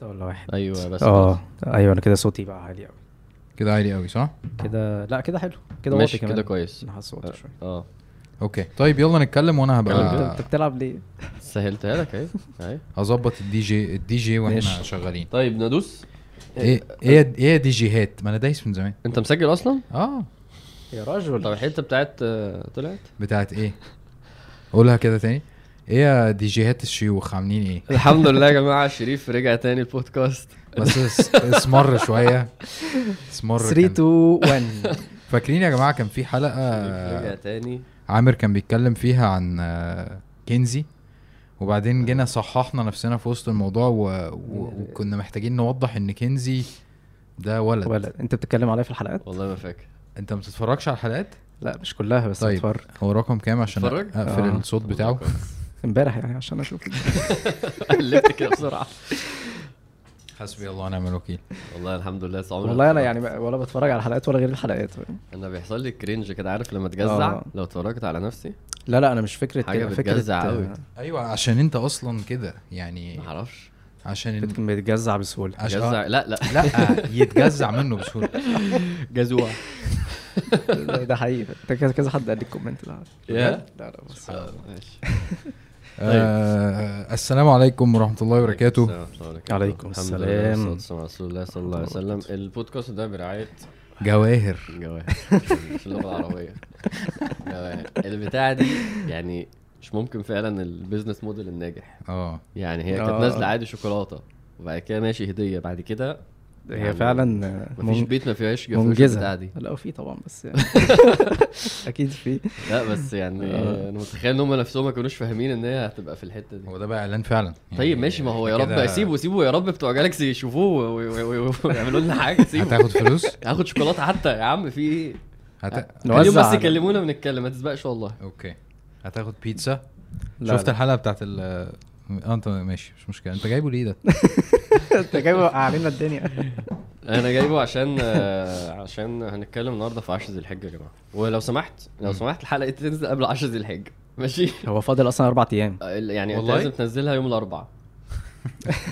ثلاثة ولا واحد. أيوه بس آه أيوه أنا كده صوتي بقى عالي قوي كده عالي قوي صح؟ كده لا كده حلو. كده واطي كمان كده كويس. أنا حاسس واطي شوية. آه. okay. طيب يلا نتكلم وأنا هبقى أنت بتلعب ليه؟ سهلتها لك أهي. أهي. هظبط ال DJ ال DJ وإحنا ماشي. شغالين. طيب ندوس. إيه إيه إيه DJهات ما أنا دايس من زمان. أنت مسجل أصلا؟ آه. يا راجل طب الحتة بتاعت آه، طلعت؟ بتاعت إيه؟ قولها كده تاني. إيه يا دي جيهات الشيوخ عاملين إيه؟ الحمد لله يا جماعة شريف رجع تاني البودكاست. بس اس- اسمر شوية. اسمر 3 كان- 2 1 فاكرين يا جماعة كان في شريف حلقه رجع تاني. عامر كان بيتكلم فيها عن آه، كنزي. وبعدين جينا صححنا نفسنا في وسط الموضوع و... و... وكنا محتاجين نوضح إن كنزي ده ولد. ولا أنت بتتكلم عليا في الحلقات؟ والله ما فاكر. أنت ما بتتفرجش على الحلقات؟ لا مش كلها بس طيب. بتفرج. هو رقم كام عشان اتفرج؟ أقفل آه. الصوت بتاعه؟ امبارح يعني عشان أشوف. قلبت كده بسرعة. حسبي الله ونعم الوكيل. والله الحمد لله عمري ما والله أنا. يعني ولا بتفرج على الحلقات ولا غير الحلقات. فاهم؟ أنا بيحصل لي كرنج كده عارف لما تجزع آه. لو اتفرجت على نفسي؟ لا لا أنا مش فكرة فكرة بتجزع قوي. أيوه عشان أنت أصلا كده يعني ما أعرفش. عشان بيتجزع بسهولة. عشان جزع لا لا. لا يتجزع منه بسهولة. جزوع ده حقيقي. ده كذا كذا حد قال لي ال comment ده. يا. لا لا بس. آه، ماشي. آه السلام عليكم ورحمة الله وبركاته. السلام عليكم. السلام. والسلام على رسول الله صلى الله عليه وسلم. البودكاست ده برعاية جواهر. جواهر. مش اللغة العربية. جواهر. البتاعة دي يعني مش ممكن فعلا ال business model الناجح. آه. يعني هي كانت آه. نازلة عادي شوكولاتة وبعد كده ماشي هدية بعد كده هي يعني فعلا مفيش بيت ما فيهاش منجزة. البتاعة دي. لا في طبعا بس يعني. أكيد في. لا بس يعني آه. أنا متخيل إن هم نفسهم ما كانوش فاهمين إن هي هتبقى في الحتة دي. هو ده بقى إعلان فعلا. يعني طيب ماشي ما هو يا رب سيبوا سيبوا يا رب بتوع جالاكسي يشوفوه وي- وي- وي- ويعملوا لنا حاجة سيبوا هتاخد فلوس؟ هاخد شوكولاتة حتى يا عم في إيه؟ هت... اليوم بس يكلمونا ونتكلم ما تسبقش والله. okay. هتاخد بيتزا؟ شفت. الحلقة بتاعت ال آه أنت ماشي مش مشكلة. أنت جايبه ليه ده؟ انت جاي وقع علينا الدنيا. أنا جايبه عشان آه، عشان هنتكلم النهارده في 10 ذي الحجة يا جماعة. ولو سمحت لو سمحت الحلقة تنزل قبل 10 ذي الحجة. ماشي؟ هو فاضل أصلا أربع أيام. آه، يعني أنت؟ لازم تنزلها يوم الأربعاء.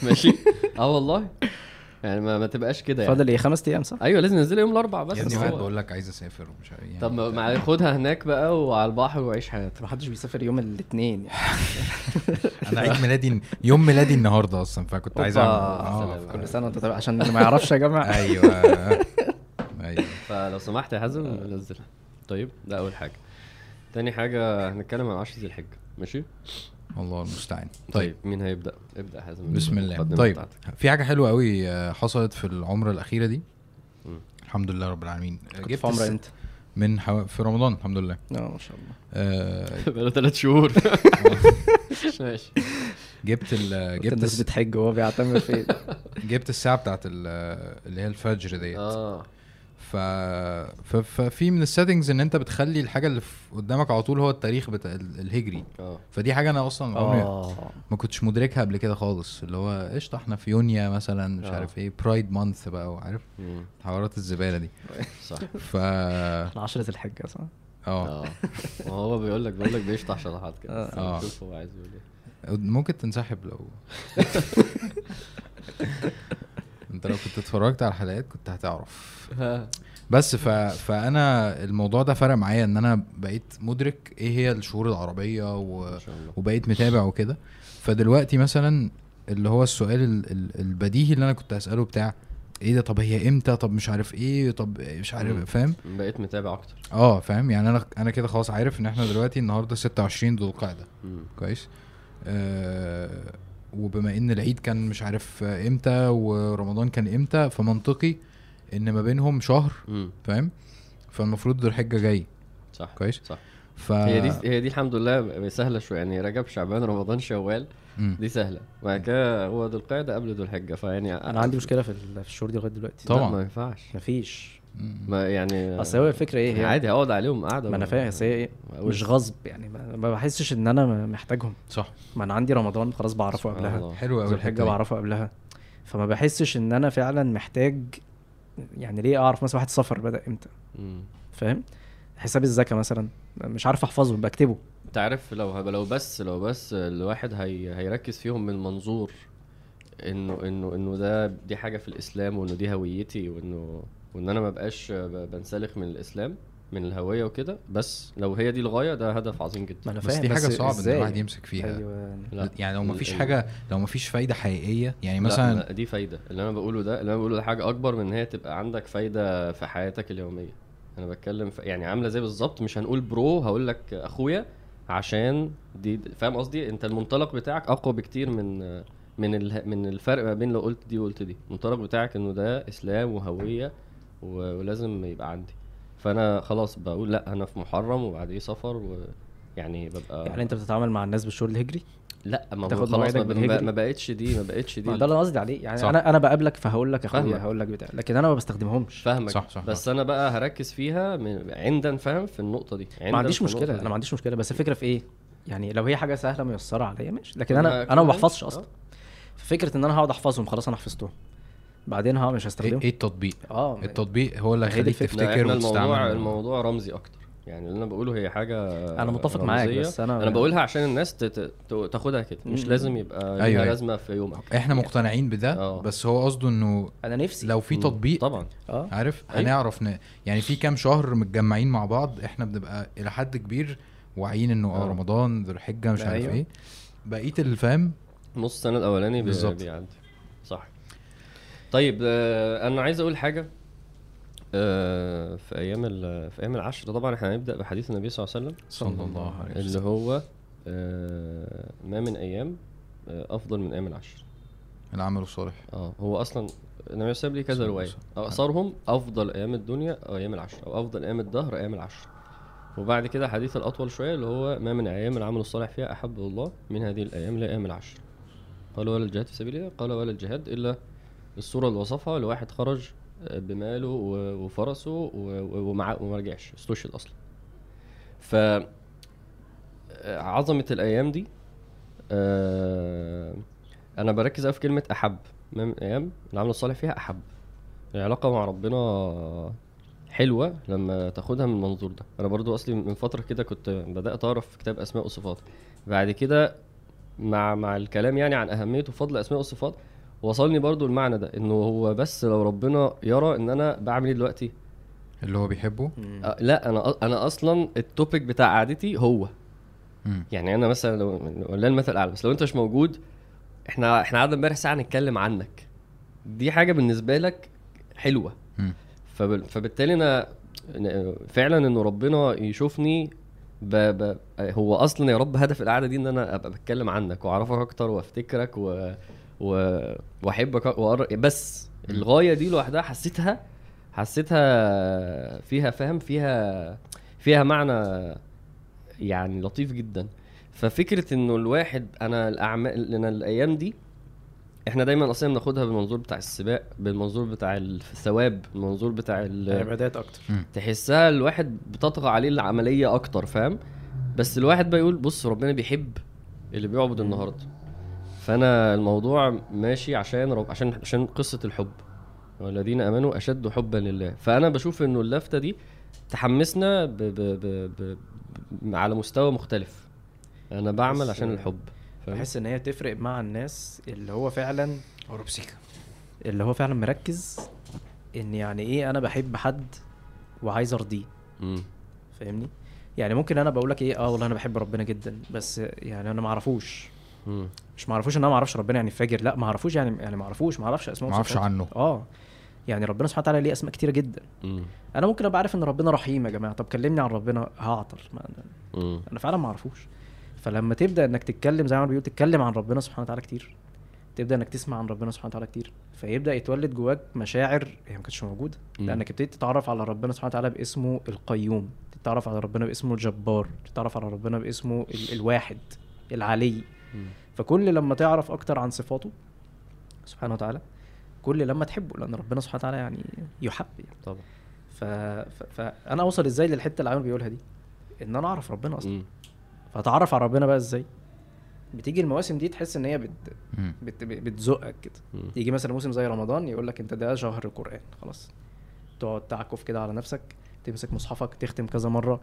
ماشي؟ آه والله. يعني ما, ما تبقاش كده يعني. فاضل إيه؟ خمس أيام صح؟ أيوه لازم ننزلها يوم الأربعاء بس. يا ابني هو- قاعد بقول لك عايز أسافر ومش عارف يعني طب ما خدها هناك بقى وعلى البحر وعيش حياتك. ما حدش بيسافر يوم الاثنين. يعني أنا عيد ميلادي يوم ميلادي النهارده أصلا فكنت عايز اعمل. آه كل سنة وأنت طيب عشان اللي ما يعرفش يا جماعة. أيوه. أيوه. فلو سمحت يا حازم نزلها طيب ده أول حاجة. تاني حاجة هنتكلم عن 10 ذي الحجة. ماشي؟ الله المستعان. طيب. طيب مين هيبدأ؟ ابدأ حازم بسم الله. المقدمة طيب بتاعتك. في حاجة حلوة قوي آه، حصلت في العمرة الأخيرة دي. مم. الحمد لله رب العالمين. كنت جبت في عمرة إمتى؟ من حو... في رمضان الحمد لله. آه ما شاء الله. آه، بقاله ثلاث شهور. ماشي. جبت ال... جبت جبت الناس. بتحج وهو بيعتمر فين؟ جبت الساعة بتاعت ال... اللي هي الفجر ديت. آه. ف... ف... ففي من ال settings إن أنت بتخلي الحاجة اللي في قدامك على طول هو التاريخ بتاع ال- الهجري. آه. فدي حاجة أنا أصلا عمري آه ما كنتش مدركها قبل كده خالص. اللي هو قشطة إحنا في يونيو مثلا مش آه. عارف إيه pride month بقى وعارف. حوارات الزبالة دي. صح. ف إحنا عشرة الحجة صح؟ آه. آه. ما هو بيقول لك بيقول لك بيشطح شطحات كده. آه. بس آه. شوف هو عايز يقول إيه. ممكن تنسحب لو انت لو كنت اتفرجت على الحلقات كنت هتعرف. بس ف... فأنا الموضوع ده فرق معايا إن أنا بقيت مدرك إيه هي الشهور العربية و... وبقيت متابع وكده. فدلوقتي مثلا اللي هو السؤال ال... ال- البديهي اللي أنا كنت اساله بتاع إيه ده؟ طب هي إمتى؟ طب مش عارف إيه؟ طب مش. عارف فاهم؟ بقيت متابع أكتر. آه فاهم؟ يعني أنا أنا كده خلاص عارف إن إحنا دلوقتي النهارده 26 ذو القعدة. كويس؟ آه وبما إن العيد كان مش عارف إمتى ورمضان كان إمتى فمنطقي إن ما بينهم شهر. فاهم؟ فالمفروض ذو الحجه جاي صح كويس؟ صح. ف هي دي هي دي الحمد لله سهلة شوية يعني رجب شعبان رمضان شوال مم. دي سهلة. وبعد كده هو ذو القعدة قبل ذو الحجة فيعني أنا عندي مشكلة في ال- في الشهور دي لغاية دلوقتي. طبعا. ما ينفعش. مفيش. ما يعني أصل هو الفكرة إيه؟ هي عادي هقعد عليهم قاعدة ما أنا فاهم بس هي إيه؟ مش غصب يعني ما بحسش إن أنا محتاجهم. صح. ما أنا عندي رمضان خلاص بعرفه قبلها. حلو قوي الحجة بعرفه قبلها. فما بحسش إن أنا فعلا محتاج يعني ليه أعرف مثلا واحد سفر بدأ إمتى. فاهم؟ حساب الزكاه مثلا مش عارف أحفظه بكتبه. أنت عارف لو لو بس لو بس الواحد هي هيركز فيهم من منظور إنه إنه إنه ده دي حاجة في الإسلام وإنه دي هويتي وإنه وإن أنا ما بقاش بنسلخ من الإسلام. من الهويه وكده بس لو هي دي الغاية ده هدف عظيم جدا. ما أنا بس فاهم دي حاجة صعبة إن إزاي؟ الواحد يمسك فيها. أيوه. لا. يعني لو مفيش ال- حاجة لو مفيش فايدة حقيقية يعني لا، مثلا لا دي فايدة. اللي أنا بقوله ده اللي أنا بقوله ده حاجة أكبر من إن هي تبقى عندك فايدة في حياتك اليومية. أنا بتكلم في يعني عاملة زي بالظبط مش هنقول برو هقول لك أخويا عشان دي فاهم قصدي؟ أنت المنطلق بتاعك أقوى بكتير من من ال... من الفرق ما بين لو قلت دي وقلت دي. المنطلق بتاعك إنه ده إسلام وهوية و... ولازم يبقى عندي. فانا خلاص بقول لا أنا في محرم وبعديه سفر ويعني ببقى يعني انت بتتعامل مع الناس بالشهور الهجري؟ لا ما هو تاخد خلاص ما. ما, بقتش دي ما بقتش دي. ما ده اللي أنا قصدي عليه. يعني صح. أنا أنا بقابلك فهقول لك أخويا. هقول لك بتاع. لكن أنا ما بستخدمهمش. فاهمك. صح، صح، بس أنا بقى هركز فيها من عندا فاهم في النقطة دي. ما عنديش مشكلة. أنا ما عنديش مشكلة. بس الفكرة في إيه؟ يعني لو هي حاجة سهلة ميسرة عليا ماشي. لكن أنا أنا أنا ما بحفظش آه. أصلا ففكره إن أنا هقعد أحفظهم خلاص أنا حفظتهم. بعدين ها مش إيه هستخدمهم إيه التطبيق آه التطبيق هو اللي هيخليك تفتكر الموضوع وتستعمل الموضوع رمزي أكتر يعني اللي أنا بقوله هي حاجة أنا متفق معاك. بس أنا أنا بقولها عشان الناس تت... ت- تاخدها كده مش. لازم يبقى ليها أيوة، أيوة. لازمة في يومك إحنا مقتنعين بده آه. بس هو قصده إنه أنا نفسي لو في. تطبيق طبعا آه عارف أيوة. هنعرف ن... يعني في كام شهر متجمعين مع بعض إحنا بنبقى إلى حد كبير واعيين إنه آه آه. رمضان ذو الحجة مش عارف أيوة. إيه بقية الفهم نص السنة الأولاني. بالظبط. بيعدي طيب آه، أنا عايز أقول حاجة آه، في أيام. في أيام العشر طبعا إحنا هنبدأ بحديث النبي صلى الله عليه وسلم. صلى الله عليه اللي وسلم هو آه، ما من أيام أفضل من أيام العشر. العمل الصالح. آه هو أصلا النبي صلى الله عليه وسلم ليه كذا رواية. اقصرهم أفضل أيام الدنيا أو أيام العشر أو أفضل أيام الدهر أيام العشر. وبعد كده حديث الأطول شوية اللي هو ما من أيام العمل الصالح فيها أحب الله من هذه الأيام لأيام العشر. قال ولا الجهاد في سبيل الله؟ قال ولا الجهاد إلا الصورة اللي وصفها لواحد خرج آه، بماله وفرسه وما رجعش استشهد أصلا. ف آه، عظمة الأيام دي آه، أنا بركز قوي في كلمة أحب. من أيام العمل الصالح فيها أحب. العلاقة مع ربنا حلوة لما تاخدها من المنظور ده. أنا برضو أصلي من فترة كده كنت بدأت اقرا في كتاب أسماء وصفات بعد كده مع مع الكلام يعني عن اهميه وفضل أسماء والصفات وصلني برضو المعنى ده إنه هو بس لو ربنا يرى إن أنا بعمل إيه دلوقتي؟ اللي هو بيحبه؟ أه لا أنا أنا أصلا التوبيك بتاع قعدتي هو. مم. يعني أنا مثلا لو ولا المثل الأعلى بس لو أنت مش موجود إحنا إحنا قعدنا امبارح ساعة نتكلم عنك. دي حاجة بالنسبة لك حلوة. مم. فب... فبالتالي أنا فعلا إنه ربنا يشوفني ب... ب... هو أصلا يا رب هدف القعدة دي إن أنا أبقى بتكلم عنك وأعرفك أكتر وأفتكرك و... و... وأقر... بس. الغاية دي لوحدها حسيتها حسيتها فيها فاهم فيها فيها معنى يعني لطيف جدا. ففكرة إنه الواحد أنا الأعمال أنا الأيام دي إحنا دايما أصلا بناخدها بالمنظور بتاع السباق بالمنظور بتاع الثواب بالمنظور بتاع ال- عبادات أكتر. تحسها الواحد بتطغى عليه العملية أكتر فاهم؟ بس الواحد بقى يقول بص ربنا بيحب اللي بيعبد النهارده. فأنا الموضوع ماشي عشان رب عشان عشان قصة الحب. والذين آمنوا أشد حبا لله. فأنا بشوف إنه اللفتة دي تحمسنا ب ب ب ب ب على مستوى مختلف. أنا بعمل عشان الحب؟ بحس إن هي تفرق مع الناس اللي هو فعلا قرب سيكا اللي هو فعلا مركز إن يعني إيه أنا بحب حد وعايز أرضيه. فاهمني؟ يعني ممكن أنا بقول لك إيه آه والله أنا بحب ربنا جدا بس يعني أنا ما اعرفوش. مش ما اعرفوش ان أنا ما أعرفش ربنا يعني فاجر لا ما اعرفوش يعني يعني ما اعرفوش ما أعرفش أسماء ما أعرفش وصفاته. عنه. آه. يعني ربنا سبحانه وتعالى ليه أسماء كتيرة جدا. مم. أنا ممكن أبقى عارف إن ربنا رحيم يا جماعة. طب كلمني عن ربنا هعطل. ما أنا-. أنا فعلا ما اعرفوش فلما تبدأ إنك تتكلم زي ما بيقول تتكلم عن ربنا سبحانه وتعالى كتير. تبدأ إنك تسمع عن ربنا سبحانه وتعالى كتير. فيبدأ يتولد جواك مشاعر هي ما كانتش موجودة. لأنك ابتديت تتعرف على ربنا سبحانه وتعالى باسمه القيوم. تتعرف على ربنا باسمه الجبار. تتعرف على ربنا باسمه ال- الواحد العلي. فكل لما تعرف أكتر عن صفاته سبحانه وتعالى كل لما تحبه لأن ربنا سبحانه وتعالى يعني يحب يعني. طبعا. ف... ف... فانا أوصل إزاي للحتة اللي عامل بيقولها دي؟ إن أنا أعرف ربنا أصلا. مم. فاتعرف على ربنا بقى إزاي؟ بتيجي المواسم دي تحس إن هي بت... بت... بتزقك كده. مم. يجي مثلا موسم زي رمضان يقول لك أنت ده شهر القرآن خلاص. تقعد تعكف كده على نفسك تمسك مصحفك تختم كذا مرة.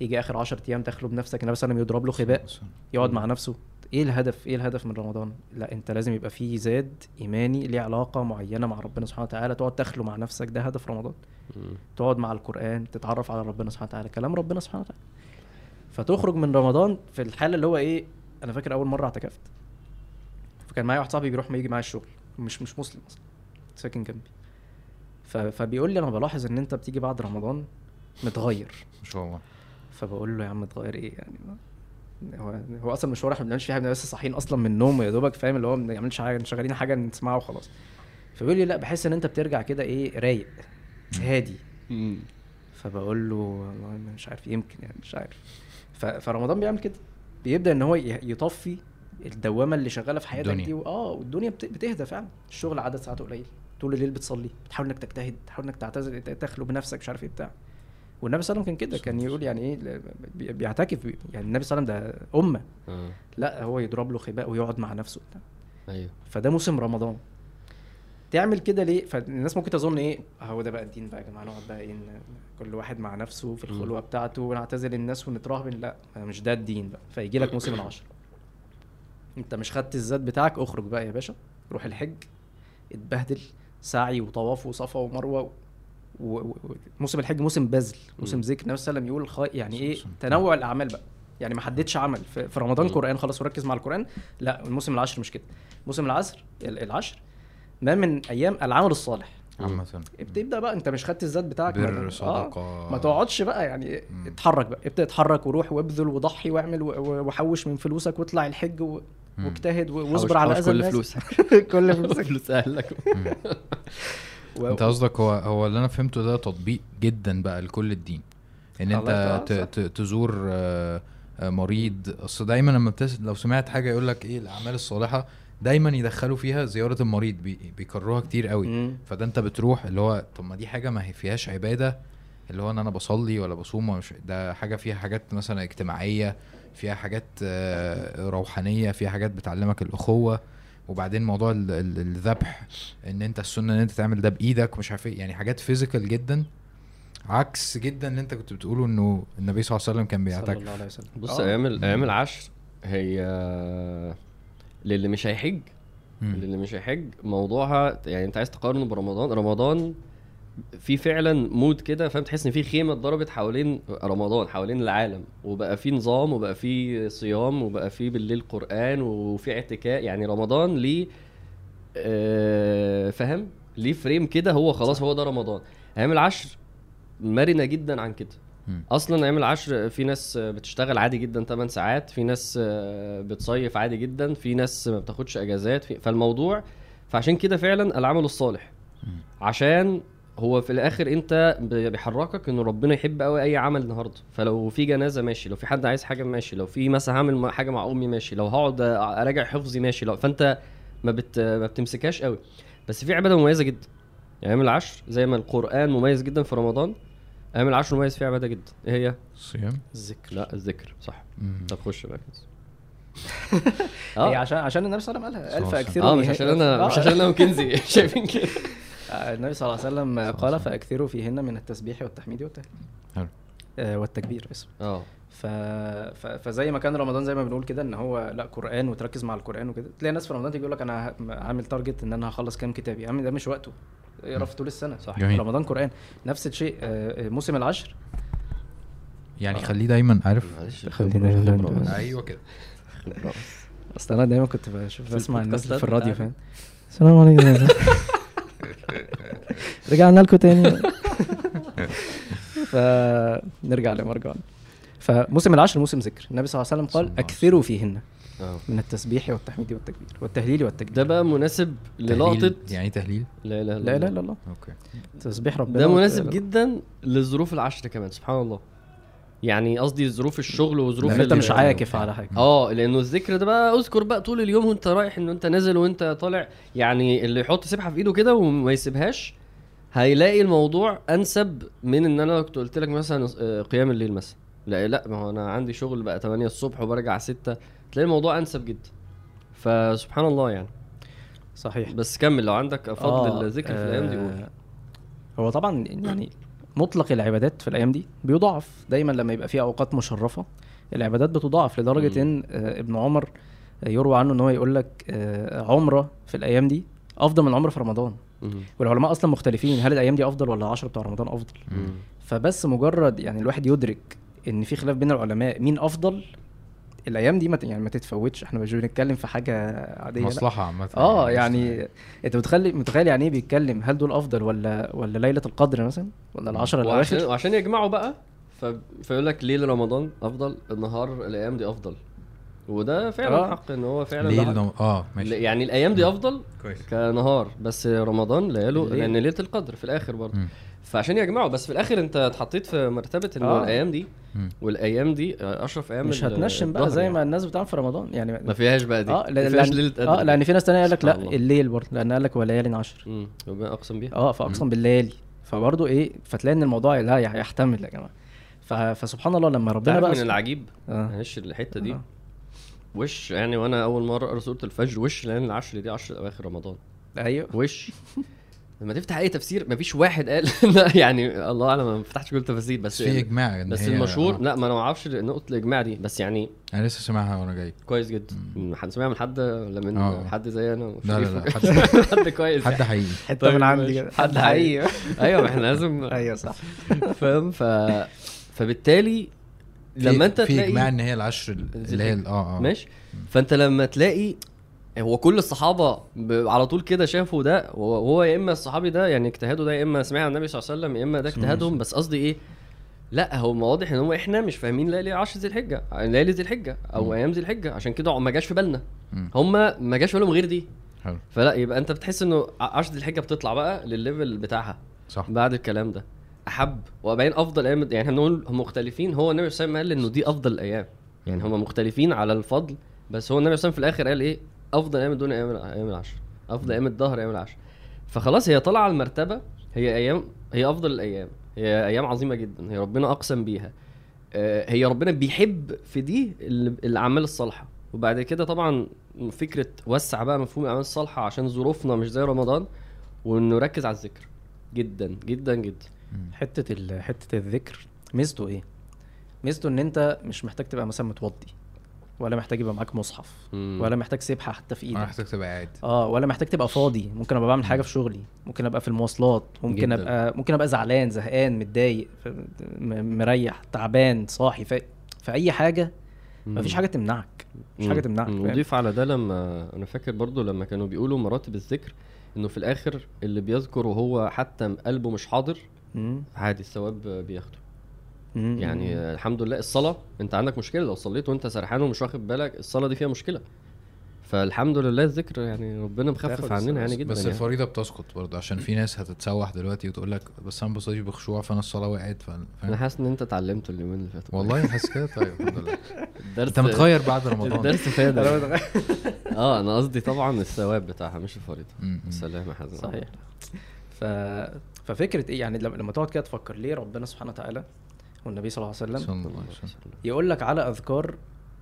يجي آخر 10 أيام تخلو بنفسك النبي صلى الله عليه وسلم يضرب له خباء يقعد. مع نفسه. إيه الهدف؟ إيه الهدف من رمضان؟ لا أنت لازم يبقى فيه زاد إيماني ليه علاقة معينة مع ربنا سبحانه وتعالى تقعد تخلو مع نفسك ده هدف رمضان. تقعد مع القرآن تتعرف على ربنا سبحانه وتعالى كلام ربنا سبحانه وتعالى. فتخرج من رمضان في الحالة اللي هو إيه أنا فاكر أول مرة اعتكفت. فكان معايا واحد صاحبي بيروح ما يجي معايا الشغل مش مش مسلم أصلا ساكن جنبي. فبيقول لي أنا بلاحظ إن أنت بتيجي بعد رمضان متغير. مش هو فبقول له يا عم اتغير إيه يعني؟ هو هو أصلا مشوار إحنا ما بنعملش فيه حاجة بس صاحيين أصلا من النوم يا دوبك فاهم؟ اللي هو ما بنعملش حاجة شغالين حاجة نسمعها وخلاص. فبيقول لي لا بحس إن أنت بترجع كده إيه رايق هادي. فبقول له والله مش عارف يمكن يعني مش عارف. فرمضان بيعمل كده. بيبدأ إن هو يطفي الدوامة اللي شغالة في حياتك. دي و- آه والدنيا بت... بتهدى فعلا. الشغل عدد ساعاته قليل. طول الليل بتصلي بتحاول إنك تجتهد تحاول إنك تعتزل ت- تخلو بنفسك مش عارف إيه بتاع. والنبي صلى الله عليه وسلم كان كده كان يقول يعني إيه بيعتكف بي- يعني النبي صلى الله عليه وسلم ده أمة. آه. لا هو يضرب له خباء ويقعد مع نفسه أيوه. فده موسم رمضان. تعمل كده ليه؟ فالناس ممكن تظن إيه؟ هو ده بقى الدين بقى يا جماعة نقعد بقى إيه كل واحد مع نفسه في. الخلوة بتاعته ونعتزل الناس ونتراهبن لا مش ده الدين بقى. فيجي لك موسم العشر. أنت مش خدت الزاد بتاعك اخرج بقى يا باشا روح الحج اتبهدل سعي وطواف وصفا ومروة. موسم الحج موسم بذل موسم. ذكر. النبي صلى الله عليه وسلم يقول خ... يعني إيه تنوع الأعمال بقى. يعني ما حددش عمل. في, رمضان. قران خلاص وركز مع القرآن. لا الموسم العشر مش كده. موسم العصر ال- العشر ما من أيام العمل الصالح. عامة. بتبدأ بقى أنت مش خدت الزاد بتاعك. ما- بر آه، صدقة. ما تقعدش بقى يعني مم. اتحرك بقى. ابدا اتحرك وروح وابذل وضحي واعمل وحوش من فلوسك واطلع الحج و... واجتهد واصبر على أذى كل فلوسك. كل فلوسك. فلوس أهلك. و... انت قصدك هو هو اللي أنا فهمته ده تطبيق جدا بقى لكل الدين. ان انت يطلع، ت- ت- تزور آه، آه، مريض. اصل دايما لما بتس... لو سمعت حاجة يقول لك إيه الأعمال الصالحة دايما يدخلوا فيها زيارة المريض بي... بيكرروها كتير قوي. مم. فده انت بتروح اللي هو طب ما دي حاجة ما هي فيهاش عبادة اللي هو ان أنا بصلي ولا بصوم ولا مش ده حاجة فيها حاجات مثلا اجتماعية فيها حاجات آه، روحانية فيها حاجات بتعلمك الأخوة. وبعدين موضوع ال- ال- الذبح إن أنت السنة إن أنت تعمل ده بإيدك مش عارف إيه يعني حاجات physical جدا عكس جدا اللي أنت كنت بتقوله إنه النبي صلى الله عليه وسلم كان صلى بيعتكف الله عليه وسلم بص آه. أيام ال- أيام العشر هي للي مش هيحج. للي مش هيحج موضوعها يعني أنت عايز تقارنه برمضان رمضان في فعلا mood كده فاهم؟ تحس إن في خيمة اتضربت حوالين رمضان حوالين العالم. وبقى في نظام وبقى في صيام وبقى في بالليل قرآن وفي اعتكاف يعني رمضان ليه آه، فاهم؟ ليه frame كده هو خلاص هو ده رمضان. أيام العشر مرنة جدا عن كده. أصلا أيام العشر في ناس بتشتغل عادي جدا 8 ساعات في ناس آه، بتصيف عادي جدا في ناس ما بتاخدش إجازات فالموضوع فعشان كده فعلا العمل الصالح. عشان هو في الآخر أنت ب- بيحركك ان ربنا يحب قوي أي عمل النهارده. فلو في جنازة ماشي لو في حد عايز حاجة ماشي لو في مثلا هعمل حاجة مع أمي ماشي لو هقعد أراجع حفظي ماشي لو فأنت ما بت ما بتمسكهاش قوي بس في عبادة مميزة جدا. يعني أيام العشر زي ما القرآن مميز جدا في رمضان أيام العشر مميز فيها عبادة جدا. إيه هي؟ الصيام الذكر لا الذكر. صح. مم. طب خش بقى. كده هي آه عشان عشان النبي صلى الله عليه وسلم قالها. عليه فاكثروا آه مش عشان أنا مش. عشان أنا وكنزي. شايفين كده. النبي صلى الله عليه وسلم قال. فأكثروا فيهن من التسبيح والتحميد والتهليل. حلو. آه، والتكبير اسف آه. ف... ف... فزي ما كان رمضان زي ما بنقول كده إن هو لا قرآن وتركز مع القرآن وكده. تلاقي ناس في رمضان تيجي يقول لك أنا عامل تارجت إن أنا هخلص كام كتاب يا عم ده مش وقته. اقرأ في طول السنة. صح. جميل. رمضان قرآن. نفس الشيء آه، آه، موسم العشر. يعني آه. خليه دايما عارف؟ معلش خلينا-. أيوه كده. أصل أنا دايما كنت بشوف في بسمع الناس في الراديو. فاهم؟ السلام عليكم. رجعنا لكم تاني. فنرجع لمرجعنا فموسم العشر موسم ذكر. النبي صلى الله عليه وسلم قال اكثروا فيهن آه. من التسبيح والتحميد والتكبير والتهليل والتكبير. ده بقى مناسب تهليل. للقطة. يعني إيه تهليل؟ لا لا لا اله الا الله أوكي. تسبيح ربنا ده مناسب جدا للظروف العشر كمان سبحان الله. يعني قصدي ظروف الشغل وظروف لأن أنت مش عاكف على حاجة. آه لأنه الذكر ده بقى أذكر بقى طول اليوم وأنت رايح ان أنت نازل وأنت طالع. يعني اللي يحط سبحة في إيده كده وما يسيبهاش هيلاقي الموضوع أنسب من إن أنا كنت قلت لك مثلا آه، قيام الليل مثلا. لا لا ما هو أنا عندي شغل بقى 8 الصبح وبرجع 6 تلاقي الموضوع أنسب جدا. فسبحان الله يعني. صحيح. بس كمل لو عندك فضل آه، الذكر في الأيام دي قول. آه، هو طبعا يعني مطلق العبادات في الأيام دي بيضاعف دايما لما يبقى في أوقات مشرفة العبادات بتضاعف لدرجة. إن آه، ابن عمر يروى عنه إن هو يقول لك آه، عمرة في الأيام دي أفضل من عمرة في رمضان. والعلماء أصلا مختلفين هل الأيام دي أفضل ولا العشرة بتوع رمضان أفضل. فبس مجرد يعني الواحد يدرك إن في خلاف بين العلماء مين أفضل الأيام دي ما ت- يعني ما تتفوتش إحنا مش بنتكلم في حاجة عادية. مصلحة عامة آه مش- يعني أنت متخيل متخيل يعني إيه بيتكلم هل دول أفضل ولا ولا ليلة القدر مثلا ولا العشرة وعشان الأواخر وعشان يجمعوا بقى ف... فيقول لك ليل رمضان أفضل النهار الأيام دي أفضل وده فعلا آه. حق إن هو فعلا حق. النوم- آه ماشي يعني الأيام دي أفضل كويس كنهار بس رمضان لياله. لأن ليلة القدر في الآخر برضه. فعشان يجمعوا بس في الآخر أنت اتحطيت في مرتبة إنه آه. الأيام دي مم. والأيام دي آه، أشرف أيام مش هتنشن بقى زي يعني. ما الناس بتعمل في رمضان يعني ما فيهاش بقى دي. آه ما لأن فيهاش ليلة قدر آه لأن في ناس تانية قال لك لا الله. الليل برضه لأن قال لك وليالي عشر امم ربنا اقسم بيها. آه فأقسم بالليالي. فبرضه إيه فتلاقي إن الموضوع لا يح- يحتمل يا جماعة. ف- فسبحان الله لما ربنا بقى من العجيب؟ آه. معلش الحتة دي. آه. وش يعني وأنا أول مرة أقرأ سورة الفجر وش لأن العشر دي عشر أواخر رمضان؟ أيوه. وش؟ لما تفتح أي تفسير مفيش واحد قال لا يعني الله أعلم ما فتحتش كل التفاسير بس في إجماع إن بس هي- المشهور آه. لا ما أنا ما أعرفش نقطة الإجماع دي بس يعني أنا لسه سامعها وأنا جاي. كويس جدا. سمعها من حد ولا من آه. حد زي أنا لا لا لا؟ حد حد كويس. حد حقيقي. حتة طيب من عندي حد حقيقي. أيوه ما إحنا لازم أيوه صح. فاهم؟ ف فبالتالي في- لما أنت في تلاقي إجماع إن هي العشر اللي هي آه آه. ماشي. فأنت لما تلاقي هو كل الصحابة ب- على طول كده شافوا ده وهو يا إما الصحابي ده يعني اجتهاده ده يا إما سمع عن النبي صلى الله عليه وسلم يا إما ده اجتهادهم بس قصدي إيه؟ لأ هو واضح إن هو إحنا مش فاهمين ليالي 10 ذي الحجة ليالي ذي الحجة أو مم. أيام ذي الحجة عشان كده ما جاش في بالنا. هم ما جاش في بالهم غير دي. حلو. فلأ يبقى أنت بتحس إنه 10 ذي الحجة بتطلع بقى للليفل بتاعها صح. بعد الكلام ده. أحب وبعدين أفضل أيام يعني إحنا بنقول هم مختلفين. هو النبي صلى الله عليه وسلم قال إنه دي أفضل الأيام. يعني هم مختلفين على الفضل بس هو النبي صلى الله عليه وسلم في الآخر قال إيه؟ أفضل أيام الدنيا أيام أيام العشر. أفضل أيام الدهر أيام العشر. فخلاص هي طالعة على المرتبة هي أيام هي أفضل الأيام. هي أيام عظيمة جدا. هي ربنا أقسم بيها. آه، هي ربنا بيحب في دي ال- الأعمال الصالحة. وبعد كده طبعا فكرة وسع بقى مفهوم الأعمال الصالحة عشان ظروفنا مش زي رمضان وانه ركز على الذكر. جدا جدا جدا. حتة. حتة الذكر ميزته إيه؟ ميزته إن أنت مش محتاج تبقى مثلا متوضي. ولا محتاج يبقى معاك مصحف مم. ولا محتاج سبحه حتى في إيدك محتاج تبقى قاعد آه ولا محتاج تبقى فاضي ممكن أبقى بعمل حاجة في شغلي ممكن أبقى في المواصلات ممكن جداً. ابقى ممكن أبقى زعلان زهقان متضايق مريح تعبان صاحي في, في أي حاجة مفيش حاجة تمنعك مفيش حاجة. تمنعك؟ نضيف على ده لما أنا فاكر برضو لما كانوا بيقولوا مراتب الذكر إنه في الآخر اللي بيذكر وهو حتى قلبه مش حاضر مم. عادي الثواب بياخده. يعني الحمد لله الصلاة انت عندك مشكلة لو صليت وانت سرحان ومش واخد بالك الصلاة دي فيها مشكلة. فالحمد لله الذكر يعني ربنا مخفف عننا يعني جدا بس يعني. الفريضة بتسقط برضه عشان في ناس هتتسوح دلوقتي وتقول لك بس أنا بصلي بخشوع فأنا الصلاة وقعت فاهم؟ أنا حاسس إن أنت اتعلمت اليومين اللي فاتوا. والله حاسس كده؟ طيب الحمد لله. الدرس أنت متغير بعد رمضان. الدرس فاد. آه أنا قصدي طبعا الثواب بتاعها مش الفريضة. سلام يا حازم. صحيح. ف... ففكرة إيه؟ يعني لما لما تقعد كده تفكر ليه ربنا سبحانه وتعالى والنبي صلى الله عليه وسلم صلى الله عليه وسلم. يقول لك على أذكار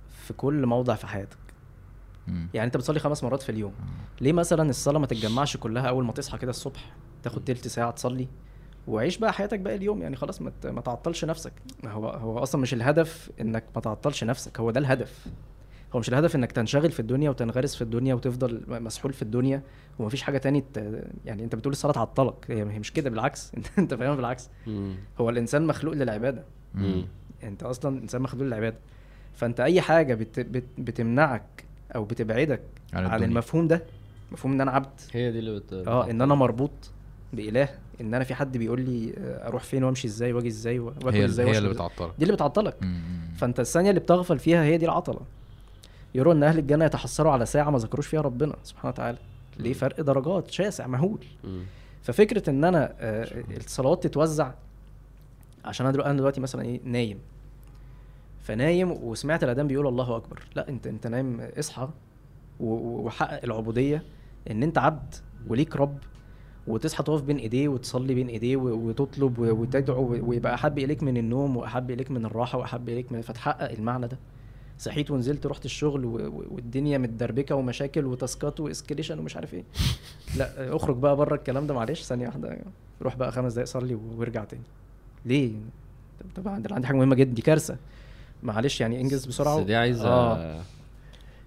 في كل موضع في حياتك. م. يعني أنت بتصلي خمس مرات في اليوم. ليه مثلا الصلاة ما تتجمعش كلها أول ما تصحى كده الصبح تاخد تلت ساعة تصلي؟ وعيش بقى حياتك باقي اليوم يعني خلاص ما تعطلش نفسك. هو هو أصلا مش الهدف إنك ما تعطلش نفسك هو ده الهدف. هو مش الهدف إنك تنشغل في الدنيا وتنغرس في الدنيا وتفضل مسحول في الدنيا ومفيش حاجة تاني ت... يعني أنت بتقول الصلاة تعطلك هي هي مش كده بالعكس أنت انت فاهم بالعكس. هو الإنسان مخلوق للعبادة. أنت أصلا إنسان مخلوق للعبادة فأنت أي حاجة بت... بت... بتمنعك أو بتبعدك عن عن. المفهوم ده مفهوم إن أنا عبد هي دي اللي بت آه إن أنا مربوط بإله إن أنا في حد بيقول لي آه، أروح فين وأمشي إزاي وأجي إزاي وآكل هي إزاي هي اللي. بتعطلك دي اللي بتعطلك. فأنت الثانية اللي بتغفل فيها هي دي العطلة يروا إن أهل الجنة يتحسروا على ساعة ما ذكروش فيها ربنا سبحانه وتعالى. ليه؟ فرق درجات شاسع مهول. ففكرة إن أنا آه، الصلوات تتوزع عشان أنا دلوقتي, مثلا إيه نايم. فنايم وسمعت الأذان بيقول الله أكبر. لا أنت أنت نايم اصحى و- و- وحقق العبودية إن أنت عبد وليك رب وتصحى تقف بين إيديه وتصلي بين إيديه وتطلب وتدعو ويبقى أحب إليك من النوم وأحب إليك من الراحة وأحب إليك من فتحقق المعنى ده. صحيت ونزلت رحت الشغل والدنيا متدربكة ومشاكل وتاسكات واسكليشن ومش عارف إيه. لا اخرج بقى بره الكلام ده معلش ثانية واحدة. روح بقى خمس دقايق صلي وارجع تاني. ليه؟ طب طبعا عندي عندي حاجة مهمة جدا دي كارثة. معلش يعني انجز بسرعة بس دي عايزة آه.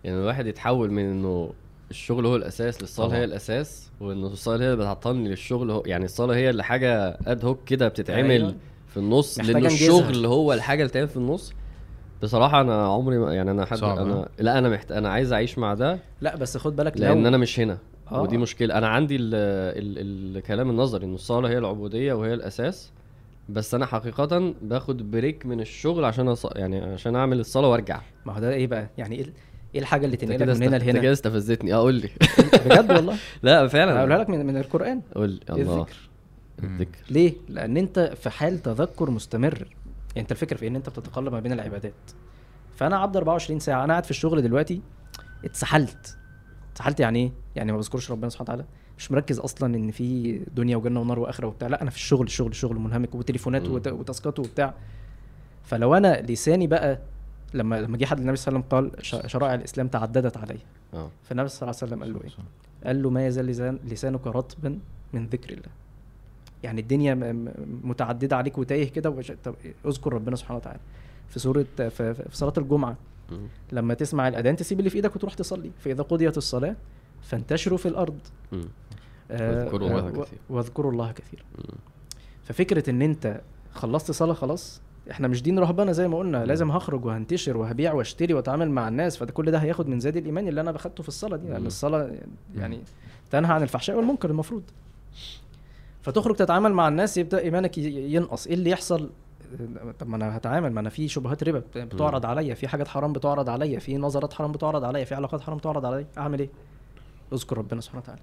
يعني الواحد يتحول من إنه الشغل هو الأساس للصلاة. هي الأساس وان الصلاة هي اللي بتعطلني للشغل هو يعني الصلاة هي اللي حاجة اد هوك كده بتتعمل أيوة. في النص لأن. الشغل هو الحاجة اللي بتتعمل في النص. بصراحة أنا عمري ما يعني أنا حد صعب، أنا لا أنا محت... أنا عايز أعيش مع ده. لا بس خد بالك لأن لو أنا مش هنا آه. ودي مشكلة. أنا عندي ال ال الكلام النظري إن الصلاة هي العبودية وهي الأساس بس أنا حقيقة باخد break من الشغل عشان أص... يعني عشان أعمل الصلاة وأرجع. ما هو ده إيه بقى؟ يعني إيه إيه الحاجة اللي تنقلك من هنا است- أنت كده لهنا استفزتني. آه قول لي. بجد والله؟ لا فعلا. هقولها لك من, من القرآن. قول لي. الله. الذكر الذكر. ليه؟ لأن أنت في حال تذكر مستمر. يعني انت الفكرة في ان انت بتتقلب ما بين العبادات. فأنا عبد 24 ساعة أنا قاعد في الشغل دلوقتي اتسحلت. اتسحلت يعني إيه؟ يعني ما بذكرش ربنا سبحانه وتعالى. مش مركز أصلا إن في دنيا وجنة ونار وآخرة وبتاع لأ أنا في الشغل الشغل الشغل منهمك وتليفونات وتاسكات وبتاع. فلو أنا لساني بقى لما لما جه حد النبي صلى الله عليه وسلم قال شرائع الإسلام تعددت علي. آه. فالنبي صلى الله عليه وسلم قال له إيه؟ قال له ما يزال لسان لسانك رطبا من ذكر الله. يعني الدنيا متعددة عليك وتايه كده وبش- طب اذكر ربنا سبحانه وتعالى. في سورة في, في صلاة الجمعة. لما تسمع الاذان تسيب اللي في إيدك وتروح تصلي. فإذا قضيت الصلاة فانتشروا في الأرض. آه، واذكروا الله كثيرا. واذكروا الله كثيرا مم. ففكرة إن أنت خلصت صلاة خلاص إحنا مش دين رهبنه زي ما قلنا. لازم هخرج وهنتشر وهبيع واشتري وأتعامل مع الناس. فده كل ده هياخد من زاد الإيمان اللي أنا باخدته في الصلاة دي. لأن مم. الصلاة يعني تنهى عن الفحشاء والمنكر المفروض. فتخرج تتعامل مع الناس يبدأ إيمانك ينقص. إيه اللي يحصل؟ طب ما أنا هتعامل ما أنا في شبهات ربا بت- بتعرض عليا في حاجات حرام بتعرض عليا في نظرات حرام بتعرض عليا في علاقات حرام بتعرض عليا. أعمل إيه؟ أذكر ربنا سبحانه وتعالى.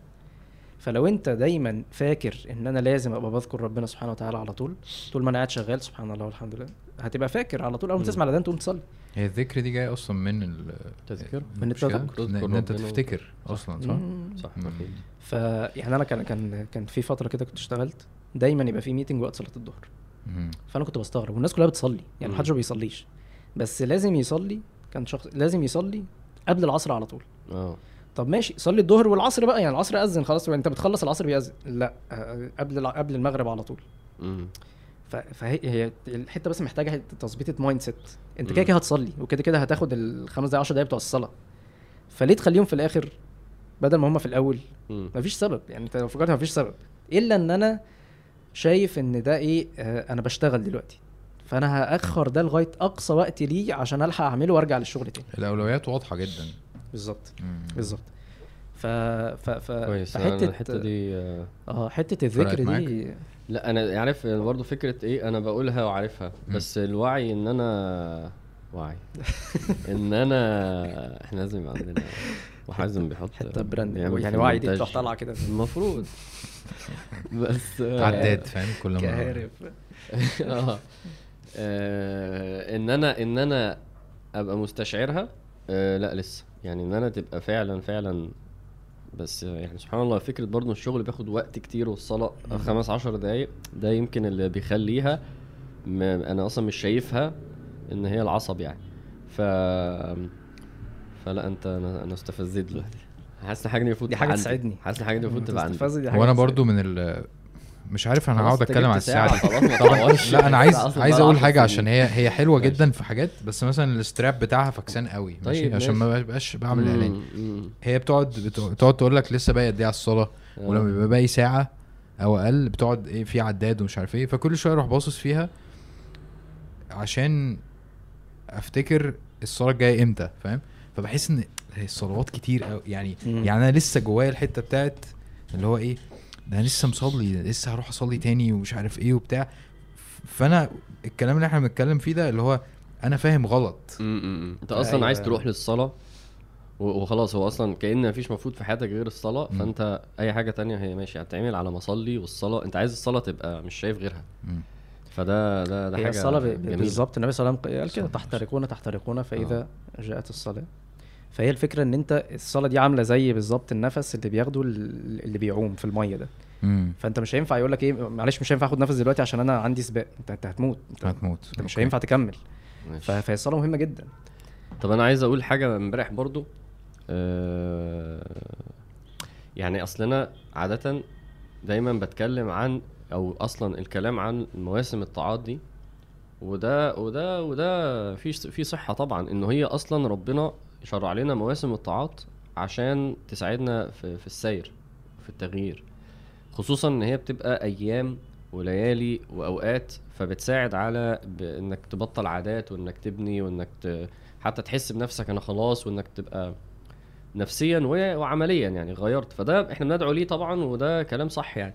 فلو أنت دايما فاكر إن أنا لازم أبقى بذكر ربنا سبحانه وتعالى على طول طول ما أنا قاعد شغال سبحان الله والحمد لله هتبقى فاكر على طول أول ما. تسمع الأذان تقوم تصلي. هي الذكر دي جاية أصلا من ال تذكر من؟ التذكر. إن أنت. تفتكر أصلا صح؟ صح مم. أكيد. ف يعني أنا كان كان كان في فترة كده كنت اشتغلت دايما يبقى في meeting وقت صلاة الظهر. فأنا كنت بستغرب والناس كلها بتصلي يعني. محدش ما بيصليش بس لازم يصلي كان شخص لازم يصلي قبل العصر على طول آه طب ماشي صلي الظهر والعصر بقى يعني العصر أذن خلاص أنت بتخلص العصر بيأذن لا آه، قبل قبل المغرب على طول فهي هي الحتة بس محتاجة تظبيطه mind set انت. كده كده هتصلي وكده كده هتاخد الخمس دقايق 10 دقايق بتوع الصلاة. فليه تخليهم في الآخر بدل ما هم في الأول؟ مم. مفيش سبب. يعني انت لو فكرت مفيش سبب. إلا إن أنا شايف إن ده إيه آه أنا بشتغل دلوقتي. فأنا هأخر ده لغاية أقصى وقت ليه عشان ألحق أعمله وأرجع للشغل تاني. الأولويات واضحة جدا. بالظبط. بالظبط. ف ف ف كويس. فحتة الحتة دي آه، آه حتة الذكر دي لا أنا عارف برضه فكرة إيه أنا بقولها وعارفها. بس الوعي إن أنا وعي. إن أنا إحنا لازم يبقى عندنا وحازم بيحط حتة براند. يعني وعي دي المونتاج. تروح طالعة كده. المفروض. بس آه، عداد فاهم؟ كل مرة. كهارب. آه. آه، إن أنا إن أنا أبقى مستشعرها آه لا لسه. يعني إن أنا تبقى فعلا فعلا بس يعني سبحان الله فكرة برضه الشغل بياخد وقت كتير والصلاة خمس عشر دقايق ده يمكن اللي بيخليها ما أنا أصلا مش شايفها إن هي العصب يعني ف فلا أنت أنا أنا استفزيت دلوقتي حاسس إن حاجة المفروض دي عندي. تساعدني. حاسس إن حاجة المفروض تبقى عندي وأنا. برضو من ال مش عارف أنا هقعد أتكلم ساعة الساعة دي. لا أنا عايز عايز أقول حاجة. عشان هي هي حلوة ماشي. جدا في حاجات بس مثلا الاستراب بتاعها فكسان قوي ماشي طيب، عشان ما ماشي. بقاش بعمل إعلان. هي بتقعد بتقعد تقول لك لسه باقي قد إيه على الصلاة آه. ولما بيبقى باقي ساعة أو أقل بتقعد إيه في عداد ومش عارف إيه فكل شوية أروح باصص فيها عشان أفتكر الصلاة الجاية إمتى فاهم فبحس إن الصلوات كتير قوي يعني. يعني أنا لسه جوايا الحتة بتاعت اللي هو إيه ده أنا لسه مصلي ده لسه هروح أصلي تاني ومش عارف إيه وبتاع فأنا الكلام اللي إحنا بنتكلم فيه ده اللي هو أنا فاهم غلط مم،. أنت أصلا أيوة. عايز تروح للصلاة وخلاص هو أصلا كأن مفيش مفروض في حياتك غير الصلاة مم. فأنت أي حاجة تانية هي ماشي هتعمل على مصلي والصلاة أنت عايز الصلاة تبقى مش شايف غيرها مم. فده ده ده هي حاجة جميلة بالظبط النبي صلى الله عليه وسلم قال كده تحترقون تحترقون فإذا جاءت الصلاة فهي الفكرة إن أنت الصلاة دي عاملة زي بالظبط النفس اللي بياخده ال- اللي بيعوم في المية ده. مم. فأنت مش هينفع يقول لك إيه معلش مش هينفع آخد نفس دلوقتي عشان أنا عندي سباق. انت أنت هتموت. انت, هتموت. أنت مش أوكي. هينفع تكمل. فهي الصلاة مهمة جدا. طب أنا عايز أقول حاجة امبارح برضو. آه يعني أصل أنا عادة دايما بتكلم عن أو أصلا الكلام عن مواسم الطاعات دي. وده وده وده في في صحة طبعا ان هي أصلا ربنا شرع لنا مواسم الطاعات عشان تساعدنا في, في السير في التغيير. خصوصا إن هي بتبقى أيام وليالي وأوقات فبتساعد على إنك تبطل عادات وإنك تبني وإنك ت... حتى تحس بنفسك أنا خلاص وإنك تبقى نفسيا وعمليا يعني غيرت. فده إحنا بندعو ليه طبعا وده كلام صح يعني.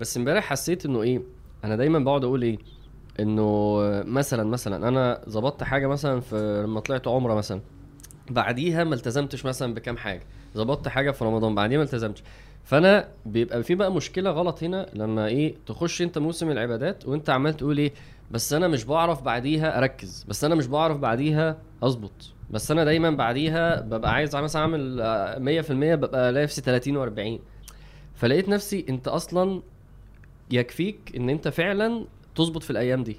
بس إمبارح حسيت إنه إيه أنا دايما بقعد أقول إيه إنه مثلا مثلا أنا ظبطت حاجة مثلا في لما طلعت عمرة مثلا. بعديها ما التزمتش مثلا بكام حاجة ظبطت حاجة في رمضان بعديها ما التزمتش. فأنا بيبقى في بقى مشكلة غلط هنا لما إيه تخش أنت موسم العبادات وأنت عمال تقول إيه بس أنا مش بعرف بعديها أركز بس أنا مش بعرف بعديها أظبط بس أنا دايما بعديها ببقى عايز مثلا أعمل آه، 100% ببقى الاقي نفسي 30 و40 فلقيت نفسي أنت أصلا يكفيك إن أنت فعلا تظبط في الأيام دي.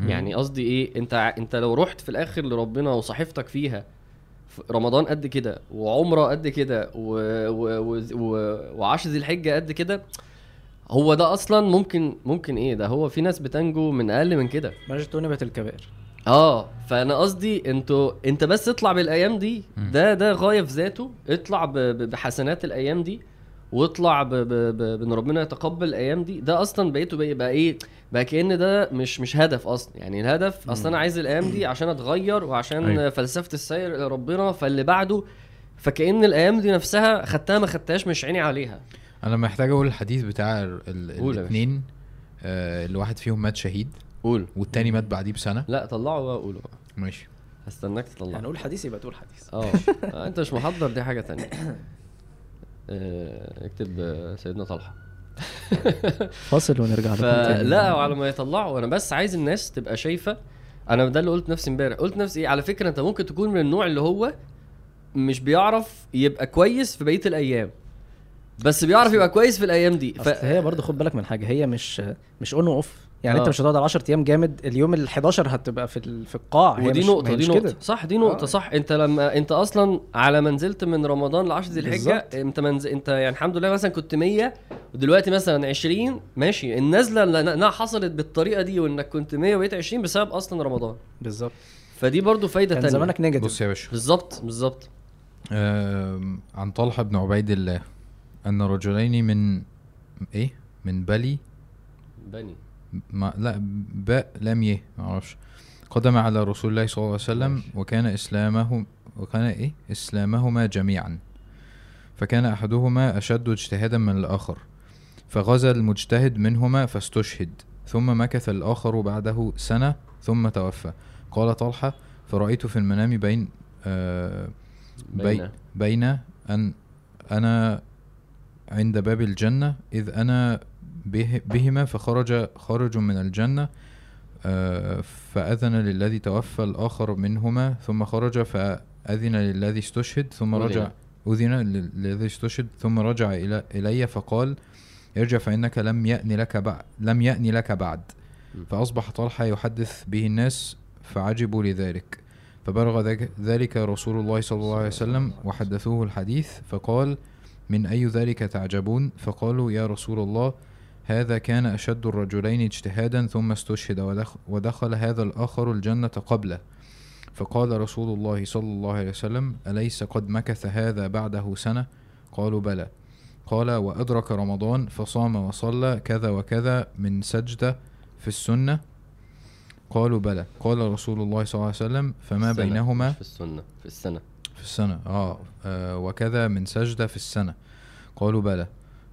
يعني قصدي إيه أنت أنت لو رحت في الآخر لربنا وصحيفتك فيها في رمضان قد كده وعمرة قد كده و... و... و... وعشر ذي الحجة قد كده هو ده أصلا ممكن ممكن إيه ده؟ هو في ناس بتنجو من أقل من كده. ما جتونبت الكبائر. آه فأنا قصدي أنتوا أنت بس اطلع بالأيام دي. ده ده غاية في ذاته. اطلع. ب... بحسنات الأيام دي. واطلع ب... ب... ب... بان ربنا يتقبل الأيام دي. ده أصلا بقيته بقى, بقى إيه؟ بقى كأن ده مش مش هدف أصلا. يعني الهدف أصلا أنا عايز الأيام دي عشان اتغير وعشان أيوة. فلسفة السير إلى ربنا فاللي بعده فكأن الأيام دي نفسها خدتها ما خدتهاش مش عيني عليها. أنا محتاج أقول الحديث بتاع الاثنين آه اللي واحد فيهم مات شهيد. قول. والتاني مات بعديه بسنة. لا طلعوا بقى قولوا بقى. ماشي. هستناك تطلع يعني قول حديث يبقى تقول حديث. آه. آه، أنت مش محضر دي حاجة تانية. اكتب آه، سيدنا طلحة. فاصل ونرجع لكم. فلا وعلى ما يطلعوا أنا بس عايز الناس تبقى شايفة. أنا ده اللي قلت نفسي امبارح. قلت نفسي إيه على فكرة أنت ممكن تكون من النوع اللي هو مش بيعرف يبقى كويس في بقية الأيام. بس بيعرف يبقى كويس في الأيام دي. ف... هي برضه خد بالك من حاجة. هي مش مش on off يعني آه. انت مش هتقعد على 10 أيام جامد اليوم ال 11 هتبقى في ال- في القاع هي ودي مش- نقطة هي دي مش نقطة. كده. صح دي نقطة آه. صح. انت لما انت أصلا على ما نزلت من رمضان ل 10 ذي بالظبط. انت منز... انت يعني الحمد لله مثلا كنت 100 ودلوقتي مثلا 20 ماشي. النزلة اللي انها حصلت بالطريقة دي وانك كنت 100 وبقيت 20 بسبب أصلا رمضان. بالظبط. فدي برضو فايدة كان تانية. زمانك نيجاتيف. بص يا باشا. بالظبط بالظبط. آم، عن طلحة بن عبيد الله أن رجلين من إيه؟ من بلي بني. ما لا باء لام يه ما أعرفش. قدم على رسول الله صلى الله عليه وسلم. وكان إسلامه وكان إيه؟ إسلامهما جميعا. فكان أحدهما أشد اجتهادا من الآخر. فغزا المجتهد منهما فاستشهد. ثم مكث الآخر بعده سنة ثم توفى. قال طلحة فرأيت في المنام بين آه بي بين بين أن أنا عند باب الجنة إذ أنا به بهما فخرج خرج من الجنة آه، فأذن للذي توفى الآخر منهما ثم خرج فأذن للذي استشهد ثم. رجع أذن للذي استشهد ثم رجع إلى إلي فقال ارجع فإنك لم يأن لك بعد لم يأن لك بعد. فأصبح طلحة يحدث به الناس فعجبوا لذلك فبلغ ذلك رسول الله صلى الله عليه وسلم وحدثوه الحديث فقال من أي ذلك تعجبون فقالوا يا رسول الله هذا كان أشد الرجلين اجتهادا ثم استشهد ودخ ودخل هذا الآخر الجنة قبله. فقال رسول الله صلى الله عليه وسلم أليس قد مكث هذا بعده سنة؟ قالوا بلى. قال وأدرك رمضان فصام وصلى كذا وكذا من سجدة في السنة؟ قالوا بلى. قال رسول الله صلى الله عليه وسلم فما السنة، بينهما؟ في السنة في السنة. في السنة. آه, آه وكذا من سجدة في السنة. قالوا بلى.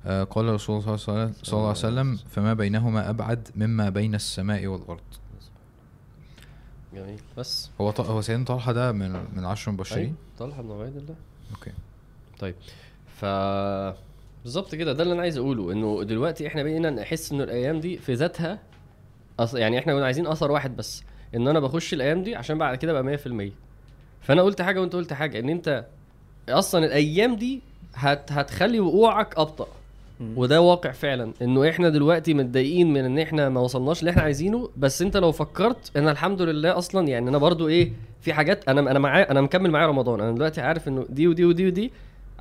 قال رسول الله صلى الله عليه وسلم فما بينهما أبعد مما بين السماء والأرض. جميل. بس. هو ط... هو سيدنا طلحة ده من من عشر مبشرين أيوة، طلحة بن عبيد الله. أوكي. طيب. ف بالظبط كده ده اللي أنا عايز أقوله إنه دلوقتي إحنا بقينا نحس إنه الأيام دي في ذاتها أص... يعني إحنا كنا عايزين أثر واحد بس إن أنا بخش الأيام دي عشان بعد كده أبقى 100% فأنا قلت حاجة وأنت قلت حاجة إن أنت أصلا الأيام دي هت... هتخلي وقوعك أبطأ. مم. وده واقع فعلا إنه إحنا دلوقتي متضايقين من إن إحنا ما وصلناش اللي إحنا عايزينه بس أنت لو فكرت إن الحمد لله أصلا يعني أنا برضو إيه في حاجات أنا أنا معايا أنا مكمل معايا رمضان أنا دلوقتي عارف إنه دي ودي ودي ودي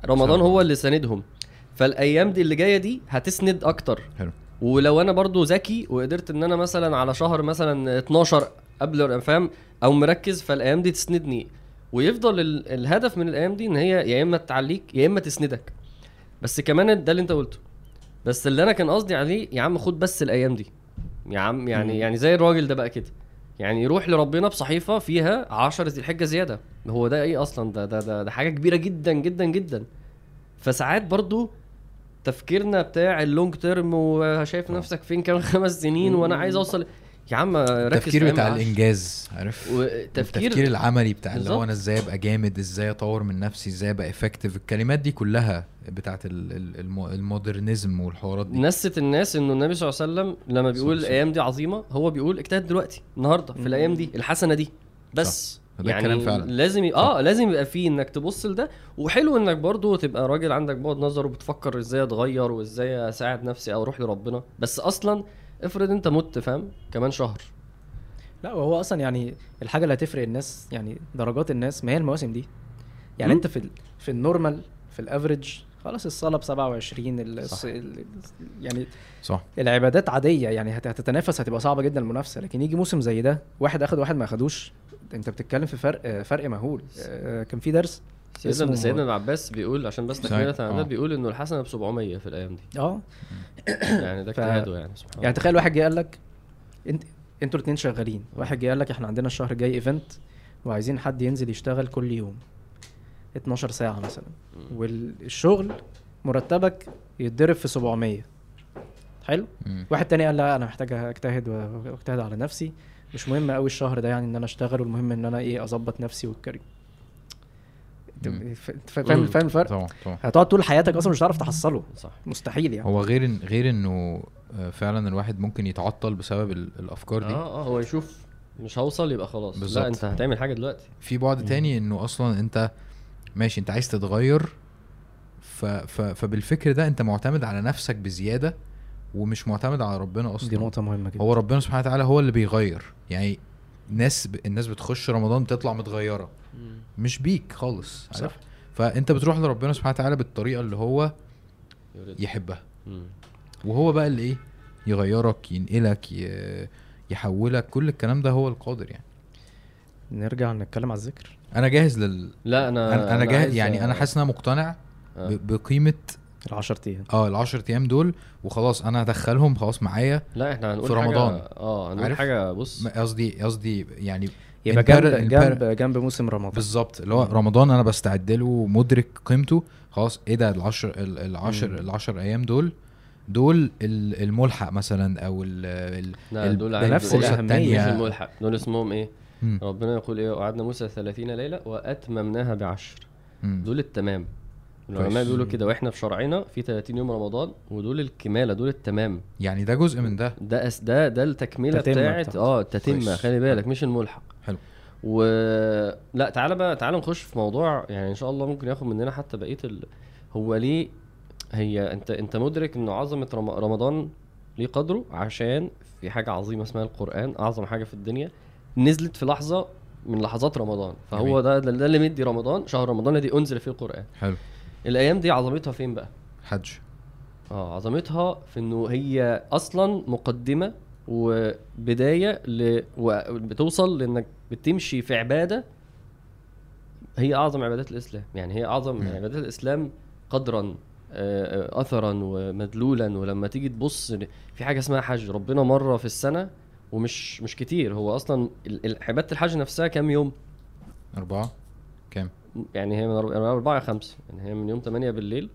رمضان هو اللي ساندهم. فالأيام دي اللي جاية دي هتسند أكتر. حلو. ولو أنا برضو ذكي وقدرت إن أنا مثلا على شهر مثلا 12 قبل فاهم؟ أو مركز فالأيام دي تسندني. ويفضل ال... الهدف من الأيام دي إن هي يا إما تعليك يا إما تسندك. بس كمان ده اللي أنت قلته. بس اللي أنا كان قصدي عليه يا عم خد بس الأيام دي. يا عم يعني مم. يعني زي الراجل ده بقى كده. يعني يروح لربنا بصحيفة فيها 10 ذي الحجة زيادة. هو ده إيه أصلا؟ ده ده ده, ده حاجة كبيرة جدا جدا جدا. فساعات برضو تفكيرنا بتاع ال long term وشايف آه. نفسك فين كمان خمس سنين وأنا عايز أوصل يا عم ركز التفكير بتاع. الإنجاز عارف؟ وتفكير التفكير العملي بتاع اللي هو. أنا إزاي أبقى جامد إزاي أطور من نفسي إزاي أبقى effective الكلمات دي كلها بتاعت ال- ال- المو- ال modernism والحوارات دي. نست الناس إنه النبي صلى الله عليه وسلم لما بيقول الأيام دي عظيمة هو بيقول اجتهد دلوقتي النهارده في. الأيام دي الحسنة دي. بس ده الكلام فعلا. لازم ي... آه لازم يبقى فيه إنك تبص لده. وحلو إنك برضو تبقى راجل عندك بعد نظر وبتفكر إزاي أتغير وإزاي أساعد نفسي أو أروح لربنا. بس أصلا افرض انت مت فاهم؟ كمان شهر. لا وهو أصلا يعني الحاجة اللي هتفرق الناس يعني درجات الناس ما هي المواسم دي. يعني. انت في ال... في ال normal في ال average خلاص الصلاة ب 27 ال... صح. ال... يعني صح. العبادات عادية يعني هت... هتتنافس هتبقى صعبة جدا المنافسة. لكن يجي موسم زي ده واحد أخد واحد ما أخدوش انت بتتكلم في فرق فرق مهول. آه، كان في درس سيدنا سيدنا ابن عباس بيقول عشان بس. تكملة عن ده آه. بيقول إنه الحسنة ب 700 في الأيام دي آه يعني ده ف- اجتهاده يعني سبحان يعني الله. تخيل واحد جه قال لك انت أنتوا الاثنين شغالين واحد جه قال لك إحنا عندنا الشهر الجاي event وعايزين حد ينزل يشتغل كل يوم 12 ساعة مثلا والشغل مرتبك يتضرب في 700 حلو مم. واحد تاني قال لا أنا محتاج أجتهد واجتهد على نفسي مش مهم قوي الشهر ده يعني إن أنا أشتغل والمهم إن أنا إيه أظبط نفسي والكريم فاهم. فاهم الفرق؟ طبعا طبعا. هتقعد طول حياتك أصلا مش هتعرف تحصله. صح. مستحيل يعني. هو غير إن غير إنه آه، فعلا الواحد ممكن يتعطل بسبب ال- الأفكار دي. آه آه هو يشوف مش هوصل يبقى خلاص. بالظبط. لا أنت هتعمل حاجة دلوقتي. في بعد تاني إنه أصلا أنت ماشي أنت عايز تتغير ف ف فبالفكر ده أنت معتمد على نفسك بزيادة ومش معتمد على ربنا أصلا. دي نقطة مهمة جدا. هو ربنا سبحانه وتعالى هو اللي بيغير. يعني ناس ب... الناس بتخش رمضان بتطلع متغيرة مش بيك خالص صح. عارف فأنت بتروح لربنا سبحانه وتعالى بالطريقة اللي هو. يحبها مم. وهو بقى اللي إيه يغيرك ينقلك ي... يحولك كل الكلام ده هو القادر يعني نرجع نتكلم على الذكر أنا جاهز لل لا أنا أنا, أنا جاهز يعني أنا حاسس إن أنا مقتنع آه. ب... بقيمة العشر أيام آه العشر أيام دول وخلاص أنا هدخلهم خلاص معايا لا إحنا هنقول في حاجة- رمضان. آه هنقول؟ حاجة بص قصدي قصدي يعني يبقى جنب جنب جنب موسم رمضان بالظبط اللي هو رمضان أنا بستعد له مدرك قيمته خلاص إيه ده العشر ال- العشر مم. العشر أيام دول دول ال- الملحق مثلا أو ال ال لا دول بنفس عندهم- الأهمية. مش. الملحق دول اسمهم إيه مم. ربنا يقول إيه وقعدنا موسى 30 ليلة وأتممناها بعشر مم. دول التمام العلماء. بيقولوا كده وإحنا في شرعنا في 30 يوم رمضان ودول الكمالة دول التمام. يعني ده جزء من ده. ده أس ده ده التكملة تتمة بتاعت. آه التتمة. خلي بالك مش الملحق. حلو. و لا تعالى بقى تعالى نخش في موضوع يعني إن شاء الله ممكن ياخد مننا حتى بقية ال... هو ليه هي أنت أنت مدرك انه عظمة رم... رمضان ليه قدره؟ عشان في حاجة عظيمة اسمها القرآن أعظم حاجة في الدنيا نزلت في لحظة من لحظات رمضان. فهو. ده ده اللي مدي رمضان شهر رمضان الذي أنزل فيه القرآن. حلو. الأيام دي عظمتها فين بقى؟ حج. آه عظمتها في إنه هي أصلا مقدمة وبداية ل... وبتوصل لإنك بتمشي في عبادة. هي أعظم عبادات الإسلام يعني هي أعظم مم. عبادات الإسلام قدرا آه، آه، اثرا ومدلولا. ولما تيجي تبص في حاجة اسمها حج ربنا مرة في السنة ومش مش كتير. هو أصلا عبادة الحج نفسها كام يوم؟ أربعة. كام؟ يعني هي من من أربعة يا خمسة يعني هي من يوم 8 بالليل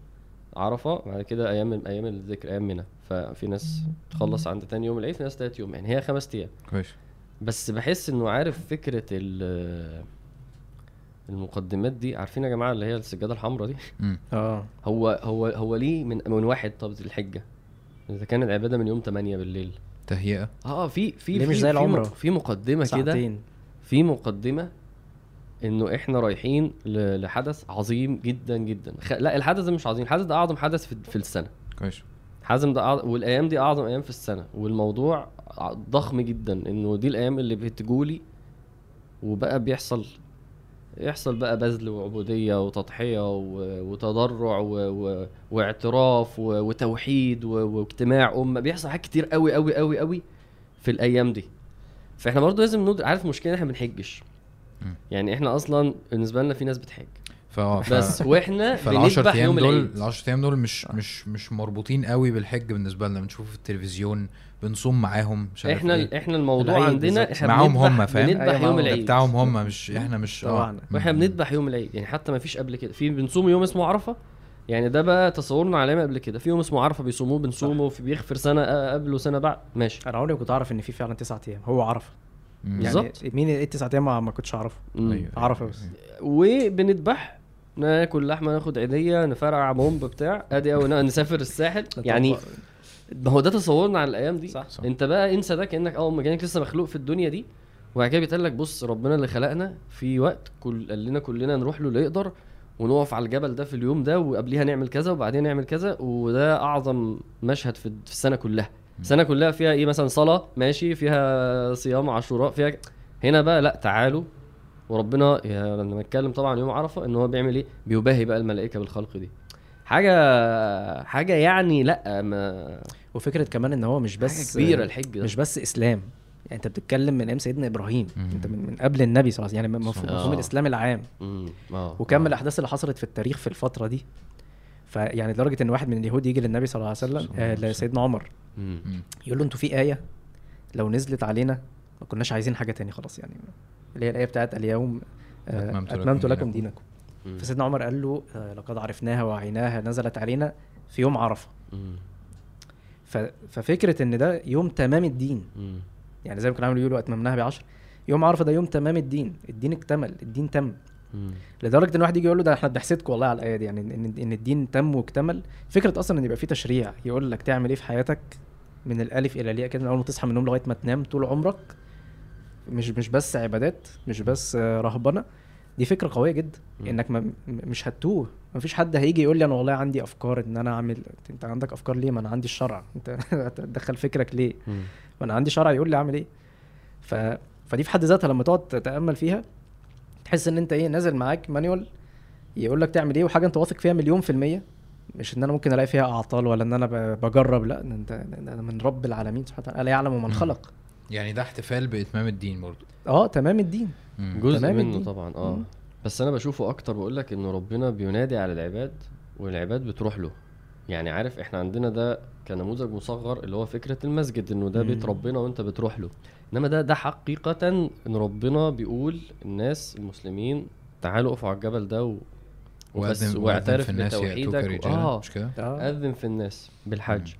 عرفة بعد كده أيام أيام الذكر أيام منى. ففي ناس تخلص عند تاني يوم العيد في ناس تلات يوم يعني هي خمس أيام. كويس. بس بحس إنه عارف فكرة ال المقدمات دي عارفين يا جماعة اللي هي السجادة الحمراء دي. آه. هو هو هو ليه من من واحد طب ذي الحجة؟ إذا كان العبادة من يوم 8 بالليل. تهيئة. آه في في ليه في مش زي العمرة؟ في مقدمة كده. ساعتين. في مقدمة إنه إحنا رايحين لحدث عظيم جدا جدا. خ... لا الحدث ده مش عظيم. الحدث ده أعظم حدث في, في السنة. كويس. حازم ده أعظم... والأيام دي أعظم أيام في السنة. والموضوع ضخم جدا إنه دي الأيام اللي بتجولي وبقى بيحصل يحصل بقى بذل وعبودية وتضحية و... وتضرع و... و... واعتراف و... وتوحيد و... واجتماع أمة. بيحصل حاجات كتير قوي قوي قوي قوي في الأيام دي. فإحنا برضه لازم ندرك عارف المشكلة إن إحنا بنحجش. مم. يعني إحنا أصلا بالنسبة لنا في ناس بتحج. فا ف... بس وإحنا فال10 بنذبح أيام يوم دول العيد. ال10 أيام دول مش مش مش مربوطين قوي بالحج بالنسبة لنا. بنشوفه في التلفزيون بنصوم معاهم مش عارف إحنا إيه. إحنا الموضوع عندنا. إحنا معاهم هم، فاهم؟ بنذبح أيوة، يوم العيد. بتاعهم هم مش إحنا مش آه. طبعاً. وإحنا. بنذبح يوم العيد. يعني حتى ما فيش قبل كده. في بنصوم يوم اسمه عرفة. يعني ده بقى تصورنا علامة قبل كده. في يوم اسمه عرفة بيصوموه بنصومه في بيغفر سنة قبل وسنه بعد. ماشي. أنا عمري ما كنت أعرف إن في فعلا تسعة أيام. هو عرفة. يعني بالظبط. مين إيه التسعة أيام ما ما كنتش أعرفه. أيوة. عرفه بس وبنذبح ناكل لحمة ناخد عيدية نفرقع بومب بتاع أدي أو نسافر الساحل يعني ما هو ده تصورنا على الأيام دي صح. صح. أنت بقى انسى ده كأنك أول ما كأنك لسه مخلوق في الدنيا دي وبعد كده بيتقال لك بص ربنا اللي خلقنا في وقت كل قال لنا كلنا نروح له اللي يقدر ونقف على الجبل ده في اليوم ده وقبليها نعمل كذا وبعدين نعمل كذا وده أعظم مشهد في في السنة كلها السنة كلها فيها إيه مثلا صلاة ماشي فيها صيام عاشوراء فيها هنا بقى لا تعالوا وربنا لما نتكلم طبعا يوم عرفة إن هو بيعمل إيه بيباهي بقى الملائكة بالخلق دي حاجة حاجة يعني لا ما وفكرة كمان إن هو مش بس بس كبيرة الحج ده مش بس إسلام يعني أنت بتتكلم من أيام سيدنا إبراهيم مم. أنت من, من قبل النبي صلى الله عليه وسلم يعني. مفهوم آه. الإسلام العام مم. آه وكم آه. الأحداث اللي حصلت في التاريخ في الفترة دي فيعني لدرجة إن واحد من اليهود يجي للنبي صلى الله عليه وسلم آه. لسيدنا عمر. يقول له أنتوا في آية؟ لو نزلت علينا ما كناش عايزين حاجة تاني خلاص يعني. اللي هي الآية بتاعت اليوم آه، أتممت لكم أتممت لكم دينكم. فسيدنا عمر قال له آه، لقد عرفناها وعيناها نزلت علينا في يوم عرفة. ففكرة إن ده يوم تمام الدين. مم. يعني زي ما كانوا عاملين يقولوا أتممناها بعشر. يوم عرفة ده يوم تمام الدين. الدين اكتمل الدين تم. مم. لدرجة إن واحد يجي يقول له ده إحنا بنحسدكم والله على الآية دي يعني ان إن الدين تم واكتمل. فكرة أصلا إن يبقى في تشريع يقول لك تعمل إيه في حياتك؟ من الألف إلى الياء كده من أول ما تصحى من النوم لغاية ما تنام طول عمرك. مش مش بس عبادات مش بس آه، رهبنة. دي فكرة قوية جدا. إنك ما مش هتوه مفيش حد هيجي يقول لي أنا والله عندي أفكار إن أنا أعمل أنت عندك أفكار ليه؟ ما أنا عندي الشرع. أنت هتدخل فكرك ليه. ما أنا عندي شرع يقول لي أعمل إيه؟ ف... فدي في حد ذاتها لما تقعد تتأمل فيها تحس إن أنت إيه نازل معاك مانيوال يقول لك تعمل إيه وحاجة أنت واثق فيها مليون في المية مش إن أنا ممكن ألاقي فيها أعطال ولا إن أنا ب- بجرب لأ ده أنت ده أنا من رب العالمين سبحانه وتعالى ألا يعلم من. خلق يعني ده احتفال بإتمام الدين برضو آه تمام الدين مم. جزء تمام منه الدين. طبعا آه مم. بس أنا بشوفه أكتر بقول لك ان ربنا بينادي على العباد والعباد بتروح له يعني عارف إحنا عندنا ده كنموذج مصغر اللي هو فكرة المسجد انه ده بيت مم. ربنا وانت بتروح له. انما ده ده حقيقة ان ربنا بيقول الناس المسلمين تعالوا اقفوا على الجبل ده و... وبس واعترف في الناس يأتوك بتوحيدك. آه مش كده؟ آه. أذن في الناس بالحج.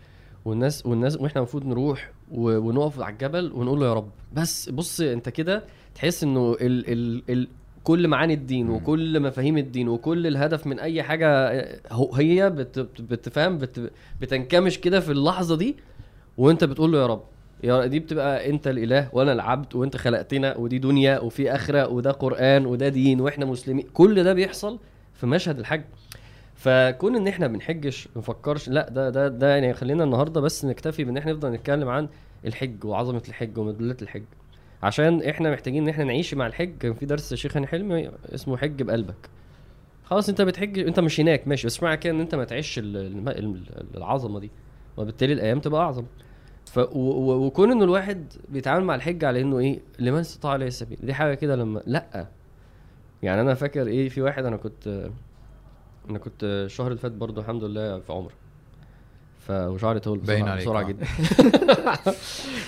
والناس والناس وإحنا المفروض نروح و... ونقف على الجبل ونقول له يا رب. بس بص انت كده تحس انه ال... ال... ال... كل معاني الدين. وكل مفاهيم الدين وكل الهدف من أي حاجة هي بت... بت- بتفهم بت... بتنكمش كده في اللحظة دي وأنت بتقول له يا رب. يا دي بتبقى أنت الإله وأنا العبد وأنت خلقتنا ودي دنيا وفي آخرة وده قرآن وده دين وإحنا مسلمين. كل ده بيحصل في مشهد الحج. فكون إن إحنا بنحجش نفكرش لا ده ده ده يعني خلينا النهارده بس نكتفي بإن إحنا نفضل نتكلم عن الحج وعظمة الحج ومدلات الحج. عشان إحنا محتاجين ان إحنا نعيش مع الحج. كان في درس هاني حلمي اسمه حج بقلبك. خلاص انت بتحج انت مش هناك. ماشي بس معنى كده ان انت ما تعيش العظمة دي. وبالتالي الأيام تبقى أعظم. ف وكون إنه الواحد بيتعامل مع الحج على إنه إيه لمن استطاع إليه السبيل. دي حاجة كده لما لأ. يعني أنا فاكر إيه في واحد أنا كنت أنا كنت الشهر اللي فات برضه الحمد لله في عمرة. ف وشعري طول باين بسرعة, عليك، بسرعة آه. جدا.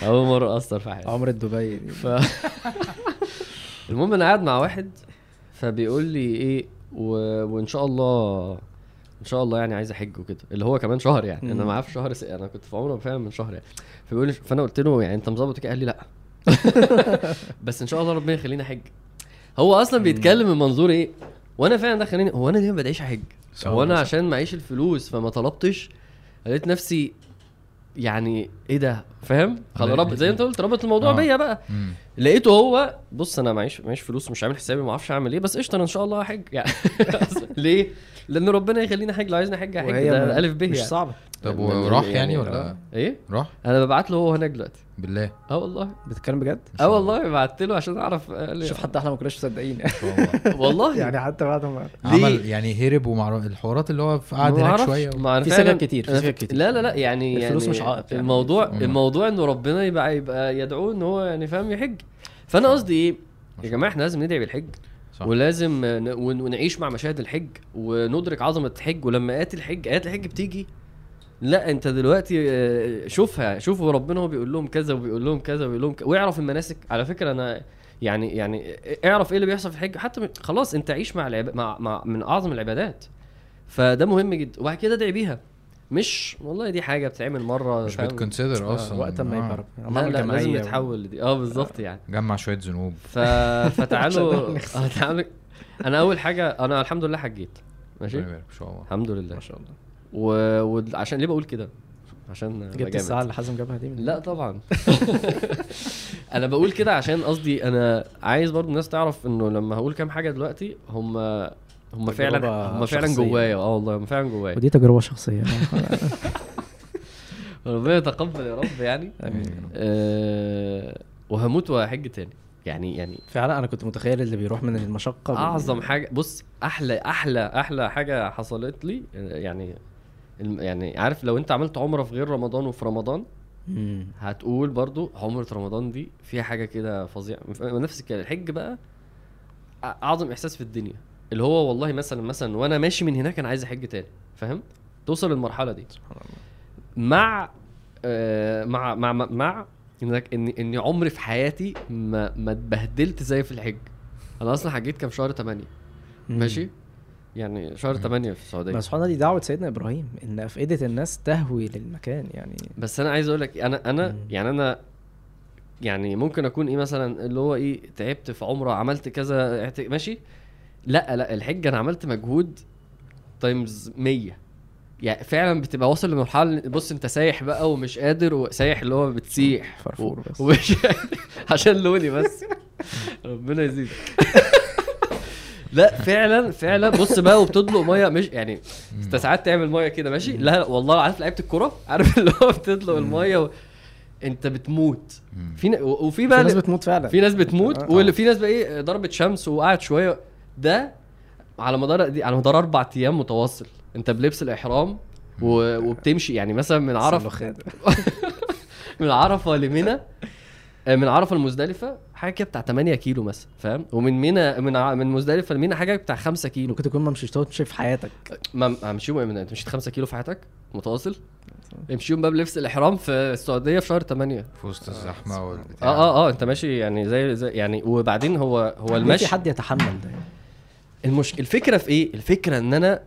أول مرة أثر في حياتي. عمر دبي. ف المهم أنا قاعد مع واحد فبيقول لي إيه و... وإن شاء الله إن شاء الله يعني عايز احج وكده اللي هو كمان شهر يعني. أنا. معاه في شهر س... أنا كنت في عمره فعلا من شهر يعني. فبيقول لي فأنا قلت له يعني أنت مظبط كده؟ قال لي لأ. بس إن شاء الله ربنا يخليني أحج. هو أصلا بيتكلم من منظور إيه؟ وأنا فعلا ده خليني هو أنا ليه ما بدعيش أحج. هو أنا. عشان معيش الفلوس فما طلبتش لقيت نفسي يعني إيه ده فاهم؟ خلاص رب زي انت قلت ربط الموضوع آه. بيا بقى. مم. لقيته هو بص أنا معيش معيش فلوس مش عامل حسابي ما أعرفش اعمل إيه بس قشطة ان شاء الله هحج. يعني ليه؟ لأن ربنا يخليني احج لو عايزني احج احج ده ألف ب مش يعني. صعبة. طب وراح يعني يعني- ولا؟ إيه؟ راح؟ أنا ببعت له هو هناك دلوقتي. بالله. آه والله. بتتكلم بجد؟ آه والله. بعت له عشان أعرف شوف حتى إحنا ما كناش مصدقين. والله. يعني حتى بعد ما عمل يعني هرب ومع الحوارات اللي هو قعد هناك. شوية. و... في سكك كتير، في سكك كتير. لا لا لا. يعني الفلوس يعني مش عائق يعني. الموضوع مم. الموضوع ان ربنا يبقى يبقى يدعوه إن هو يعني فاهم يحج. فأنا قصدي إيه؟ يا جماعة إحنا لازم ندعي بالحج. صح. ولازم ونعيش مع مشاهد الحج. وندرك عظمة الحج. ولما آيات الحج آيات الحج بتيجي لا انت دلوقتي آه، شوفها شوفوا ربنا هو بيقول لهم كذا وبيقول لهم كذا وبيقول لهم كذا واعرف المناسك. على فكرة أنا يعني يعني اعرف إيه اللي بيحصل في الحج. حتى خلاص أنت عيش مع العب... مع, مع من أعظم العبادات. فده مهم جدا. وبعد كده ادعي بيها. مش والله دي حاجة بتتعمل مرة مش؟ بتكونسيدر أصلا. وقت ما آه. يبقى رب- لا لا لازم نتحول لدي آه بالظبط يعني. جمع شوية ذنوب. ف... فتعالوا تعالوا. أنا أول حاجة أنا الحمد لله حجيت. ماشي؟ ربنا يبارك إن شاء الله. الحمد لله. ما شاء الله. وعشان ليه بقول كده؟ عشان جبت. الساعة اللي حازم جابها دي من لا طبعا. أنا بقول كده عشان قصدي أنا عايز برضو الناس تعرف إنه لما هقول كام حاجة دلوقتي هم هم فعلا هم فعلا. جوايا. آه والله هم فعلا جوايا. ودي تجربة شخصية. ربنا يتقبل يا رب يعني. آمين أه وهموت وهحج تاني. يعني يعني فعلا أنا كنت متخيل اللي بيروح من المشقة. أعظم حاجة بص أحلى أحلى أحلى حاجة حصلت لي يعني يعني عارف لو انت عملت عمرة في غير رمضان وفي رمضان مم. هتقول برضو عمرة رمضان دي فيها حاجة كده فظيعة. نفس الكلام. الحج بقى أعظم إحساس في الدنيا. اللي هو والله مثلا مثلا وأنا ماشي من هناك أنا عايز أحج تاني فاهم؟ توصل للمرحلة دي. سبحان الله. مع آه مع مع مع, مع إنك ان ان عمري في حياتي ما ما اتبهدلت زي في الحج. أنا أصلا حجيت كام شهر؟ 8 مم. ماشي؟ يعني شهر 8 في السعودية. ما سبحان الله دي دعوة سيدنا إبراهيم إن أفئدة الناس تهوي للمكان يعني. بس أنا عايز أقول لك أنا أنا مم. يعني أنا يعني ممكن أكون إيه مثلا اللي هو إيه تعبت في عمره عملت كذا ماشي؟ لأ لأ الحج أنا عملت مجهود تايمز 100 يعني فعلا بتبقى واصل لمرحلة بص أنت سايح بقى ومش قادر وسايح اللي هو بتسيح. فرفور بس. ومش عشان لوني بس. ربنا يزيدك. لا فعلا فعلا. بص بقى وبتدلق مية مش يعني انت ساعات تعمل مية كده ماشي؟ لا لا والله عارف لعيبة الكورة؟ عارف اللي هو بتدلق المية و... انت بتموت. في وفي في بقى ناس بتموت فعلا. في ناس بتموت آه. واللي في ناس بقى إيه ضربة شمس وقعد شوية. ده على مدار دي على مدار أربع أيام متواصل. انت بلبس الإحرام و... وبتمشي. يعني مثلا من عرفه. من عرفة لمنى من عرفة لمزدلفه حاجة كده بتاع 8 كيلو مثلا فاهم؟ ومن منى من ع... من مزدلفة لمنى حاجة بتاع 5 كيلو. ممكن تكون ما مشيتش في حياتك. ما همشيهم من انت مشيت 5 كيلو في حياتك؟ متواصل؟ امشيهم بقى بلبس الإحرام في السعودية في شهر 8 في وسط الزحمة والبتاع. آه آه آه أنت ماشي يعني زي, زي يعني وبعدين هو هو ليه المشي في حد يتحمل ده؟ المش... الفكرة في إيه؟ الفكرة إن أنا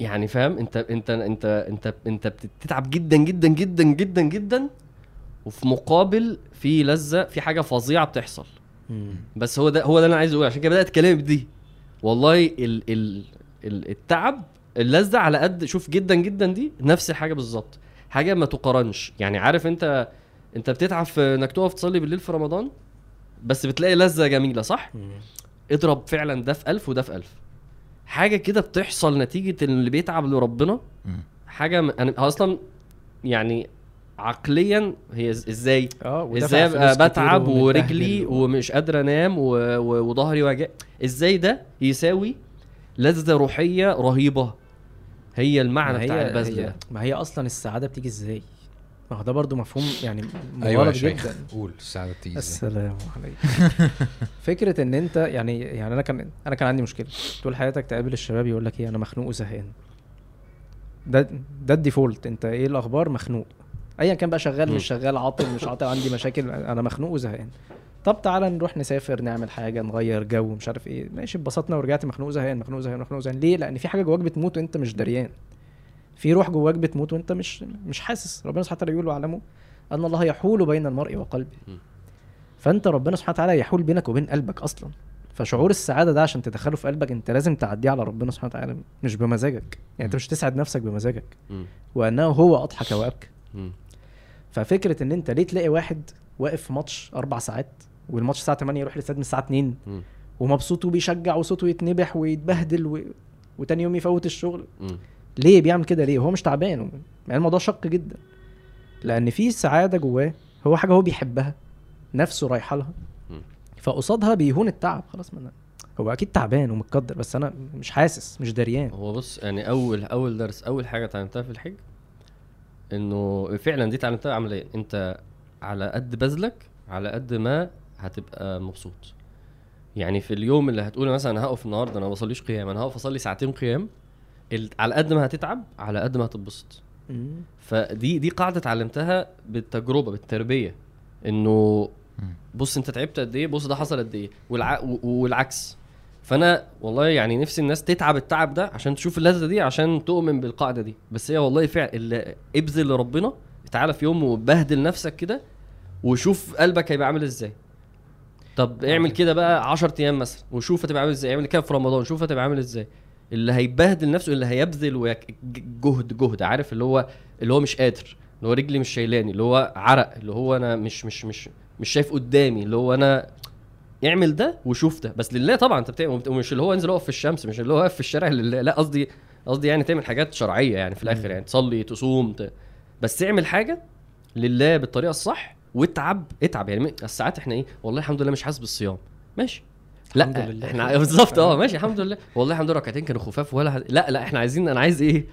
يعني فاهم أنت أنت أنت أنت أنت بتتعب جدا جدا جدا جدا جدا وفي مقابل في لذة في حاجة فظيعة بتحصل. مم. بس هو ده هو ده اللي أنا عايز أقوله. عشان كده بدأت كلامي بدي والله ال ال ال التعب اللذة على قد شوف جدا جدا دي نفس الحاجة بالظبط. حاجة ما تقارنش. يعني عارف أنت أنت بتتعب في إنك تقف تصلي بالليل في رمضان؟ بس بتلاقي لذة جميلة صح؟ مم. اضرب فعلا ده في ألف وده في ألف. حاجة كده بتحصل نتيجة اللي بيتعب لربنا؟ مم. حاجة م... أنا أصلا يعني عقليا هي إز- إزاي؟ آه إزاي أبقى بتعب ورجلي و- ومش قادر أنام وظهري وجع؟ إزاي ده يساوي لذة روحية رهيبة؟ هي المعنى ما بتاع هي- البذل هي ده. ما هي أصلا السعادة بتيجي إزاي؟ ما هو ده برضو مفهوم يعني أيوه يا مغالط شيخ جدا. قول الساعة بتيجي إزاي. السلام عليكم. فكرة إن أنت يعني يعني أنا كان أنا كان عندي مشكلة. طول حياتك تقابل الشباب يقول لك إيه؟ أنا مخنوق وزهقان. ده ده الديفولت. أنت إيه الأخبار؟ مخنوق. ايا كان بقى شغال. مش شغال عاطل مش عاطل عندي مشاكل أنا مخنوق وزهقان. طب تعالى نروح نسافر نعمل حاجة نغير جو مش عارف إيه. ماشي اتبسطنا ورجعت مخنوق زهقان مخنوق زهقان مخنوق زهقان ليه؟ لأن في حاجة جواك بتموت وأنت مش دريان. في روح جواك بتموت وأنت مش مش حاسس. ربنا سبحانه وتعالى يقول واعلموا أن الله يحول بين المرء وقلبه. فأنت ربنا سبحانه وتعالى يحول بينك وبين قلبك أصلا. فشعور السعادة ده عشان تدخله في قلبك أنت لازم تعديه على ربنا سبحانه وتعالى مش بمزاجك. يعني أنت. مش تسعد نفسك بمزاجك. وأنه هو أضحك وابكى. ففكرة إن أنت ليه تلاقي واحد واقف في ماتش أربع ساعات والماتش الساعة 8 يروح الاستاد من الساعة 2 مم. ومبسوط وبيشجع وصوته يتنبح ويتبهدل و... وتاني يوم يفوت الشغل مم. ليه بيعمل كده ليه هو مش تعبان يعني الموضوع شق جدا لأن في سعادة جواه هو حاجة هو بيحبها نفسه رايحة لها. فقصادها بيهون التعب خلاص من هو أكيد تعبان ومتقدر بس أنا مش حاسس مش دريان هو بص يعني أول أول درس أول حاجة اتعلمتها في الحج إنه فعلا دي اتعلمتها عمليا أنت على قد بذلك على قد ما هتبقى مبسوط. يعني في اليوم اللي هتقول مثلا أنا هقف النهارده أنا ما بصليش قيام أنا هقف أصلي ساعتين قيام ال- على قد ما هتتعب على قد ما هتتبسط. فدي دي قاعدة اتعلمتها بالتجربة بالتربية. إنه. بص أنت تعبت قد إيه بص ده حصل قد إيه والع... والعكس. فانا والله يعني نفسي الناس تتعب التعب ده عشان تشوف اللذة دي عشان تؤمن بالقاعدة دي. بس هي والله فعلا اللي ابذل لربنا. تعالى في يوم وبهدل نفسك كده وشوف قلبك هيبقى عامل إزاي. طب اعمل كده. بقى 10 أيام مثلا وشوف هتبقى عامل إزاي. اعمل كده في رمضان شوف هتبقى عامل إزاي. اللي هيبهدل نفسه اللي هيبذل ويك- جهد جهد. عارف اللي هو اللي هو مش قادر اللي هو رجلي مش شايلاني اللي هو عرق اللي هو أنا مش مش مش مش شايف قدامي اللي هو أنا اعمل ده وشوف ده. بس لله طبعا أنت بتعمل ومش اللي هو انزل اقف في الشمس مش اللي هو واقف في الشارع لله لا قصدي قصدي يعني تعمل حاجات شرعية يعني في الآخر يعني تصلي تصوم ت... بس اعمل حاجة لله بالطريقة الصح واتعب اتعب. يعني م- ساعات إحنا إيه والله الحمد لله مش حاسس بالصيام. ماشي. لا الحمد لله. إحنا بالظبط آه ماشي الحمد لله. والله الحمد لله ركعتين كانوا خفاف ولا ح... لا لا إحنا عايزين أنا عايز إيه؟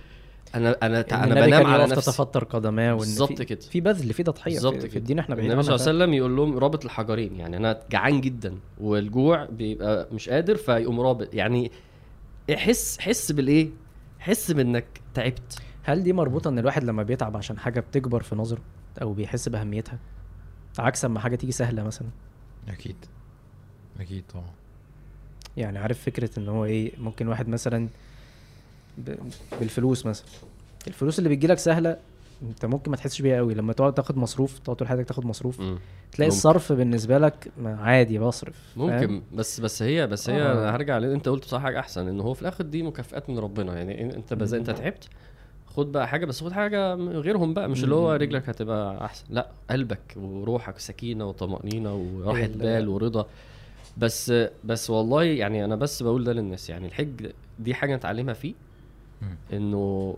أنا أنا أنا بنام على نفسي. تتفطر قدماه بالظبط في- كده. في بذل في تضحية. بالظبط في, في كده. الدين إحنا النبي صلى الله عليه وسلم يقول لهم رابط الحجرين. يعني أنا جعان جدا والجوع بيبقى مش قادر فيقوم رابط. يعني حس حس بالإيه؟ حس بإنك تعبت. هل دي مربوطة إن الواحد لما بيتعب عشان حاجة بتكبر في نظره أو بيحس بأهميتها؟ عكس أما حاجة تيجي سهلة مثلا. أكيد. أكيد طبعا. يعني عارف فكرة إن هو إيه ممكن واحد مثلا. بالفلوس مثلا الفلوس اللي بتجيلك سهلة انت ممكن ما تحسش بيها قوي لما تقعد تاخد مصروف تقعد طول حياتك تاخد مصروف مم. تلاقي ممكن. الصرف بالنسبة لك عادي بصرف؟ ممكن بس بس هي بس هي آه. هرجع انت قلت بصراحه حاجة أحسن إن هو في الآخر دي مكافئات من ربنا يعني انت بز... انت تعبت خد بقى حاجة بس خد حاجة غيرهم بقى مش اللي هو. رجلك هتبقى أحسن لا قلبك وروحك سكينة وطمأنينة وراحة ال- بال ورضا بس بس والله يعني أنا بس بقول ده للناس يعني الحج دي حاجة نتعلمها فيه. إنه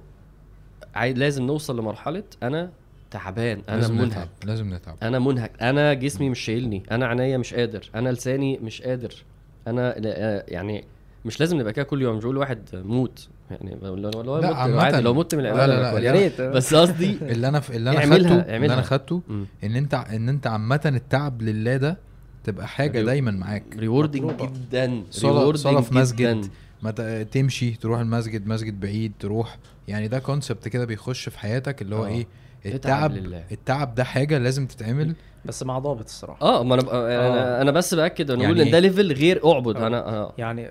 عاي... لازم نوصل لمرحلة أنا تعبان أنا لازم منهك نتعب لازم نتعب أنا منهك أنا جسمي مش شايلني أنا عينيا مش قادر أنا لساني مش قادر أنا لا- يعني مش لازم نبقى كده كل يوم مش بقول واحد موت يعني لو لو لو لا،. عادي لو مت من لا، لا،. يا ريت بس قصدي اللي أنا ف... اللي أنا خدته اللي. أنا خدته. إن أنت إن أنت عامة التعب لله ده تبقى حاجة دايما معاك rewarding. جدا صلاة في مسجد. ما تمشي تروح المسجد مسجد بعيد تروح يعني ده concept كده بيخش في حياتك اللي هو آه. إيه التعب لله. التعب ده حاجة لازم تتعمل بس مع ضابط الصراحة آه ما أنا أنا آه. أنا بس بأكد ونقول يعني إن ده؟ ليفل غير أعبد آه. أنا آه. يعني.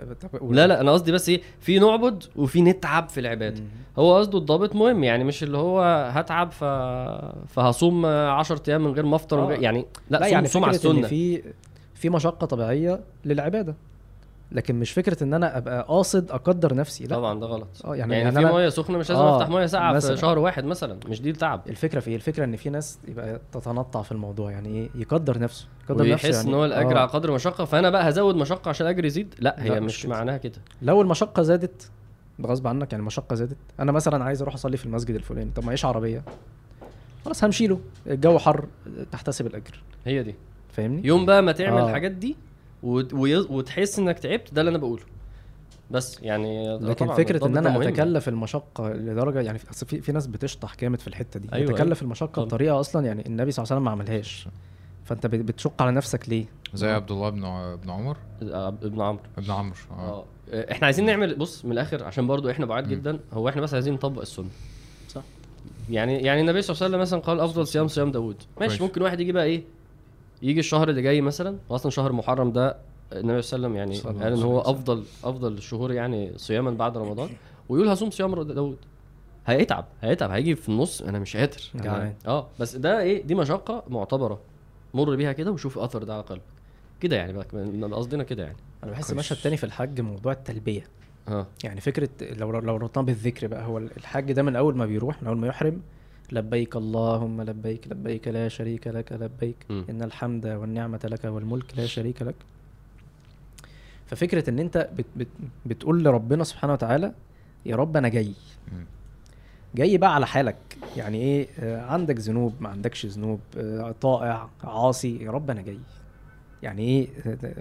لا لا أنا قصدي بس إيه في نعبد وفي نتعب في العباده مم. هو قصده الضابط مهم يعني مش اللي هو هتعب ف... فهصوم 10 أيام من غير ما أفطر آه. يعني لا, لا صوم, يعني صوم على السنة في في مشقة طبيعية للعبادة لكن مش فكرة إن أنا أبقى قاصد أقدر نفسي لأ. طبعا ده غلط. آه يعني, يعني, في مية سخنة مش لازم آه، أفتح مية ساقعة في. شهر واحد مثلا مش دي التعب. الفكرة في إيه؟ الفكرة إن في ناس يبقى تتنطع في الموضوع يعني إيه يقدر نفسه يقدر نفسه يعني. إن هو الأجر آه. على قدر المشقة فأنا بقى هزود مشقة عشان الأجر يزيد؟ لأ هي لا، مش, مش كده. معناها كده. لو المشقة زادت بغصب عنك يعني المشقة زادت أنا مثلا عايز أروح أصلي في المسجد الفلاني طب معيش عربية. خلاص همشي له الجو حر تحتسب الأجر. هي دي. فاهمني؟ يوم بقى ما تعمل آه. الحاجات دي وت- وي- وتحس انك تعبت ده اللي أنا بقوله بس يعني لكن طبعاً فكرة إن أنا. اتكلف المشقة لدرجة يعني في, في, في ناس بتشطح جامد في الحتة دي أيوة، تتكلف أيوة. المشقة طبعاً. بطريقة أصلا يعني النبي صلى الله عليه وسلم ما عملهاش فأنت بت- بتشق على نفسك ليه زي عبد الله بن بن عمر آه، ابن عمرو ابن عمرو آه آه إحنا عايزين نعمل بص من الآخر عشان برضو إحنا بعاد. جدا هو إحنا بس عايزين نطبق السنة صح. يعني يعني النبي صلى الله عليه وسلم مثلا قال أفضل صيام صيام داوود ماشي. ممكن واحد يجي بقى إيه يجي الشهر اللي جاي مثلا واصلا شهر محرم ده النبي صلى الله عليه وسلم يعني قال إن هو. أفضل أفضل الشهور يعني صياما بعد رمضان. ويقول هصوم صيام داوود هيتعب هيتعب هيجي في النص أنا مش قادر. جعان. آه بس ده إيه؟ دي مشقة معتبرة. مر بيها كده وشوف أثر ده على قلبك. كده يعني قصدنا كده يعني. أنا بحس كويس. مشهد تاني في الحج موضوع التلبية. آه. يعني فكرة لو لو ربطناه بالذكر بقى هو الحج ده من أول ما بيروح من أول ما يحرم لبيك اللهم لبيك لبيك لا شريك لك لبيك مم. إن الحمد والنعمة لك والملك لا شريك لك. ففكرة إن أنت بت بت بتقول لربنا سبحانه وتعالى يا رب أنا جاي. جاي بقى على حالك. يعني إيه؟ آه، عندك ذنوب ما عندكش ذنوب. آه، طائع عاصي يا رب أنا جاي. يعني إيه؟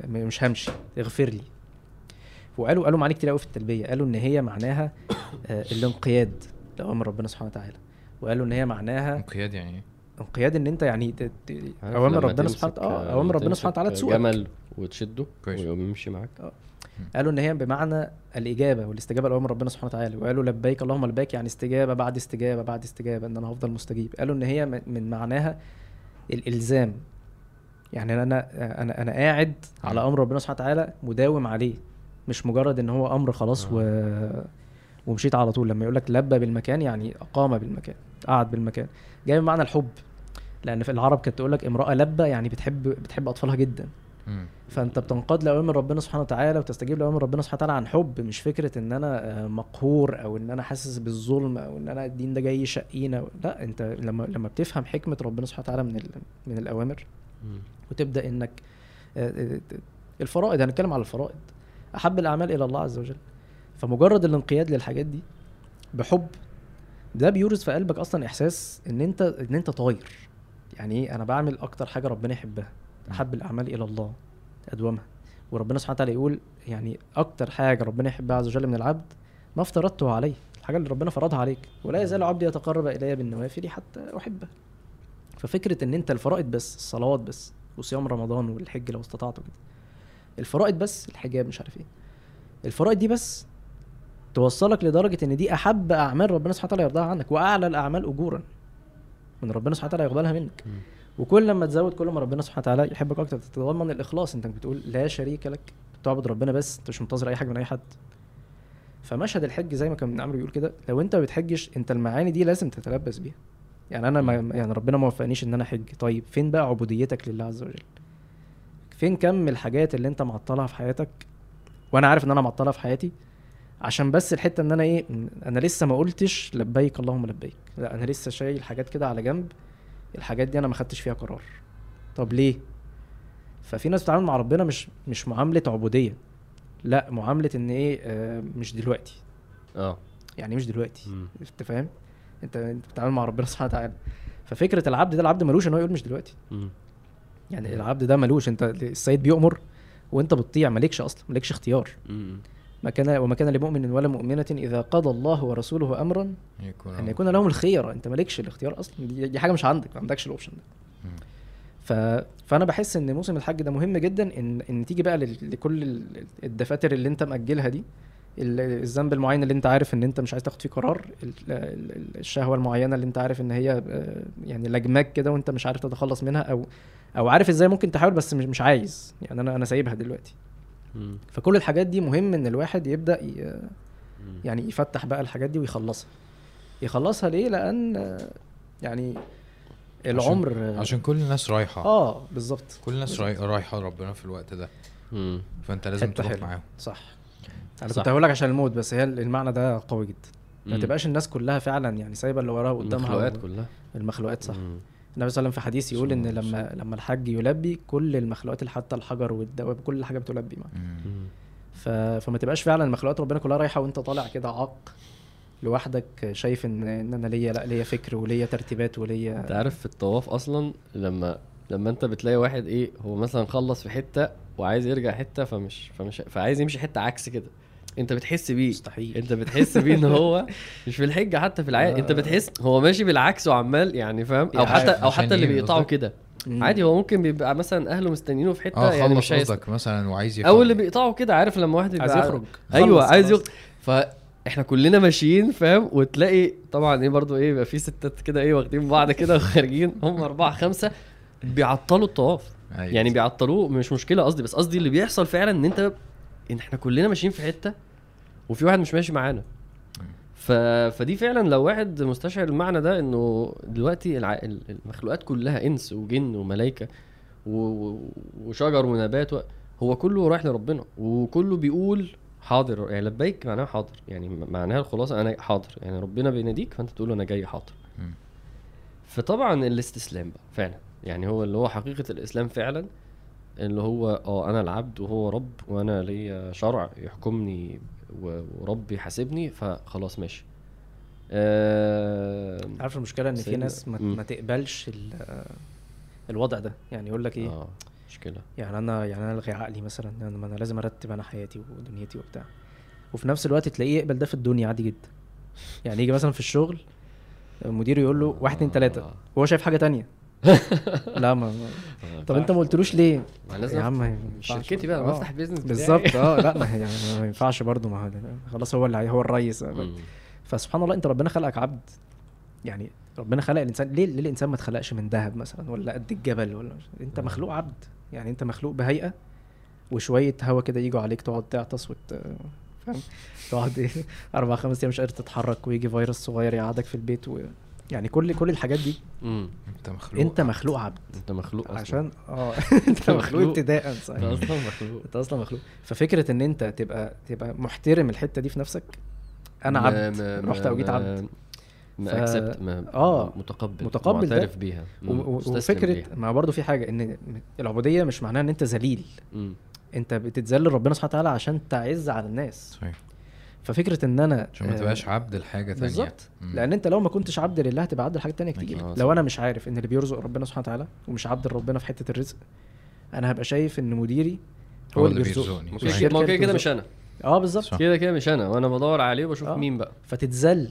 مش همشي اغفر لي. وقالوا قالوا معاني كتير قوي في التلبية. قالوا إن هي معناها آه، الانقياد لاوامر ربنا سبحانه وتعالى. وقالوا إن هي معناها انقياد يعني إيه؟ انقياد إن أنت يعني ت- ت- عارف اوامر ربنا سبحانه آه اوامر ربنا سبحانه وتعالى تسوقك. جمل وتشده كويس. ويقوم يمشي معاك. قالوا إن هي بمعنى الإجابة والاستجابة لاوامر ربنا سبحانه وتعالى. وقالوا لبيك اللهم لبيك يعني استجابة بعد استجابة بعد استجابة إن أنا هفضل مستجيب. قالوا إن هي من- من معناها الإلزام. يعني أنا أنا أنا قاعد على أمر ربنا سبحانه وتعالى مداوم عليه مش مجرد إن هو أمر خلاص و... ومشيت على طول. لما يقول لك لبى بالمكان يعني أقام بالمكان. قعد بالمكان. جاي بمعنى الحب. لأن في العرب كانت تقول لك امرأة لبى يعني بتحب بتحب أطفالها جدا. فأنت بتنقاد لأوامر ربنا سبحانه وتعالى وتستجيب لأوامر ربنا سبحانه وتعالى عن حب مش فكرة إن أنا آه، مقهور أو إن أنا حاسس بالظلم أو إن أنا الدين ده جاي يشقينا لا أنت لما لما بتفهم حكمة ربنا سبحانه وتعالى من من الأوامر. وتبدأ إنك آه، آه، الفرائض هنتكلم على الفرائض. أحب الأعمال إلى الله عز وجل. فمجرد الانقياد للحاجات دي بحب ده بيورث في قلبك أصلا إحساس إن أنت إن أنت طاير. يعني إيه؟ أنا بعمل أكتر حاجة ربنا يحبها أحب الأعمال إلى الله أدومها. وربنا سبحانه وتعالى يقول يعني أكتر حاجة ربنا يحبها عز وجل من العبد ما افترضته عليه. الحاجة اللي ربنا فرضها عليك. ولا يزال عبدي يتقرب إلي بالنوافل حتى أحبه. ففكرة إن أنت الفرائض بس الصلوات بس وصيام رمضان والحج لو استطعت كده الفرائض بس الحجاب مش عارف إيه. الفرائض دي بس توصلك لدرجة إن دي أحب أعمال ربنا سبحانه وتعالى يرضاها عنك وأعلى الأعمال اجورا من ربنا سبحانه وتعالى يقبلها منك. وكل لما تزود كل ما ربنا سبحانه وتعالى يحبك أكتر تتضمن الإخلاص. أنت بتقول لا شريك لك تعبد ربنا بس أنت مش منتظر أي حاجة من أي حد. فمشهد الحج زي ما كان عمرو بيقول كده لو أنت ما بتحجش أنت المعاني دي لازم تتلبس بيها. يعني أنا ما يعني ربنا ما وفقنيش إن أنا أحج. طيب فين بقى عبوديتك لله عز وجل؟ فين كم الحاجات اللي أنت معطلها في حياتك؟ وأنا عارف إن أنا معطلها في حياتي عشان بس الحتة إن أنا إيه أنا لسه ما قلتش لبيك اللهم لبيك. لأ أنا لسه شايل حاجات كده على جنب. الحاجات دي أنا ما خدتش فيها قرار. طب ليه؟ ففي ناس بتتعامل مع ربنا مش مش معاملة عبودية. لأ معاملة إن إيه آه مش دلوقتي. آه. يعني مش دلوقتي. أنت فاهم؟ أنت أنت بتتعامل مع ربنا سبحانه وتعالى. ففكرة العبد ده العبد ملوش إن هو يقول مش دلوقتي. مم. يعني العبد ده ملوش. أنت السيد بيؤمر وأنت بتطيع مالكش أصلا مالكش اختيار. مم. ما كان وما كان لمؤمن ولا مؤمنة إذا قضى الله ورسوله أمرا يكون أن يكون لهم الخيرة أنت مالكش الاختيار أصلا. دي, حاجة مش عندك ما عندكش الأوبشن ده. ف... فأنا بحس إن موسم الحج ده مهم جدا. إن إن تيجي بقى لل... لكل ال- الدفاتر اللي أنت مأجلها دي ال- الذنب المعين اللي أنت عارف إن أنت مش عايز تاخد فيه قرار ال- ال- ال- الشهوة المعينة اللي أنت عارف إن هي آه، يعني لجماك كده وأنت مش عارف تتخلص منها أو أو عارف إزاي ممكن تحاول بس مش مش عايز. يعني أنا أنا سايبها دلوقتي. مم. فكل الحاجات دي مهم إن الواحد يبدأ ي... يعني يفتح بقى الحاجات دي ويخلصها يخلصها ليه لأن يعني العمر عشان, عشان كل الناس رايحة آه بالظبط كل الناس بالظبط. راي- رايحة ربنا في الوقت ده مم. فأنت لازم تروح. معاهم صح أنا صح. كنت هقول لك عشان الموت بس هي المعنى ده قوي جدا ما. تبقاش الناس كلها فعلا يعني سايبة اللي وراها قدامها المخلوقات و- كلها المخلوقات صح مم. النبي صلى الله عليه وسلم في حديث يقول إن لما لما الحج يلبي كل المخلوقات حتى الحجر والدواب كل حاجة بتلبي معاه. ف... فما تبقاش فعلا مخلوقات ربنا كلها رايحة وأنت طالع كده عاق لوحدك شايف ان إن أنا ليا لأ ليا فكر وليا ترتيبات أنت وليا عارف في الطواف أصلا لما لما أنت بتلاقي واحد إيه هو مثلا خلص في حتة وعايز يرجع حتة فمش فمش فعايز يمشي حتة عكس كده. انت بتحس بيه مستحيل انت بتحس بيه إن هو مش في الحجة حتى في العادي انت بتحس هو ماشي بالعكس وعمال يعني فاهم أو يعني حتى أو حتى اللي بيقطعوا؟ كده. عادي هو ممكن بيبقى مثلا أهله مستنيينه في حتة آه يعني مش. قصدك مثلا وعايز أو اللي. بيقطعوا كده عارف لما واحد عايز يخرج أيوه عايز. يخرج فاحنا كلنا ماشيين فاهم وتلاقي طبعا إيه برضو إيه يبقى في ستات كده إيه واخدين بعض كده وخارجين هم أربعة خمسة بيعطلوا الطواف أيوة. يعني بيعطلوه مش مشكلة قصدي بس قصدي اللي بيحصل فعلا إن أنت إن إحنا كلنا ماشيين في حتة وفي واحد مش ماشي معانا. ف... فدي فعلا لو واحد مستشعر المعنى ده إنه دلوقتي الع... المخلوقات كلها إنس وجن وملائكة و... وشجر ونبات و... هو كله رايح لربنا وكله بيقول حاضر. يعني لبيك معناها حاضر. يعني معناها الخلاصة أنا حاضر. يعني ربنا بيناديك فأنت تقول له أنا جاي حاضر. فطبعا الاستسلام بقى فعلا. يعني هو اللي هو حقيقة الإسلام فعلا اللي هو آه أنا العبد وهو رب وأنا ليا شرع يحكمني و- ورب يحاسبني فخلاص ماشي. آه عارف المشكلة إن في ناس ما. ما تقبلش ال- الوضع ده. يعني يقول لك إيه؟ آه مشكلة. يعني أنا يعني أنا الغي عقلي مثلا يعني أنا لازم أرتب أنا حياتي ودنيتي وبتاع. وفي نفس الوقت تلاقيه يقبل ده في الدنيا عادي جدا. يعني يجي مثلا في الشغل مديره يقول له واحد اتنين تلاتة آه. وهو شايف حاجة تانية. لا ما آه، طب انت ما قلتلوش ليه ما لازم يا عم. شركتي بقى آه. بفتح بيزنس بتاعي. بالظبط آه لا ما يعني ما ينفعش برضه ما هو خلاص هو اللي هو الريس. فسبحان الله انت ربنا خلقك عبد يعني ربنا خلق الإنسان ليه ليه الإنسان ما اتخلقش من ذهب مثلا ولا قد الجبل ولا انت مخلوق عبد يعني انت مخلوق بهيئة وشوية هوا كده يجوا عليك تقعد تعطس وت فاهم تقعد إيه أربع خمس أيام مش قادر تتحرك ويجي فيروس صغير يقعدك في البيت و... يعني كل كل الحاجات دي. مم. انت مخلوق انت مخلوق عبد. انت مخلوق أصلا. عشان آه. انت مخلوق. ابتداء أنت صحيح. أصلا مخلوق. أنت أصلا مخلوق. ففكرة إن أنت تبقى تبقى محترم الحتة دي في نفسك أنا ما- عبد. ما- رحت اوجيت ما- عبد. ما آه، متقبل متقبل. معترف بيها. وفكره. ما برضه في حاجة إن العبودية مش معناها إن أنت ذليل. أنت بتتذلل ربنا سبحانه وتعالى عشان تعز على الناس. صحيح. ففكرة إن أنا عشان ما آه، تبقاش عبد لحاجة تانية بالظبط. لأن أنت لو ما كنتش عبد لله هتبقى عبد لحاجه تانية كتير لو. أنا مش عارف إن اللي بيرزق ربنا سبحانه وتعالى ومش عبد لربنا في حتة الرزق أنا هبقى شايف إن مديري هو, هو اللي بيرزقني ما كده كده. مش أنا آه بالظبط. كده كده مش أنا وأنا بدور عليه وبشوف آه. مين بقى فتتذل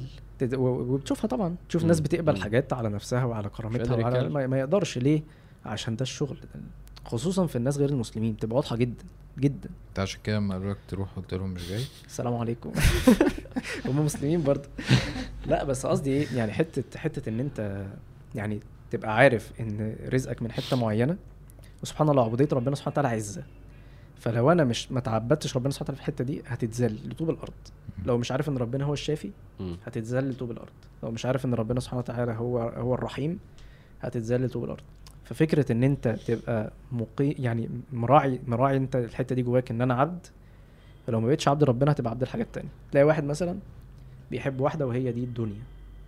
وبتشوفها طبعا تشوف ناس. بتقبل مم. حاجات على نفسها وعلى كرامتها وعلى. ما, ما يقدرش ليه عشان ده الشغل. خصوصا في الناس غير المسلمين بتبقى واضحة جدا جدا. انت عشان كده لما قالوا لك تروح قلت لهم مش جاي؟ السلام عليكم. هم مسلمين برضه. لا بس قصدي إيه؟ يعني حتة حتة إن أنت يعني تبقى عارف إن رزقك من حتة معينة وسبحان الله عبودية ربنا سبحانه وتعالى عزه فلو أنا مش ما تعبدتش ربنا سبحانه وتعالى في الحتة دي هتتذل لطوب الأرض. لو مش عارف إن ربنا هو الشافي. هتتذل طوب الأرض. لو مش عارف إن ربنا سبحانه وتعالى هو هو الرحيم هتتذل طوب الأرض. ففكرة إن أنت تبقى مقي يعني مراعي مراعي أنت الحتة دي جواك إن أنا عبد فلو ما بقتش عبد ربنا هتبقى عبد الحاجات التانية تلاقي واحد مثلا بيحب واحدة وهي دي الدنيا.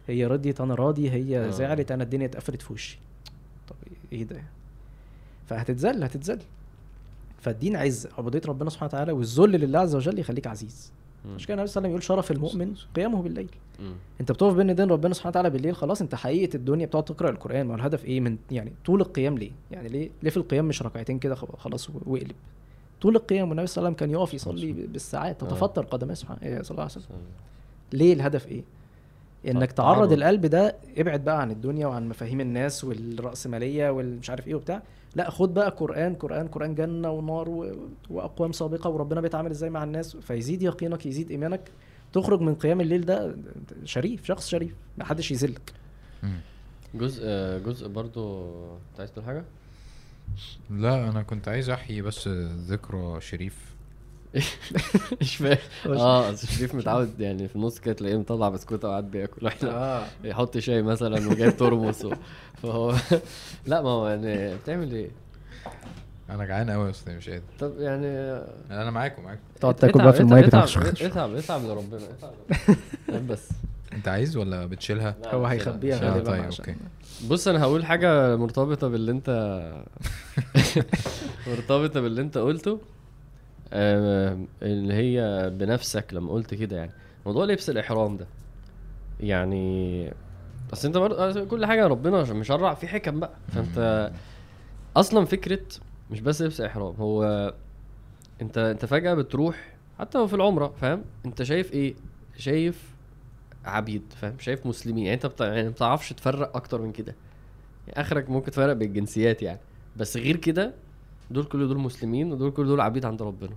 هي رضيت أنا راضي هي آه. زعلت أنا الدنيا اتقفلت في وشي. طب إيه ده؟ فهتتذل هتتذل. فالدين عز عبودية ربنا سبحانه وتعالى والذل لله عز وجل يخليك عزيز. عشان كده النبي صلى الله عليه وسلم يقول شرف المؤمن قيامه بالليل. مم. انت بتقف بين ايدين ربنا سبحانه وتعالى بالليل خلاص انت حقيقة الدنيا بتقعد تقرأ القرآن ما الهدف إيه؟ من يعني طول القيام ليه؟ يعني ليه؟ ليه في القيام مش ركعتين كده خلاص واقلب طول القيام والنبي صلى الله عليه وسلم كان يقف يصلي بالساعات آه. تتفطر قدماه سبحانه إيه صلى الله عليه وسلم. ليه الهدف إيه؟ إنك تعرض. القلب ده ابعد بقى عن الدنيا وعن مفاهيم الناس والرأسمالية والمش عارف إيه وبتاع لا خد بقى قرآن قرآن قرآن جنة ونار و... وأقوام سابقة وربنا بيتعامل إزاي مع الناس فيزيد يقينك يزيد إيمانك تخرج من قيام الليل ده شريف شخص شريف ما حدش يذلك. جزء جزء برضو انت عايز تقول حاجة؟ لا أنا كنت عايز أحيي بس ذكرى شريف مش فاهم. آه أصل شريف متعود يعني في النص كده تلاقيه مطلع بسكوته وقاعد بياكل وإحنا آه. يحط شاي مثلا وجايب ترمس. فهو لا ما هو يعني بتعمل إيه؟ أنا جعان قوي أصلا مش قادر. طب يعني أنا معاكم معاكم. تقعد تاكل بقى في المايه اتعب اتعب اتعب لربنا اتعب لربنا. بس. أنت عايز ولا بتشيلها؟ لا، هو هيخبيها مش آه، غالبا طيب، عشان. أوكي. بص أنا هقول حاجة مرتبطة باللي أنت مرتبطة باللي أنت قلته. آه، اللي هي بنفسك لما قلت كده يعني. موضوع لبس الإحرام ده. يعني بس أنت برضه كل حاجة ربنا مشرع في حكم بقى. فأنت أصلا فكرة مش بس لبس إحرام هو أنت أنت فجأة بتروح حتى في العمرة فاهم؟ أنت شايف إيه؟ شايف عبيد فاهم؟ شايف مسلمين. يعني أنت بتاع يعني ما بتعرفش تفرق أكتر من كده. يعني آخرك ممكن تفرق بالجنسيات يعني. بس غير كده دول كل دول مسلمين ودول كل دول عبيد عند ربنا.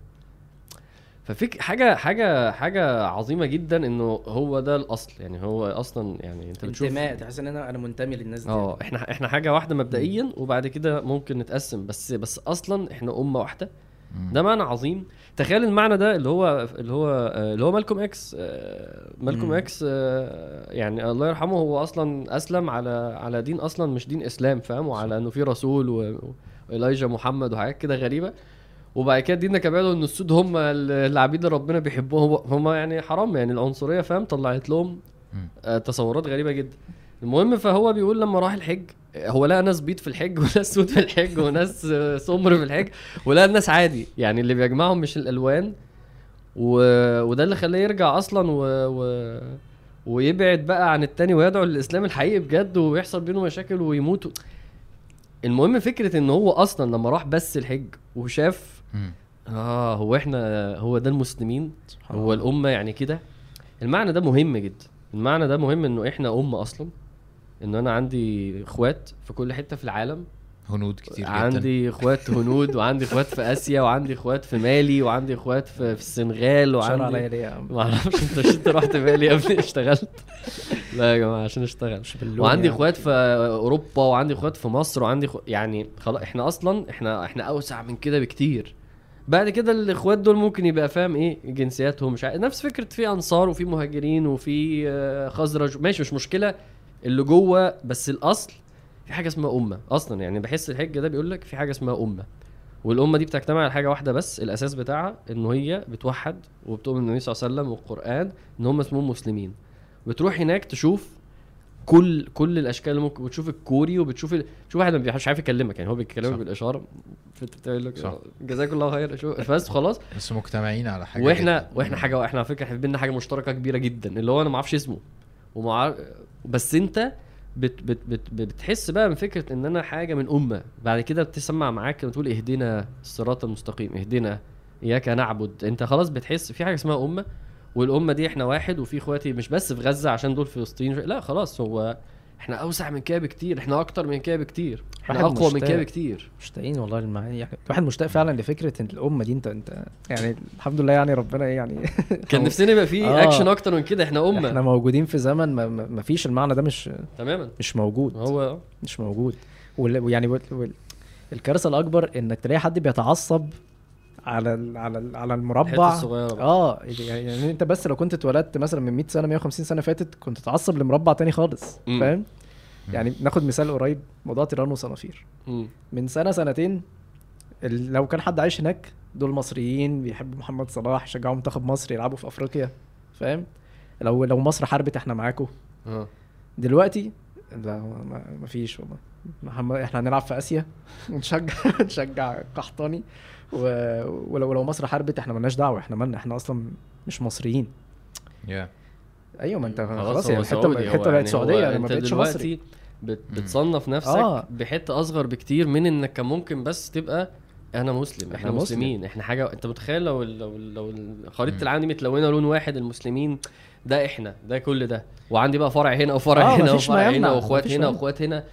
ففيك حاجة حاجة حاجة عظيمة جدا إنه هو ده الأصل. يعني هو أصلا يعني أنت بتشوف انتماء تحس إن أنا أنا منتمي للناس دي. آه إحنا إحنا حاجة واحدة مبدئيا وبعد كده ممكن نتقسم. بس بس أصلا إحنا أمة واحدة. ده معنى عظيم. تخيل المعنى ده اللي هو اللي هو اللي هو مالكوم إكس. آه، مالكوم. إكس آه، يعني الله يرحمه هو أصلا أسلم على على دين أصلا مش دين إسلام فاهم؟ وعلى إنه في رسول و- واليجا محمد وحاجات كده غريبة. وبعد كده ديننا كمان إن السود هم ال- اللي ربنا بيحبوهم هم يعني حرام يعني العنصرية فاهم؟ طلعت لهم. آه، تصورات غريبة جدا. المهم فهو بيقول لما راح الحج هو لقى ناس بيض في الحج وناس سود في الحج وناس آه، سمر في الحج ولقى الناس عادي. يعني اللي بيجمعهم مش الألوان. و... وده اللي خلاه يرجع أصلا و... و... ويبعد بقى عن التاني ويدعو للإسلام الحقيقي بجد ويحصل بينه مشاكل ويموت. و... المهم فكرة إن هو أصلا لما راح بس الحج وشاف. آه هو إحنا هو ده المسلمين هو. الأمة يعني كده المعنى ده مهم جدا المعنى ده مهم إنه إحنا أمة أصلا إن أنا عندي إخوات في كل حتة في العالم هنود كتير جدا. عندي إخوات هنود وعندي إخوات في آسيا وعندي إخوات في مالي وعندي إخوات في, في السنغال شر عليا وعندي ليه يا عم؟ ما أعرفش أنت أنت رحت مالي يا ابني؟ اشتغلت. لا يا جماعة عشان أشتغل. مش وعندي يعني. إخوات في أوروبا وعندي إخوات في مصر وعندي خو... يعني خلاص إحنا أصلا إحنا إحنا أوسع من كده بكتير. بعد كده الإخوات دول ممكن يبقى فاهم إيه؟ جنسياتهم مش عارف نفس فكرة في أنصار وفي مهاجرين وفي آه، خزرج. ماشي مش مشكلة. اللي جوه بس الأصل في حاجة اسمها أمة أصلا. يعني بحس الحجة ده بيقول لك في حاجة اسمها أمة. والأمة دي بتجتمع على حاجة واحدة بس الأساس بتاعها إن هي بتوحد وبتؤمن بالنبي صلى الله عليه وسلم والقرآن إن هم اسمهم مسلمين. بتروح هناك تشوف كل كل الأشكال اللي ممكن بتشوف الكوري وبتشوف ال... شوف واحد ما مش عارف يكلمك. يعني هو بيكلمك صح. بالإشارة. بتقول لك. جزاك الله خير شو بس خلاص. بس مجتمعين على حاجة وإحنا جدا. وإحنا حاجة إحنا على فكرة إحنا بينا حاجة مشتركة كبيرة جدا. اللي هو أنا ما أعرفش اسمه. ومع بس أنت بت بت بت بتحس بقى من فكرة إن أنا حاجة من أمة. بعد كده بتسمع معاك لما تقول اهدنا الصراط المستقيم اهدنا إياك نعبد. أنت خلاص بتحس في حاجة اسمها أمة والأمة دي إحنا واحد وفي إخواتي مش بس في غزة عشان دول فلسطين لا خلاص هو إحنا أوسع من كده بكتير إحنا أكتر من كده بكتير إحنا أقوى من. كده بكتير. مشتاقين والله للمعاني يعني الواحد مشتاق فعلا لفكرة إن الأمة دي أنت أنت يعني الحمد لله يعني ربنا إيه يعني كان نفسنا يبقى في آه. اكشن أكتر من كده إحنا أمة. إحنا موجودين في زمن ما, ما فيش المعنى ده مش تماما. مش موجود. هو مش موجود. ويعني الكارثة الأكبر إنك تلاقي حد بيتعصب على ال على ال على المربع. الصغيرة. آه يعني يعني أنت بس لو كنت اتولدت مثلا من 100 سنة 150 سنة فاتت كنت تتعصب لمربع تاني خالص. فاهم؟ يعني ناخد مثال قريب موضوع تيران وصنافير. من سنة سنتين لو كان حد عايش هناك دول مصريين بيحبوا محمد صلاح يشجعوا منتخب مصر يلعبوا في أفريقيا فاهم؟ لو لو مصر حاربت إحنا معاكم آه. دلوقتي لا ما ما فيش والله. محمد إحنا هنلعب في آسيا. ونشجع نشجع قحطاني. ولو لو مصر حاربت إحنا مالناش دعوة إحنا مالنا إحنا أصلا مش مصريين يا أيوه ما انت خلاص يعني الحتة الحتة بقت يعني سعودية أنا ما بقتش مصري. بتصنف نفسك آه. بحتة أصغر بكتير من إنك كان ممكن بس تبقى أنا مسلم إحنا, مسلم. مسلمين إحنا حاجة أنت متخيل لو لو لو خريطة. العالم دي متلونة لون واحد المسلمين ده إحنا ده كل ده وعندي بقى فرع هنا وفرع آه، هنا وفرع هنا وأخوات هنا. وأخوات هنا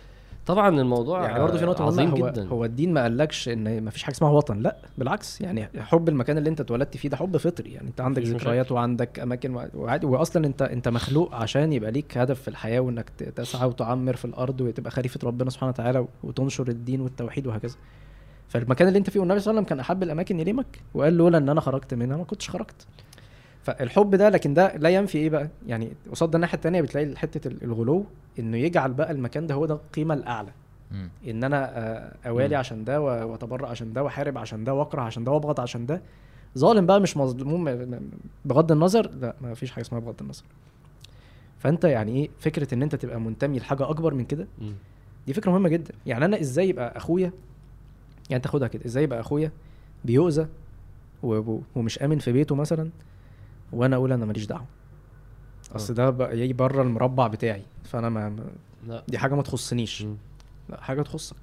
طبعا الموضوع يعني برضه في نقطة عظيم هو, جدا. هو الدين ما قالكش إن ما فيش حاجة اسمها وطن لا بالعكس يعني حب المكان اللي أنت اتولدت فيه ده حب فطري يعني أنت عندك ذكريات. وعندك أماكن وعادي واصلا أنت أنت مخلوق عشان يبقى ليك هدف في الحياة وإنك تسعى وتعمر في الأرض وتبقى خليفة ربنا سبحانه وتعالى وتنشر الدين والتوحيد وهكذا. فالمكان اللي أنت فيه والنبي صلى الله عليه وسلم كان أحب الأماكن اليه مكه وقال لولا إن أنا خرجت منها ما كنتش خرجت. فالحب ده لكن ده لا ينفي إيه بقى؟ يعني قصاد ده الناحية الثانية بتلاقي حتة ال- الغلو إنه يجعل بقى المكان ده هو ده القيمة الأعلى. مم. إن أنا آه، أوالي مم. عشان ده وأتبرع عشان ده وأحارب عشان ده وأكره عشان ده وأبغض عشان ده. ظالم بقى مش مظلوم بغض النظر لا ما فيش حاجة اسمها بغض النظر. فأنت يعني إيه فكرة إن أنت تبقى منتمي لحاجة أكبر من كده. دي فكرة مهمة جدا. يعني أنا إزاي يبقى أخويا؟ يعني تاخدها كده إزاي يبقى أخويا بيؤذى ومش آمن في بيته مثلا؟ وأنا أقول أنا ماليش دعوة. اصل ده بقى يجي بره المربع بتاعي. فانا ما لا. دي حاجة ما تخصنيش. مم. لا حاجة تخصك.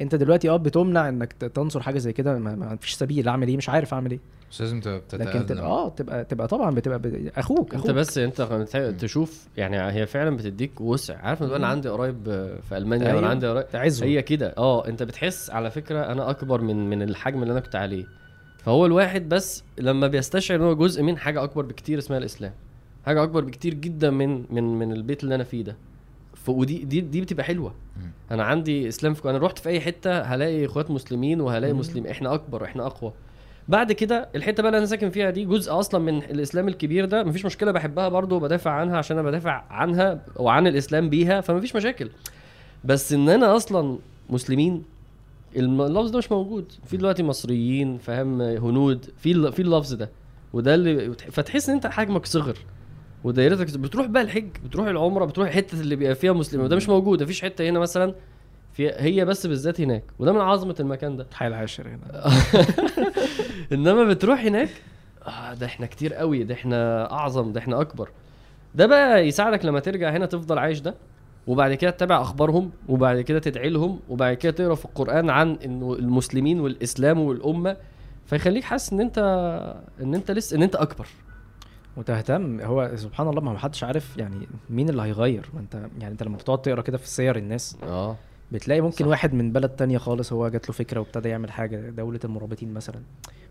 انت دلوقتي آه بتمنع انك تنصر حاجة زي كده ما, ما فيش سبيل. اعمل إيه؟ مش عارف اعمل إيه. بس لازم تبقى لكن تبقى آه تبقى تبقى طبعا بتبقى ب... أخوك انت أخوك. بس انت تشوف يعني هي فعلا بتديك وسع. عارف ان أنا مم. عندي قرايب في ألمانيا أيوة. وأنا عندي قرايب هي كده. آه انت بتحس على فكرة أنا أكبر من من الحجم اللي أنا كنت عليه. فهو الواحد بس لما بيستشعر إن هو جزء من حاجة أكبر بكتير اسمها الإسلام. حاجة أكبر بكتير جدا من من من البيت اللي أنا فيه ده. ودي دي دي بتبقى حلوة. أنا عندي إسلام في أنا رحت في أي حتة هلاقي إخوات مسلمين وهلاقي. مسلم إحنا أكبر إحنا أقوى. بعد كده الحتة بقى اللي أنا ساكن فيها دي جزء أصلا من الإسلام الكبير ده مفيش مشكلة بحبها برضو وبدافع عنها عشان أنا بدافع عنها وعن الإسلام بيها فمفيش مشاكل. بس إن أنا أصلا مسلمين اللفظ ده مش موجود. في دلوقتي مصريين فاهم هنود في في اللفظ ده. وده اللي فتحس إن أنت حجمك صغر. ودايرتك بتروح بقى الحج بتروح العمرة بتروح الحته اللي بيبقى فيها مسلمين. وده مش موجود. مفيش حتة هنا مثلا في هي بس بالذات هناك. وده من عظمة المكان ده. الحي العاشر هنا. إنما بتروح هناك آه ده إحنا كتير قوي ده إحنا أعظم ده إحنا أكبر. ده بقى يساعدك لما ترجع هنا تفضل عايش ده. وبعد كده تتابع أخبارهم وبعد كده تدعي لهم وبعد كده تقرأ في القرآن عن انه المسلمين والإسلام والأمة. فيخليك حاسس إن أنت إن أنت لسه إن أنت أكبر. وتهتم هو سبحان الله ما حدش عارف يعني مين اللي هيغير. ما أنت يعني أنت لما بتقعد تقرأ كده في سير الناس آه. بتلاقي ممكن صح. واحد من بلد تانية خالص هو جات له فكرة وابتدى يعمل حاجة. دولة المرابطين مثلا.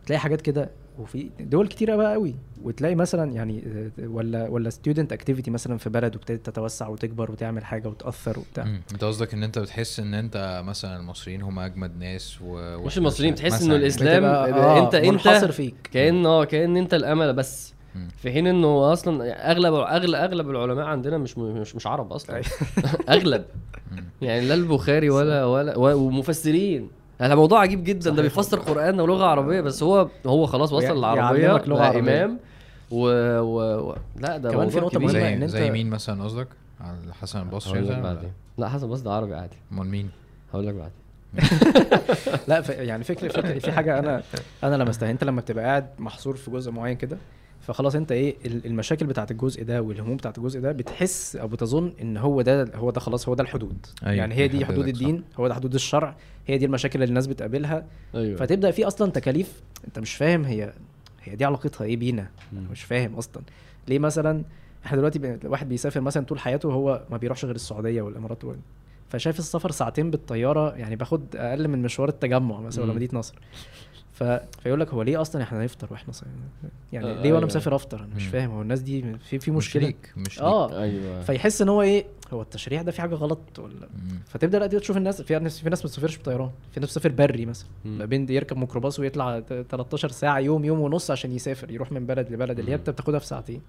بتلاقي حاجات كده وفي دول كتيرة بقى قوي وتلاقي مثلا يعني آه، ولا ولا student activity مثلا في بلد وابتدت تتوسع وتكبر وتعمل حاجة وتأثر وبتاع. انت قصدك إن أنت بتحس إن أنت مثلا المصريين هم أجمد ناس و... مش المصريين مش- تحس مثلاً إنه يعني. الإسلام بتبقى- أنت أنت منحصر فيك كأن آه كأن أنت الأمل بس. في حين إنه أصلا أغلب أغلب أغلب العلماء عندنا مش مش مش عرب أصلا أيوة. أغلب. يعني لا البخاري ولا ولا ومفسرين هذا موضوع عجيب جدا ده. بيفسر قرآن ولغة عربية بس هو هو خلاص وصل للعربيه يعلمك لغة بقى عربية. إمام. و... و... و... لا ده كمان في موضوع نقطة كبير. مهمة زي مين مثلا قصدك؟ على حسن البصري بعدين. لا حسن بس ده عربي عادي. أمال مين؟ هقول لك بعدين. لا ف- يعني فكرة فكرة في حاجة أنا أنا لمستها. أنت لما بتبقى قاعد محصور في جزء معين كده فخلاص انت إيه ال- المشاكل بتاعت الجزء ده والهموم بتاعت الجزء ده بتحس أو بتظن إن هو ده هو ده خلاص هو ده الحدود أيوة، يعني هي دي حدود صح. الدين هو ده حدود الشرع هي دي المشاكل اللي الناس بتقابلها أيوه فتبدأ في أصلا تكاليف أنت مش فاهم هي هي دي علاقتها إيه بينا مم. مش فاهم أصلا ليه مثلا إحنا دلوقتي ب- واحد بيسافر مثلا طول حياته هو ما بيروحش غير السعودية والإمارات وال- فشايف السفر ساعتين بالطيارة يعني باخد أقل من مشوار التجمع مثلا ولا. مدينه نصر ف... فيقول لك هو ليه أصلا إحنا هنفطر وإحنا صايمين يعني آه، ليه وأنا أيوة. مسافر أفطر؟ أنا مش. فاهم. هو الناس دي في في مش مشكلة. ليك مش ليك. آه أيوه. فيحس إن هو إيه هو التشريع ده في حاجة غلط ولا؟ مم. فتبدأ لا تشوف الناس في ناس في ناس ما بتسافرش بطيران. في ناس بتسافر بري مثلا. ما بين يركب ميكروباص ويطلع ت- 13 ساعة يوم يوم ونص عشان يسافر يروح من بلد لبلد. اللي هي. انت بتاخدها في ساعتين.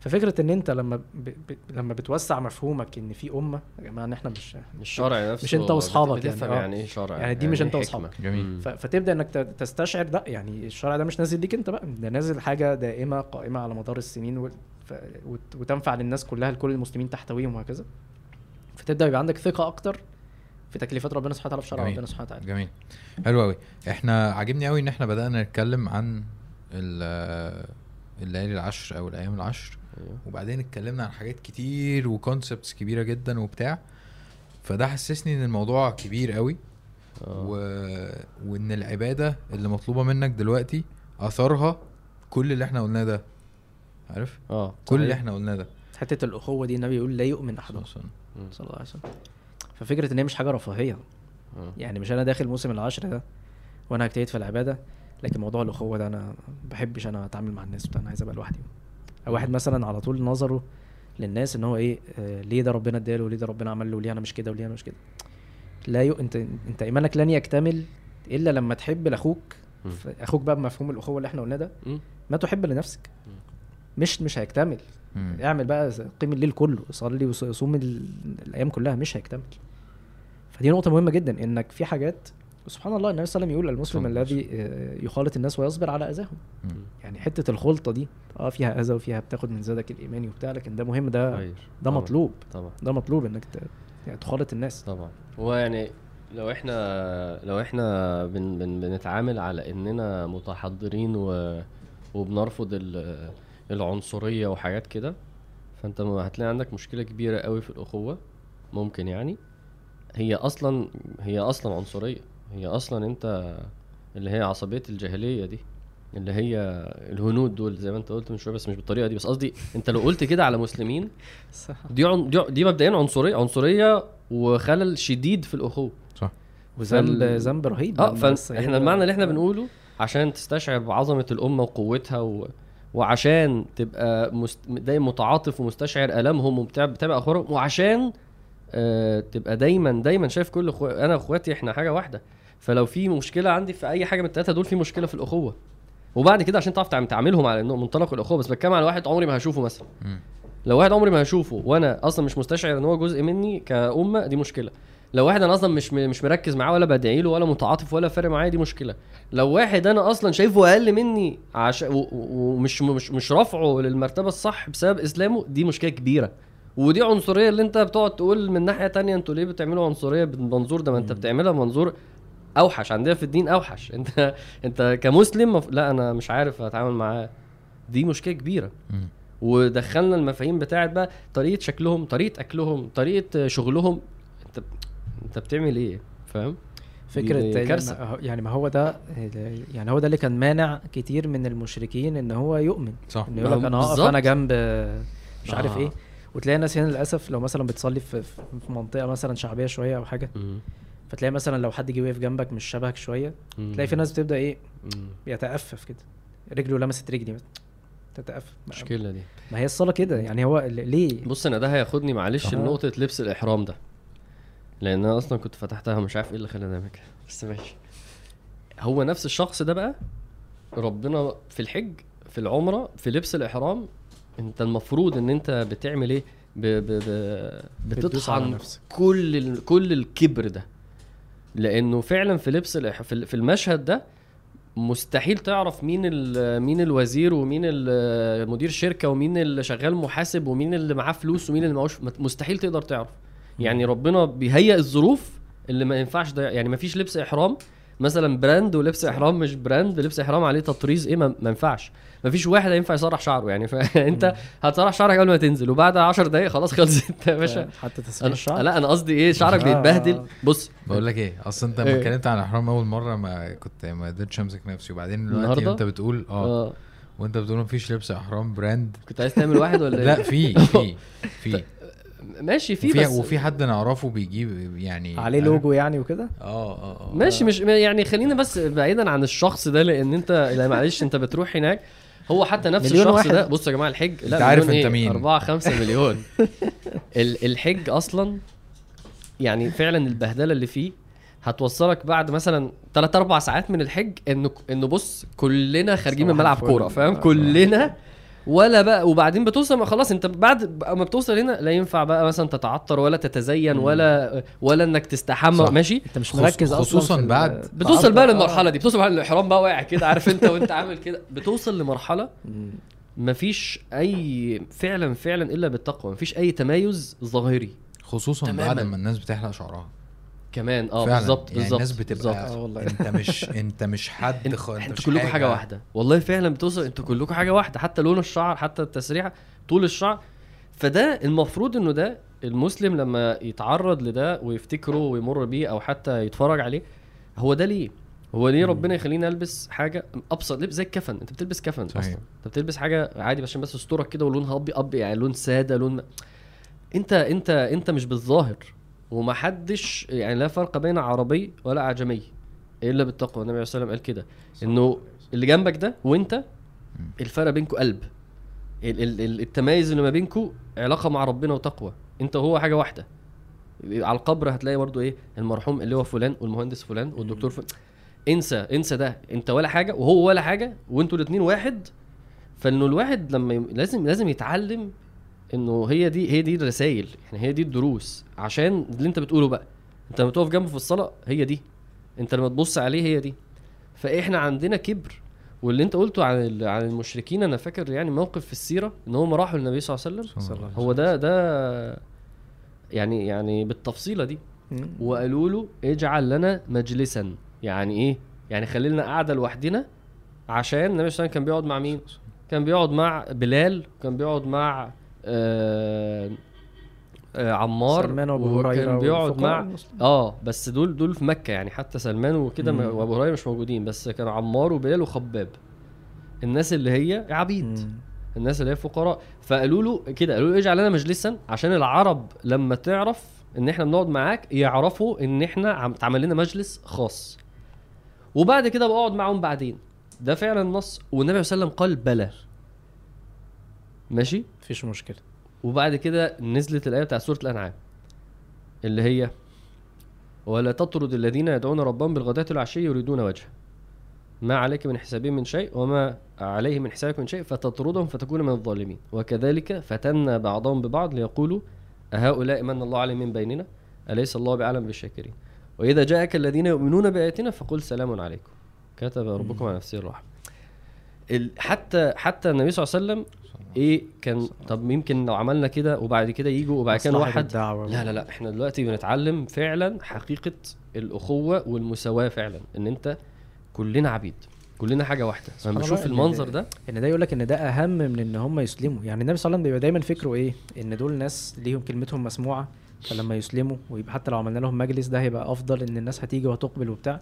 ففكرة إن أنت لما ب... ب... لما بتوسع مفهومك إن في أمة يا جماعة إن إحنا مش الشرع نفسه مش أنت وأصحابك يعني، بتفهم آه. يعني إيه شرع يعني دي مش إيه أنت حكمة. وأصحابك. جميل. ف... فتبدأ إنك ت- تستشعر لأ يعني الشرع ده مش نازل ليك أنت بقى ده نازل حاجة دائمة قائمة على مدار السنين و... ف... وت... وتنفع للناس كلها لكل المسلمين تحتويهم وهكذا فتبدأ يبقى عندك ثقة أكتر في تكليفات ربنا سبحانه وتعالى في شرع. ربنا سبحانه وتعالى جميل حلو قوي إحنا عاجبني قوي إن إحنا بدأنا نتكلم عن ال- الليالي العشر أو الأيام العشر أيوه. وبعدين اتكلمنا عن حاجات كتير وكونسبتس كبيرة جدا وبتاع فده حسسني إن الموضوع كبير قوي آه. و... وإن العبادة اللي مطلوبة منك دلوقتي اثرها كل اللي إحنا قلناه ده عارف آه كل اللي. إحنا قلناه ده حتة الأخوة دي النبي يقول لا يؤمن احدكم. صلى الله عليه وسلم ففكرة إن هي مش حاجة رفاهية آه. يعني مش أنا داخل موسم العشر ده وأنا هجتهد في العبادة لكن موضوع الأخوة ده أنا ما بحبش أنا أتعامل مع الناس بتاع أنا عايز أبقى لوحدي واحد مثلا على طول نظره للناس إن هو إيه آه ليه ده ربنا اداله وليه ده ربنا عمل له وليه أنا مش كده وليه أنا مش كده. لا يو أنت أنت إيمانك لن يكتمل إلا لما تحب لأخوك أخوك بقى بمفهوم الأخوة اللي إحنا قلناه ده. ما تحب لنفسك. مش مش هيكتمل. اعمل بقى قيم الليل كله. صلي وصوم ال- الأيام كلها مش هيكتمل. فدي نقطة مهمة جدا إنك في حاجات سبحان الله النبي صلى الله عليه وسلم يقول المسلم الذي آه، يخالط الناس ويصبر على أذاهم. يعني حتة الخلطة دي آه فيها أذى وفيها بتاخد من زادك الايماني وبتاع لكن ده مهم ده خير. ده طبعاً. مطلوب. طبعا. ده مطلوب إنك يعني تخالط الناس. طبعا. هو يعني لو إحنا لو إحنا بن بن بنتعامل على إننا متحضرين و وبنرفض ال- العنصرية وحاجات كده فأنت ما هتلاقي عندك مشكلة كبيرة قوي في الأخوة ممكن يعني هي أصلا هي أصلا عنصرية. هي أصلا أنت اللي هي عصبية الجاهلية دي اللي هي الهنود دول زي ما أنت قلت من شوية بس مش بالطريقة دي بس قصدي أنت لو قلت كده على مسلمين دي عن... دي, دي مبدئيا عنصرية عنصرية وخلل شديد في الاخوه صح. وذنب ذنب رهيب آه هي- فاحنا المعنى اللي إحنا بنقوله عشان تستشعر بعظمه الأمة وقوتها و... وعشان تبقى مست... دايما متعاطف ومستشعر ألمهم وبتاع بتابع أخبارهم وعشان آه تبقى دايما دايما شايف كل أخو... أنا وأخواتي إحنا حاجة واحدة. فلو في مشكلة عندي في أي حاجة من الثلاثه دول في مشكلة في الأخوة. وبعد كده عشان تعرف تعاملهم على انه منطلق الأخوة بس بتكلم على واحد عمري ما هشوفه مثلا. لو واحد عمري ما هشوفه وأنا أصلا مش مستشعر إن هو جزء مني كأمة دي مشكلة. لو واحد أنا أصلا مش مش مركز معاه ولا بدعي له ولا متعاطف ولا فارق معايا دي مشكلة. لو واحد أنا أصلا شايفه أقل مني عش... ومش مش مش رافعه للمرتبة الصح بسبب إسلامه دي مشكلة كبيرة. ودي عنصرية اللي أنت بتقعد تقول من ناحية تانية أنتوا ليه بتعملوا عنصرية بالمنظور ده؟ ما أنت. بتعملها بمنظور أوحش عندنا في الدين أوحش أنت أنت كمسلم مف... لا أنا مش عارف أتعامل معاه دي مشكلة كبيرة مم. ودخلنا المفاهيم بتاعت بقى طريقة شكلهم طريقة أكلهم طريقة شغلهم أنت أنت بتعمل إيه فاهم فكرة. يعني ما- يعني ما هو ده يعني هو ده اللي كان مانع كتير من المشركين إن هو يؤمن صح انه يقول لك أنا هقف. أنا جنب مش عارف آه. إيه وتلاقي الناس هنا للأسف لو مثلا بتصلي في في منطقة مثلا شعبية شوية أو حاجة مم. فتلاقي مثلا لو حد جه وقف جنبك مش شبهك شوية مم. تلاقي في ناس بتبدأ إيه. يتأفف كده. رجله لمست رجلي ما- المشكلة دي. ما هي الصلاة كده يعني هو ليه؟ بص أنا ده هياخدني معلش. لنقطة لبس الإحرام ده. لأن أنا أصلا كنت فتحتها ومش عارف إيه اللي خلاني أعمل كده. بس ماشي. هو نفس الشخص ده بقى ربنا في الحج في العمرة في لبس الإحرام أنت المفروض إن أنت بتعمل إيه؟ ب ب ب بتطحن. كل ال... كل الكبر ده. لأنه فعلا في لبس. في ال- في المشهد ده مستحيل تعرف مين. مين الوزير ومين مدير شركة ومين اللي شغال محاسب ومين اللي معاه فلوس ومين اللي معهوش مستحيل تقدر تعرف يعني ربنا بيهيئ الظروف اللي ما ينفعش ده يعني ما فيش لبس إحرام مثلا brand ولبس إحرام مش brand لبس إحرام عليه تطريز إيه ما ينفعش ما فيش واحد هينفع يسرح شعره يعني. فأنت هتسرح شعرك قبل ما تنزل وبعد 10 دقايق خلاص خلصت. يا باشا. حتى تسريح الشعر لا أنا قصدي إيه؟ شعرك آه. بيتبهدل. بص. بقول لك إيه؟ أصل أنت لما إيه؟ اتكلمت عن الأحرام أول مرة ما كنت ما قدرتش أمسك نفسي. وبعدين دلوقتي النهاردة؟ انت بتقول آه. آه. وأنت بتقول مفيش لبس أحرام براند. كنت عايز تعمل واحد ولا لا إيه؟ في في في. ماشي في وفي بس وفي حد نعرفه بيجيب يعني عليه لوجو يعني وكده؟ آه آه آه. ماشي مش يعني خلينا بس بعيدا عن الشخص ده لأن انت لا معلش أنت بتروح هناك. هو حتى نفس مليون الشخص واحد. ده بصوا يا جماعة الحج لا أنت عارف مليون أنت إيه؟ مين. 4 5 مليون ال- الحج أصلا يعني فعلا البهدلة اللي فيه هتوصلك بعد مثلا 3 4 ساعات من الحج انه إنه بص كلنا خارجين من ملعب. كورة فاهم آه، كلنا ولا بقى وبعدين بتوصل خلاص انت بعد ما بتوصل هنا لا ينفع بقى مثلا تتعطر ولا تتزين مم. ولا ولا انك تستحمى صح. ماشي انت مش مركز أصلا خصوصاً في ال- بعد- بتوصل بقى للمرحلة آه. دي بتوصل بقى الاحرام بقى واقع كده عارف انت وانت عامل كده بتوصل لمرحلة. مفيش أي فعلا فعلا إلا بالتقوى مفيش أي تميز ظاهري خصوصا تماماً. بعد ما الناس بتحلق شعرها كمان. آه. بالظبط يعني بالظبط الناس بتبقى بالظبط. آه والله. انت مش انت مش حد انت خ... انت أنتوا مش كلكم حاجة. واحدة. والله فعلا بتوصل أنتوا كلكم حاجة واحدة حتى لون الشعر حتى التسريحة طول الشعر. فده المفروض إنه ده المسلم لما يتعرض لده ويفتكره ويمر بيه أو حتى يتفرج عليه هو ده ليه؟ هو ليه ربنا يخليني ألبس حاجة أبسط؟ لبس زي الكفن. أنت بتلبس كفن صحيح. أصلا أنت بتلبس حاجة عادي عشان بس استورك كده ولونها ابيض ابيض يعني لون سادة لون أنت أنت أنت مش بالظاهر. ومحدش يعني لا فرق بين عربي ولا أعجمي إلا بالتقوى. النبي عليه الصلاة والسلام قال كده إنه اللي جنبك ده وإنت الفرق بينكم قلب. ال- ال- ال- التميز اللي ما بينكم علاقة مع ربنا وتقوى. إنت وهو حاجة واحدة. على القبر هتلاقي برضو إيه؟ المرحوم اللي هو فلان والمهندس فلان والدكتور فلان. إنسى إنسى ده. إنت ولا حاجة وهو ولا حاجة وإنتوا الاثنين واحد. فإنه الواحد لما ي... لازم لازم يتعلم إنه هي دي هي دي الرسائل يعني هي دي الدروس. عشان اللي أنت بتقوله بقى أنت لما تقف جنبه في الصلاة هي دي. أنت لما تبص عليه هي دي. فإحنا عندنا كبر واللي أنت قلته عن عن المشركين أنا فاكر يعني موقف في السيرة إن هم راحوا للنبي صلى الله عليه وسلم. هو ده ده يعني يعني بالتفصيلة دي. وقالوا له اجعل لنا مجلسا. يعني إيه؟ يعني خلي لنا قاعدة لوحدنا عشان النبي صلى الله عليه وسلم كان بيقعد مع مين؟ كان بيقعد مع بلال كان بيقعد مع آه آه عمار سلمان وأبو هريرة بيقعد مع المسلمين. آه بس دول دول في مكة يعني حتى سلمان وكده. وأبو هريرة مش موجودين بس كانوا عمار وبلال وخباب. الناس اللي هي عبيد. مم. الناس اللي هي فقراء. فقالوا له كده قالوا له اجعل لنا مجلسا عشان العرب لما تعرف إن إحنا بنقعد معاك يعرفوا إن إحنا عم اتعمل لنا مجلس خاص. وبعد كده بقعد معاهم بعدين. ده فعلا النص والنبي صلى الله عليه وسلم قال بلى. ماشي؟ مفيش مشكلة. وبعد كده نزلت الآية بتاع سورة الأنعام اللي هي ولا تطرد الذين يدعون ربهم بالغداة والعشي يريدون وجهه. ما عليك من حسابهم من شيء وما عليه من حسابك من شيء فتطردهم فتكون من الظالمين. وكذلك فتنا بعضهم ببعض ليقولوا أهؤلاء من الله عليهم من بيننا؟ أليس الله بعلم بالشاكرين? وإذا جاءك الذين يؤمنون بآياتنا فقل سلام عليكم. كتب ربكم على نفسه الرحمة. ال- حتى حتى النبي صلى الله عليه وسلم إيه كان طب يمكن لو عملنا كده وبعد كده يجوا وبعد كده واحد. لا لا لا إحنا دلوقتي بنتعلم فعلا حقيقة الأخوة والمساواة فعلا إن أنت كلنا عبيد كلنا حاجة واحدة. سبحان لما الله. بشوف المنظر ده- ان ده يقول لك إن ده أهم من إن هم يسلموا. يعني النبي صلى الله عليه وسلم بيبقى دايما فكره إيه؟ إن دول ناس ليهم كلمتهم مسموعة فلما يسلموا ويبقى حتى لو عملنا لهم مجلس ده هيبقى أفضل إن الناس هتيجي وتقبل وبتاع.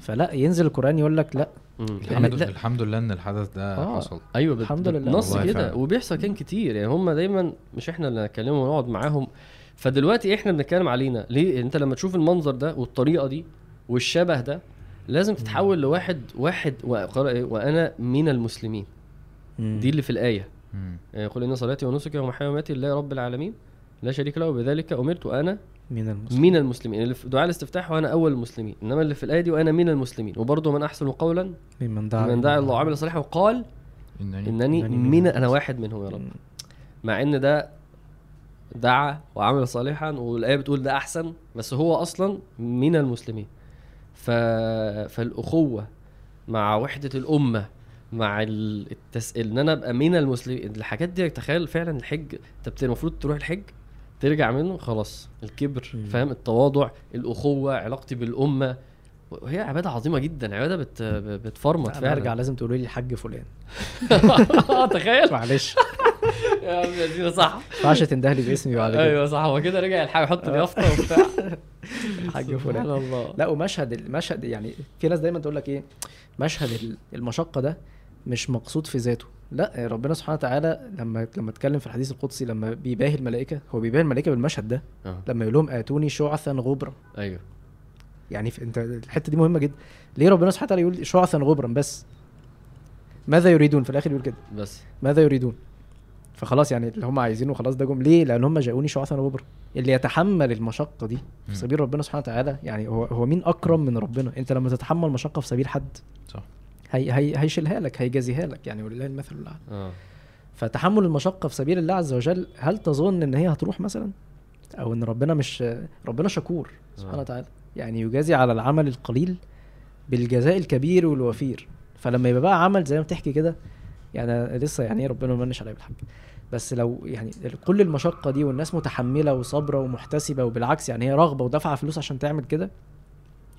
فلا ينزل القرآن يقول لك لا مم. الحمد, لا الحمد لله إن الحدث ده آه. حصل أيوه بت- الحمد لله. نص كده. وبيحصل كان كتير يعني هم دايما مش إحنا اللي نكلمهم ونقعد معاهم فدلوقتي إحنا بنتكلم علينا ليه أنت لما تشوف المنظر ده والطريقة دي والشبه ده لازم تتحول لواحد واحد وقرأ إيه؟ وأنا من المسلمين دي اللي في الآية مم. يعني قل إن صلاتي ونسكي ومحياي ومماتي لله رب العالمين لا شريك له وبذلك أمرت وأنا من المسلمين. من المسلمين اللي في دعاء الاستفتاح وأنا أول المسلمين إنما اللي في الآية دي وأنا من المسلمين. وبرضه من أحسن قولا ممن دعا من دعا الله وعمل صالحا وقال إنني إنني إنني من من أنا واحد منهم يا رب. مع إن ده دعا وعمل صالحا والآية بتقول ده أحسن بس هو أصلا من المسلمين. ف... فالأخوة مع وحدة الأمة مع ال- التس... إن أنا أبقى من المسلمين الحاجات دي تخيل فعلا الحج أنت المفروض تروح الحج ترجع منه خلاص. الكبر. فاهم؟ التواضع الأخوة علاقتي بالأمة. وهي عبادة عظيمة جدا عبادة بت... بتفرمط فعلا. ارجع لازم تقولوا لي الحاج فلان. تخيل. معلش. يا زينة صح ما ينفعش تنده لي باسمي بعد كده. أيوه صح هو كده رجع يلحق يحط اليافطه وبتاع. الحاج فلان. الله. لا ومشهد المشهد يعني في ناس دايما تقول لك إيه؟ مشهد ال- المشقة ده مش مقصود في ذاته. لا ربنا سبحانه وتعالى لما لما اتكلم في الحديث القدسي لما بيباهي الملائكة هو بيباهي الملائكة بالمشهد ده آه. لما يقول لهم آتوني شعثا غبرا. أيوه. يعني انت الحتة دي مهمة جدا. ليه ربنا سبحانه وتعالى يقول شعثا غبرا بس؟ ماذا يريدون؟ في الآخر يقول كده. بس. ماذا يريدون؟ فخلاص يعني اللي هم عايزينه خلاص ده جم. ليه؟ لأن هم جاءوني شعثا غبرا. اللي يتحمل المشقة دي. في سبيل ربنا سبحانه وتعالى يعني هو هو مين أكرم من ربنا؟ أنت لما تتحمل مشقة في سبيل حد. صح. هي هي هيشيلها لك هيجازيها لك يعني ولله المثل الاعلى آه. فتحمل المشقة في سبيل الله عز وجل هل تظن إن هي هتروح مثلا؟ أو إن ربنا مش ربنا شكور سبحانه آه. وتعالى. يعني يجازي على العمل القليل بالجزاء الكبير والوفير. فلما يبقى بقى عمل زي ما بتحكي كده يعني لسه يعني إيه ربنا ما منش عليا بالحاج بس لو يعني كل المشقة دي والناس متحملة وصابرة ومحتسبة وبالعكس يعني هي رغبه ودافعة فلوس عشان تعمل كده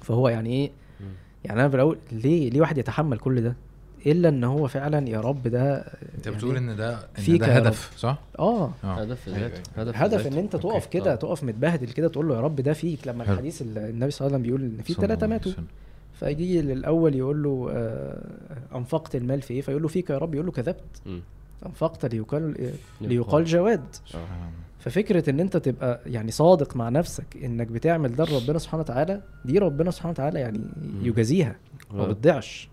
فهو يعني إيه. يعني أنا في الأول ليه ليه واحد يتحمل كل ده إلا إن هو فعلا يا رب ده أنت يعني بتقول إن ده إن فيك ده. هدف صح؟ آه آه هدف في أيوة، ذاته أيوة. هدف في هدف ذاته. إن أنت. تقف كده آه. تقف متبهدل كده تقول له يا رب ده فيك لما حلو. الحديث ال- النبي صلى الله عليه وسلم بيقول إن في ثلاثة ماتوا. فيجي للأول يقول له آه، أنفقت المال في إيه فيقول له فيك يا رب يقول له كذبت مم. أنفقت ليقال يقال. ليقال جواد آه. ففكرة إن أنت تبقى يعني صادق مع نفسك إنك بتعمل ده لربنا سبحانه وتعالى دي ربنا سبحانه وتعالى يعني يجازيها ما آه. بتضيعش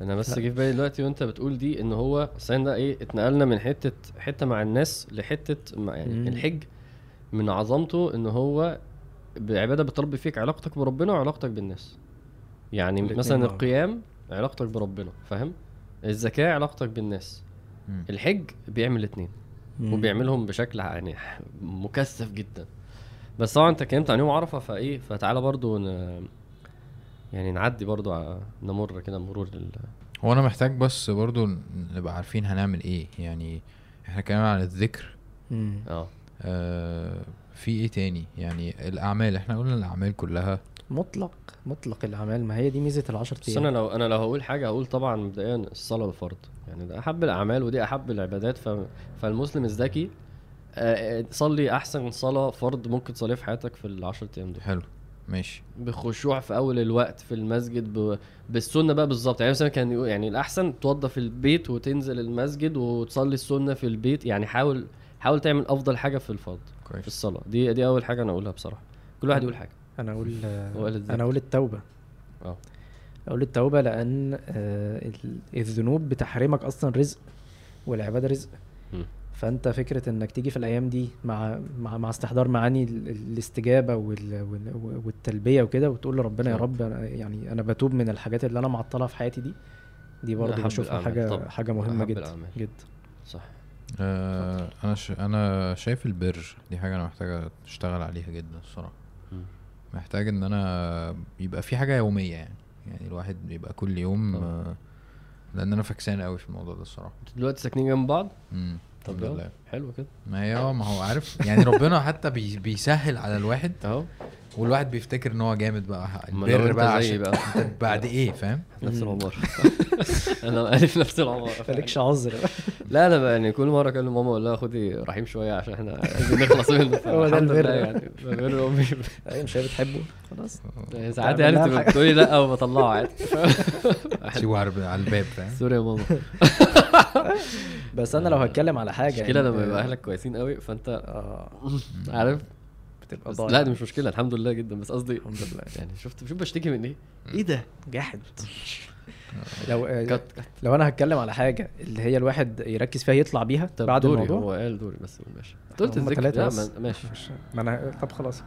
أنا بس. جه في بالي دلوقتي وأنت بتقول دي إن هو ده إيه اتنقلنا من حتة حتة مع الناس لحتة مع يعني مم. الحج من عظمته إن هو بعبادة بتربي فيك علاقتك بربنا وعلاقتك بالناس يعني مثلا. القيام علاقتك بربنا فاهم الزكاة علاقتك بالناس مم. الحج بيعمل الاثنين وبيعملهم بشكل يعني مكثف جدا. بس طبعا أنت اتكلمت عن يوم عرفة فإيه فتعالى برضو ن... يعني نعدي برضو نمر كده مرور لل... هو أنا محتاج بس برضو نبقى عارفين هنعمل إيه. يعني إحنا اتكلمنا عن الذكر. مم. آه آه. في إيه تاني؟ يعني الأعمال إحنا قلنا الأعمال كلها. مطلق مطلق الأعمال. ما هي دي ميزة العشر بس أنا أيام لو أنا لو هقول حاجة هقول طبعا مبدئيا الصلاة الفرض يعني ده أحب الأعمال ودي أحب العبادات. ف... فالمسلم الذكي آه، آه، صلي أحسن صلاة فرض ممكن تصليها في حياتك في العشر أيام دول. حلو ماشي. بخشوع في أول الوقت في المسجد ب... بالسنة بقى بالظبط. يعني مثلا كان يقول يعني الأحسن توضى في البيت وتنزل المسجد وتصلي السنة في البيت. يعني حاول حاول تعمل أفضل حاجة في الفرض في الصلاة. دي دي أول حاجة أنا أقولها بصراحة. كل واحد يقول حاجة. أنا أقول. أنا أقول التوبة آه أقول التوبة لأن آه، ال- الذنوب بتحرمك أصلا رزق والعبادة رزق. فأنت فكرة إنك تيجي في الأيام دي مع مع, مع استحضار معاني ال- الاستجابة وال وال والتلبية وكده وتقول لربنا يا. رب أنا يعني أنا بتوب من الحاجات اللي أنا معطلها في حياتي دي دي برضه بشوفها حاجة طبعاً. حاجة مهمة جدا الأعمال. جدا صح آه أنا ش... أنا شايف البر دي حاجة أنا محتاج أشتغل عليها جدا الصراحة. محتاج إن أنا يبقى في حاجة يومية يعني. يعني الواحد يبقى كل يوم. آه لأن أنا فكسان قوي في الموضوع ده الصراحة. أنتوا دلوقتي ساكنين جنب بعض؟ امم طب. لله. حلو كده. ما هي آه ما هو عارف. يعني ربنا حتى بي بيسهل على الواحد. أهو. والواحد بيفتكر إن هو جامد بقى. البر بقى عشان بقى. بعد إيه فاهم؟ نفس مم. العمارة أنا في نفس العمارة مالكش عذر. لا لا يعني كل مرة أكلم ماما أقول لها خدي رحيم شوية عشان إحنا عايزين نخلص منه. هو ده البر. يعني بر امي أيوه مش هي بتحبه خلاص. يعني ساعات يعني تبقى. بتقولي لأ وبطلعه عادي. سيبه على على الباب فاهم؟ سوري يا ماما. بس أنا لو هتكلم على حاجة مشكلة يعني- لما يبقى أهلك كويسين قوي فأنت آه. عارف؟ بتبقى ضايع. لا دي مش مشكلة الحمد لله جدا. بس قصدي الحمد لله. يعني شفت شوف بشتكي من إيه؟ إيه ده؟ جاحد. لو آه، كت كت لو أنا هتكلم على حاجة اللي هي الواحد يركز فيها يطلع بيها طب بعد دوري الموضوع. هو قال دوري بس ماشي. قلت الذكر. ماشي. ما أنا طب خلاص.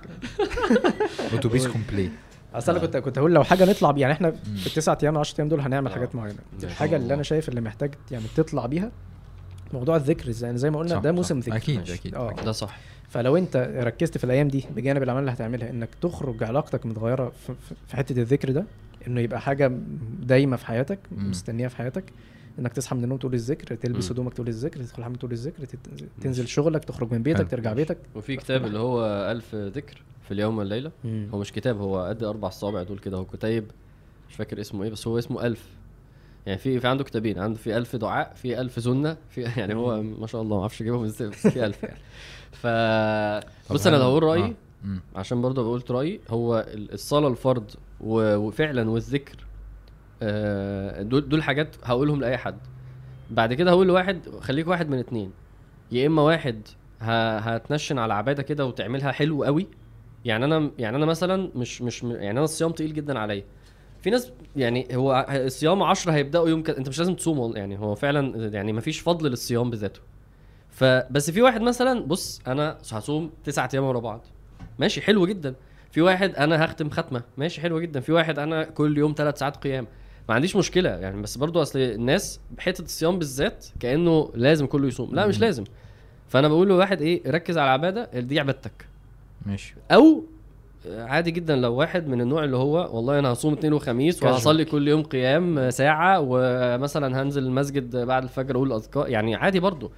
اتوبيس complete أصل أنا. كنت كنت هقول لو حاجة نطلع بيها يعني إحنا في التسعة أيام 10 أيام دول هنعمل آه. حاجات معينة. الحاجة اللي أنا شايف اللي محتاج يعني تطلع بيها. موضوع الذكر زي يعني زي ما قلنا ده. موسم ذكر. أكيد ماشي. أكيد آه. ده صح. فلو أنت ركزت في الأيام دي بجانب الأعمال اللي هتعملها إنك تخرج علاقتك متغيرة في حتة الذكر ده إنه يبقى حاجة دايمة في حياتك مم. مستنيها في حياتك إنك تصحى من النوم تقول الذكر تلبس. هدومك تقول الذكر تدخل الحمام تقول الذكر تنزل شغلك تخرج من بيتك. ترجع بيتك وفي كتاب اللي هو ألف ذكر في اليوم والليلة مم. هو مش كتاب هو قد أربع صوابع دول كده هو كتيب مش فاكر اسمه إيه بس هو اسمه ألف يعني في في عنده كتابين عنده في ألف دعاء في ألف سنة في يعني هو ما شاء الله ما أعرفش أجيبهم إزاي بس في ألف يعني ف بص أنا لو أقول آه. رأيي مم. عشان برضه قلت رأيي هو ال- الصلاة الفرض وفعلا والذكر. آه، دول دول حاجات هقولهم لأي حد. بعد كده هقول لواحد خليك واحد من اتنين. يا إما واحد هتنشن على عبادة كده وتعملها حلو قوي. يعني أنا يعني أنا مثلا مش مش يعني أنا الصيام تقيل جدا عليا. في ناس يعني هو الصيام 10 هيبدأوا يوم كده أنت مش لازم تصوم يعني هو فعلا يعني مفيش فضل للصيام بذاته. فبس في واحد مثلا بص أنا هصوم تسعة أيام ورا بعض. ماشي حلو جدا. في واحد أنا هختم ختمة. ماشي حلو جدا. في واحد أنا كل يوم ثلاث ساعات قيام. ما عنديش مشكلة يعني بس برضو أصل الناس بحته الصيام بالذات كأنه لازم كله يصوم. لا مش. لازم. فأنا بقول لواحد إيه ركز على العبادة دي عبادتك. ماشي. أو عادي جدا لو واحد من النوع اللي هو والله أنا هصوم اثنين وخميس. وهصلي كل يوم قيام ساعة ومثلا هنزل المسجد بعد الفجر أقول اذكار يعني عادي برضو.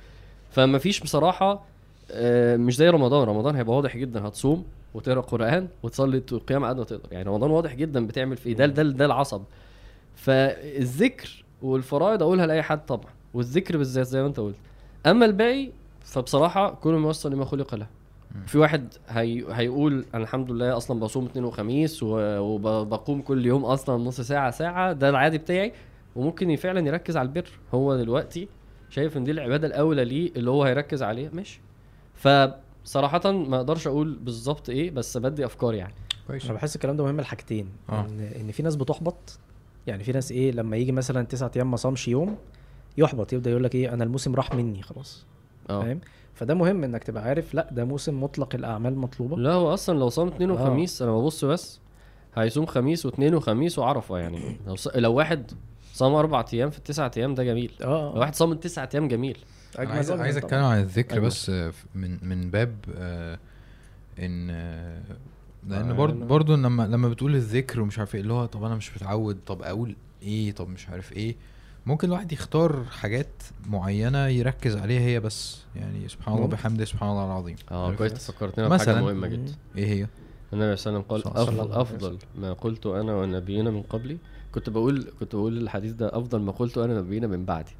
فما فيش بصراحة آه، مش زي رمضان. رمضان هيبقى واضح جدا هتصوم. وتقرأ قرآن وتصلي قيام قد ما تقدر. يعني رمضان واضح جدا بتعمل فيه. ده ده ده العصب. فالذكر والفرائض أقولها لأي حد طبعا. والذكر بالذات زي ما أنت قلت. أما الباقي فبصراحة كل ما وصل لما خلق له. في واحد هي... هيقول أنا الحمد لله أصلا بصوم اثنين وخميس وبقوم كل يوم أصلا نص ساعة ساعة. ده العادي بتاعي. وممكن فعلا يركز على البر. هو دلوقتي شايف إن دي العبادة الأولى ليه اللي هو هيركز عليها. ماشي. فصراحه ما أقدرش أقول بالظبط إيه بس بدي أفكار يعني. كويس. أنا بحس الكلام ده مهم لحاجتين آه. ان إن في ناس بتحبط. يعني في ناس إيه لما يجي مثلا تسعة أيام ما صامش يوم يحبط يبدأ يقول لك إيه أنا الموسم راح مني خلاص. آه. فاهم؟ فده مهم إنك تبقى عارف لأ ده موسم مطلق الأعمال مطلوبة. لا هو أصلا لو صام اثنين آه. وخميس أنا ببص بس هيصوم خميس واثنين وخميس وعرفة يعني. لو, ص... لو واحد صام أربع أيام في التسعة أيام ده جميل. لو آه واحد صام التسعة أيام جميل. عايز عايز. أتكلم عن الذكر أيوة. بس آه، من من باب آه، إن آه، لأن برضه. برضه لما لما بتقول الذكر ومش عارف إيه اللي هو طب أنا مش متعود طب أقول إيه طب مش عارف إيه ممكن الواحد يختار حاجات معينة يركز عليها هي بس يعني سبحان الله. بحمده سبحان الله العظيم آه كويس؟ فكرتنا بحاجه. مهمة. جدا إيه هي النبي صلى الله عليه وسلم قال أفضل افضل ما قلت أنا والنبيين من قبلي كنت بقول كنت بقول الحديث ده أفضل ما قلت أنا والنبيين من بعدي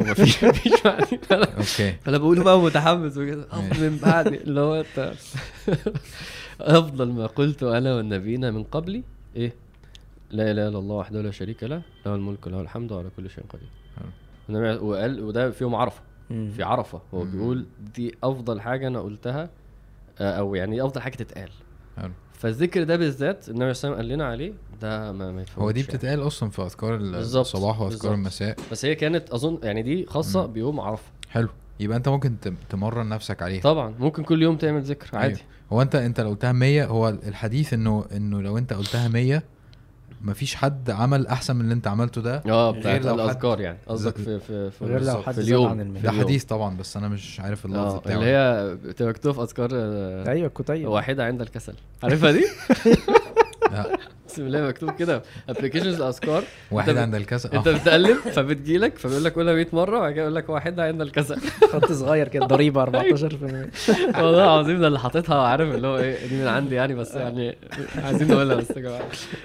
هو مفيش مفيش أوكي. أنا بقوله بقى متحمس وكده. من بعدي اللي هو أنت. أفضل ما قلت أنا والنبيين من قبلي. إيه؟ لا إله إلا الله وحده لا شريك له له الملك وله الحمد وعلى كل شيء قدير. وقال وده في يوم عرفه. في عرفة. هو. بيقول دي أفضل حاجة أنا قلتها آه، أو يعني أفضل حاجة تتقال. فالذكر ده بالذات النبي صلى الله عليه وسلم قال لنا عليه ده ما, ما هو دي يعني. بتتقال أصلا في أذكار الصباح وأذكار. المساء بس هي كانت أظن يعني دي خاصة مم. بيوم عرفة حلو يبقى أنت ممكن تم- تمرن نفسك عليها طبعا ممكن كل يوم تعمل ذكر عادي أيوة. هو انت أنت لو قلتها 100 هو الحديث انه إنه لو أنت قلتها 100 مفيش حد عمل أحسن من اللي أنت عملته ده. آه غير بتاعت لو حد- الأذكار يعني. قصدك في في في, غير لو حد في اليوم عن ده. حديث طبعا بس أنا مش عارف اللفظ آه بتاعه اللي هي بتبقى مكتوبه في أذكار آه، أيوه الكتيب واحدة عند الكسل. عارفها دي؟ بسم الله مكتوب كده. applications الاذكار واحد عند الكسل انت بتقلب فبتجيلك فبيقول لك قولها 100 مرة وبعد كده يقول لك واحدة عند الكسل خط صغير كده ضريبة 14% والله العظيم ده اللي حاططها عارف اللي هو إيه دي من عندي يعني بس يعني عايزين نقولها بس يا جماعة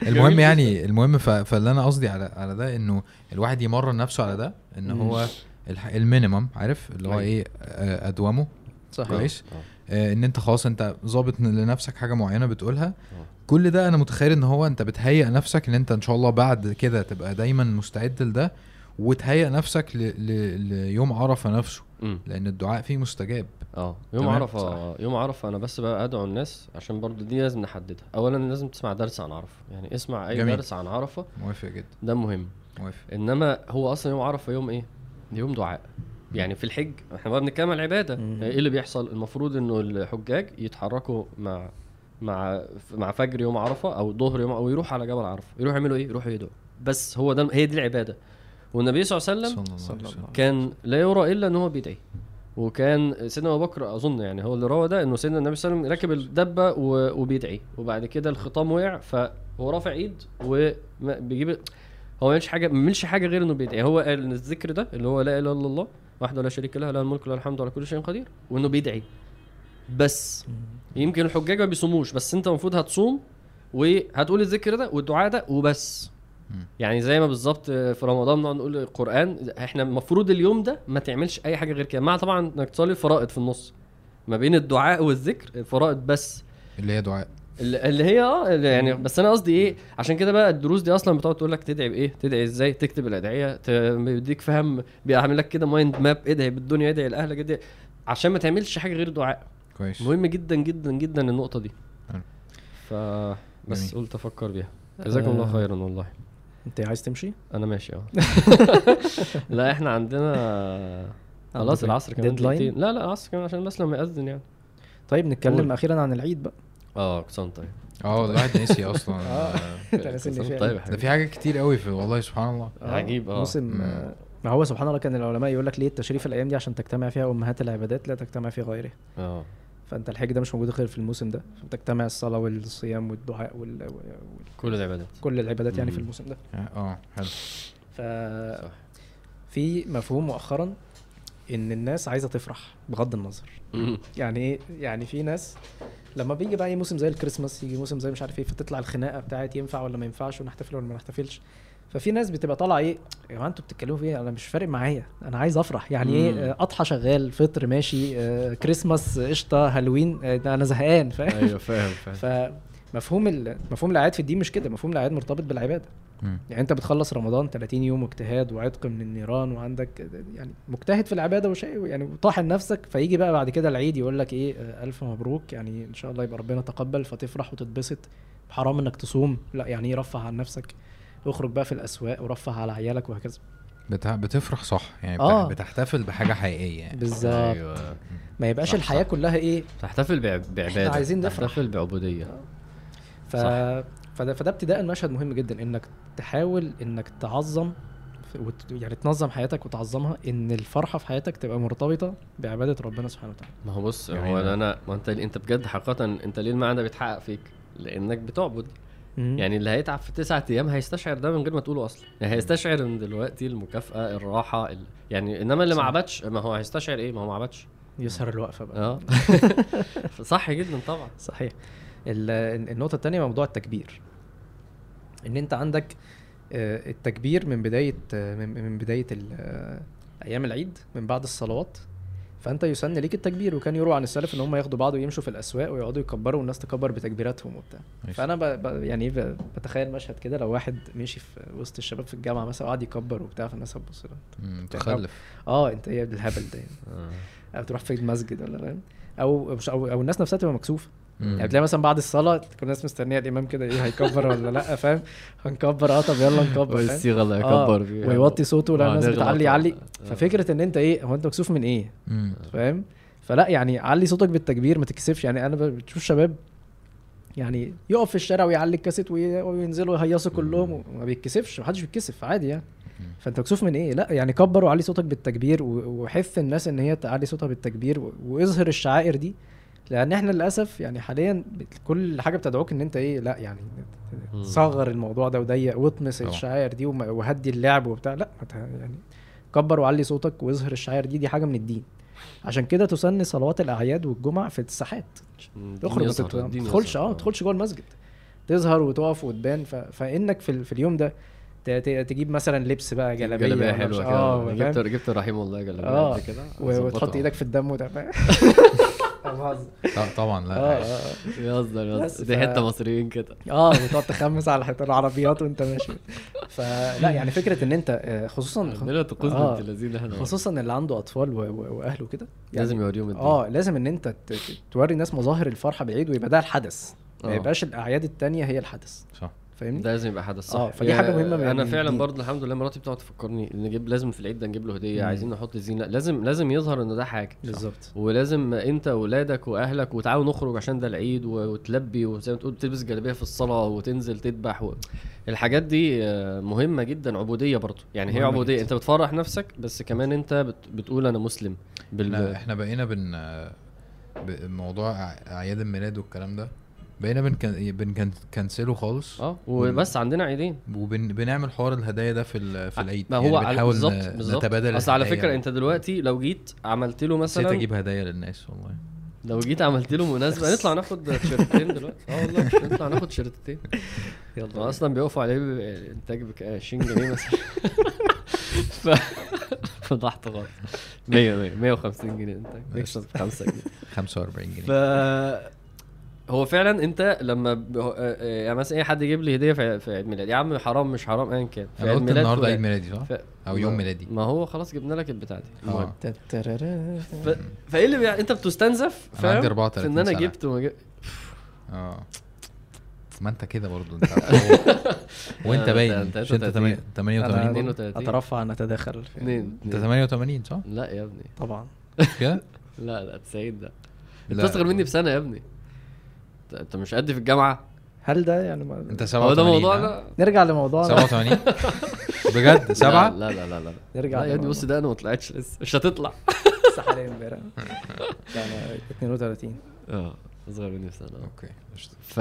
المهم يعني المهم. فاللي أنا قصدي على على ده إنه الواحد يمرن نفسه على ده إن. هو الح... المينيمم عارف؟ اللي هو أيوة. إيه آه، أدومه. صحيح. كويس؟ آه. آه، إن أنت خلاص أنت ظابط لنفسك حاجة معينة بتقولها. آه. كل ده أنا متخيل إن هو أنت بتهيئ نفسك إن أنت إن شاء الله بعد كده تبقى دايما مستعد لده وتهيئ نفسك ل... ل... ليوم عرفة نفسه. مم. لأن الدعاء فيه مستجاب. آه. يوم عرفة يوم عرفة أنا بس بقى أدعو الناس عشان برضو دي لازم نحددها. اولا لازم تسمع درس عن عرفة. يعني اسمع أي جميل. درس عن عرفة. موافق جدا. ده مهم. موافق. إنما هو أصلا يوم عرفة يوم إيه؟ يوم دعاء. يعني في الحج إحنا بقى بنتكلم عن العبادة. مم. إيه اللي بيحصل؟ المفروض إنه الحجاج يتحركوا مع مع مع فجر يوم عرفة أو ظهر يوم أو يروحوا على جبل عرفة. يروحوا يعملوا إيه؟ يروحوا يدعوا. بس هو ده هي دي العبادة. والنبي صلى الله عليه وسلم صلى الله صلى عليه الله وسلم. عليه كان لا يرى إلا إن هو بيدعي وكان سيدنا أبو بكر أظن يعني هو اللي روى ده إنه سيدنا النبي صلى الله عليه وسلم راكب الدبة وبيدعي. وبعد كده الخطام وقع فهو رافع إيد وبيجيب هو ما بيعملش حاجة ما بيعملش حاجة غير إنه بيدعي. هو قال إن الذكر ده اللي هو لا إله إلا الله وحده لا شريك له له الملك وله الحمد على كل شيء قدير وإنه بيدعي. بس يمكن الحجاج ما بيصوموش بس أنت المفروض هتصوم وهتقول الذكر ده والدعاء ده وبس. يعني زي ما بالظبط في رمضان بنقعد نقول القرآن إحنا المفروض اليوم ده ما تعملش أي حاجة غير كده مع طبعا إنك تصلي الفرائض في النص. ما بين الدعاء والذكر الفرائض بس. اللي هي دعاء. اللي اللي هي آه يعني بس أنا قصدي إيه عشان كده بقى الدروس دي أصلا بتقعد تقول لك تدعي بإيه؟ تدعي إزاي؟ تكتب الأدعية بيديك فهم بيعمل لك كده mind map ادعي بالدنيا ادعي لأهلك ادعي عشان ما تعملش حاجة غير دعاء. كويس. مهم جدا جدا جدا النقطة دي. حلو. ف بس جميل. قلت أفكر بيها. جزاكم الله آه. خيرا والله. أنت عايز تمشي؟ أنا ماشي آه. لا إحنا عندنا خلاص العصر كمان لا لا العصر كمان عشان بس لما يأذن يعني. طيب نتكلم. أخيرا عن العيد بقى. آه كسان طيب. آه الواحد نسي أصلا. آه. كل سنة في طيب ده. في حاجات كتير قوي في والله سبحان الله. آه، عجيب، آه. موسم. آه، ما هو سبحان الله كان العلماء يقول لك ليه التشريف الأيام دي عشان تجتمع فيها أمهات العبادات لا تجتمع في غيرها. آه. فأنت الحج ده مش موجود غير في الموسم ده. تجتمع الصلاة والصيام والدعاء وال... كل العبادات. وكل العبادات يعني في. الموسم ده. آه حلو. ف صح. في مفهوم مؤخرا إن الناس عايزة تفرح بغض النظر. يعني إيه؟ يعني في ناس لما بيجي بقى اي موسم زي الكريسماس يجي موسم زي مش عارف إيه فتطلع الخناقة بتاعت ينفع ولا ما ينفعش ونحتفل ولا ما نحتفلش. ففي ناس بتبقى طالعة إيه يا جماعة أنتوا بتتكلموا في إيه؟ أنا مش فارق معايا أنا عايز افرح. يعني مم. إيه آه، اضحى شغال فطر ماشي آه، كريسماس قشطة هالوين آه، أنا زهقان فاهم؟ أيوه فاهم فاهم. فمفهوم مفهوم الأعياد في الدين مش كده مفهوم الأعياد مرتبط بالعبادة. يعني انت بتخلص رمضان 30 يوم اجتهاد وعتق من النيران وعندك يعني مجتهد في العبادة وشيء يعني طاحن نفسك فيجي بقى بعد كده العيد يقول لك إيه آه، ألف مبروك يعني إن شاء الله يبقى ربنا تقبل فتفرح وتتبسط حرام إنك تصوم لا يعني إيه رفه عن نفسك اخرج بقى في الأسواق ورفه على عيالك وهكذا بت... بتفرح صح يعني. آه. بتحتفل بحاجة حقيقية يعني بالظبط أيوه ما يبقاش صح، الحياة صح. كلها إيه تحتفل بع- بعبادة عايزين نفرح. تحتفل بعبودية ف... صح. فده فده ابتداء مشهد مهم جدا إنك تحاول إنك تعظم. يعني تنظم حياتك وتعظمها إن الفرحة في حياتك تبقى مرتبطة بعبادة ربنا سبحانه وتعالى. ما هو بص جميل. هو أنا ما أنت أنت بجد حقيقة أنت ليه المعنى ده بيتحقق فيك؟ لأنك بتعبد. يعني اللي هيتعب في تسعة أيام هيستشعر ده من غير ما تقوله أصلا. يعني هيستشعر إن دلوقتي المكافأة الراحة ال... يعني إنما اللي ما. عبدش ما هو هيستشعر إيه؟ ما هو ما عبدش. يسهر الوقفة بقى. آه. صح جدا طبعا. صحيح. ال- النقطة الثانية موضوع التكبير. إن أنت عندك آه، التكبير من بداية آه، من من بداية آه، أيام العيد من بعد الصلوات فأنت يسن ليك التكبير وكان يروى عن السلف إن هم ياخدوا بعض ويمشوا في الأسواق ويقعدوا يكبروا والناس تكبر بتكبيراتهم وبتاع. فأنا ب... ب... يعني ب... بتخيل مشهد كده لو واحد مشي في وسط الشباب في الجامعة مثلا وقعد يكبر وبتاع فالناس هتبص له مم، متخلف آه أنت إيه الهبل ده يعني آه. أو تروح في المسجد ولا فاهم أو مش أو, أو الناس نفسها تبقى مكسوفة. يعني تلاقي مثلا بعد الصلاة تكون الناس مستنية الإمام كده إيه هيكبر ولا لأ فاهم؟ هنكبر آه طب يلا نكبر والصيغه اللي آه، هيكبر فيها ويوطي صوته لأن آه، الناس بتعلي يعلي. آه. ففكرة إن أنت إيه هو أنت مكسوف من إيه. فاهم؟ فلأ يعني علي صوتك بالتكبير ما تتكسفش يعني أنا ب- بتشوف شباب يعني يقف في الشارع ويعلي الكاسيت وي- وينزلوا يهيصوا كلهم وما بيتكسفش محدش بيتكسف عادي يعني. فأنت مكسوف من إيه؟ لأ يعني كبر وعلي صوتك بالتكبير وحث الناس إن هي تعلي صوتها بالتكبير وإظهر الشعائر دي. لأن إحنا للاسف يعني حاليا كل حاجة بتدعوك ان انت إيه لا يعني. صغر الموضوع ده وضيق واطمس. الشعائر دي وهدي اللعب وبتاع لا يعني كبر وعلي صوتك واظهر الشعائر دي دي حاجة من الدين عشان كده تسن صلوات الأعياد والجمع في الساحات تخرج ما تدخلش. آه ما تدخلش جوه المسجد تظهر وتقف وتبان ف... فإنك في, ال... في اليوم ده ت- ت- تجيب مثلا لبس بقى جلابية جلابية حلوة كده فاهم؟ جبت جبت رحيم والله جلابية قد كده وتحط. إيدك في الدم أنا بهزر. طبعا لا. آه آه بيهزر بس بيهزر دي حتة مصريين كده. آه وتقعد تخمس على حيطان العربيات وأنت ماشي. فلا يعني فكرة إن أنت آه، خصوصا عندنا طقوس آه. بنت لذيذ إحنا خصوصا اللي عنده أطفال وأهله كده. يعني لازم يوريهم آه لازم إن أنت توري الناس مظاهر الفرحة بالعيد ويبقى ده الحدث. ما آه. يبقاش الأعياد التانية هي الحدث. صح. فاهمني؟ ده لازم يبقى حدث صح. آه، فدي حاجة مهمة من- أنا فعلا. برضه الحمد لله مراتي بتقعد تفكرني نجيب لازم في العيد ده نجيب له هدية مم. عايزين نحط زينه لازم لازم يظهر إن ده حاجة. بالظبط. ولازم أنت واولادك وأهلك وتعالوا نخرج عشان ده العيد وتلبي وزي ما تقول تلبس جلابية في الصلاة وتنزل تذبح و... الحاجات دي آه، مهمة جدا عبودية برضه. يعني هي عبودية. جدا. أنت بتفرح نفسك بس كمان أنت بت... بتقول أنا مسلم إحنا بال... إحنا بقينا بن بموضوع أع- أعياد الميلاد والكلام ده بقينا بنكن... بنكنسله خالص. آه وبس عندنا عيدين. وبنعمل حوار الهدايا ده في ال- في العيد. ما هو على بنحاول بالظبط بالظبط. نتبادل أصل على. فكرة أنت دلوقتي لو جيت عملت له نسيت مثلا أجيب هدايا للناس والله. لو جيت عملت له مناسبة نطلع ناخد تيشيرتين دلوقتي. آه والله نطلع ناخد تيشيرتين يلا. أصلا بيقفوا عليه إنتاج ب 20 جنيه مثلا. ف فضحت خالص. 100 100 150 جنيه إنتاج. بيكسب 5 جنيه. 45 جنيه. ف هو فعلا أنت لما ب... هو- آه، آه، يعني مثلا أي حد يجيب لي هدية في في عيد ميلاد يا عم حرام مش حرام ايا كان في عيد قلت ميلاد النهارده. عيد ميلادي صح؟ ف... أو يوم ميلادي ما هو خلاص جبنا لك البتاع دي آه تتررر. ف... فإيه اللي بيع... أنت بتستنزف فاهم عندي في 34 إن أنا. جبت وما جبت آه ما أنت كده برضو أنت. وأنت آه، باين انت- مش أنت 33. 88 أنا 32. أترفع ان اتداخل أنت 88 صح؟ لا يا ابني طبعا كده؟ لا لا 90 ده انت. اصغر مني بسنة يا ابني انت- مش قد في الجامعة؟ هل ده يعني ما... انت هو 87 ده ها؟ موضوعنا نرجع لموضوعنا. 87 بجد؟ سبعة؟ لا لا لا لا. نرجع لا يا ابني. بص ده أنا ما طلعتش لسه. مش هتطلع. لسه حاليا امبارح كان 32 آه أصغر مني بسنة. أوكي. ف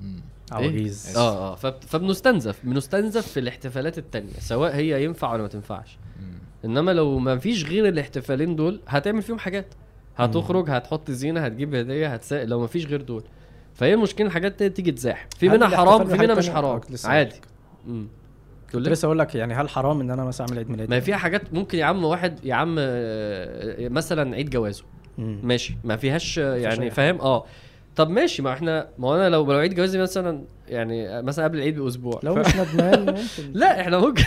مم. عواجيز. آه آه. فب- فبنستنزف بنستنزف في الاحتفالات التانية سواء هي ينفع ولا ما تنفعش. إنما لو ما فيش غير الاحتفالين دول هتعمل فيهم حاجات. هتخرج هتحط زينة هتجيب هدية هتسائل لو ما فيش غير دول. فهي المشكلة الحاجات تيجي تزاح. في منها حرام في منها مش؟ حرام. آه، عادي. امم كنت لسه أقول لك يعني هل حرام إن أنا مثلا أعمل عيد ميلاد ما في حاجات ممكن يا عم واحد يا عم آه، مثلا عيد جوازه. مم. ماشي. ما فيهاش آه، يعني. فاهم؟ آه. طب ماشي. ما إحنا ما أنا لو لو عيد جوازي مثلا يعني مثلا قبل العيد بأسبوع. لو ف- مش ندمان ممكن. لا إحنا ممكن.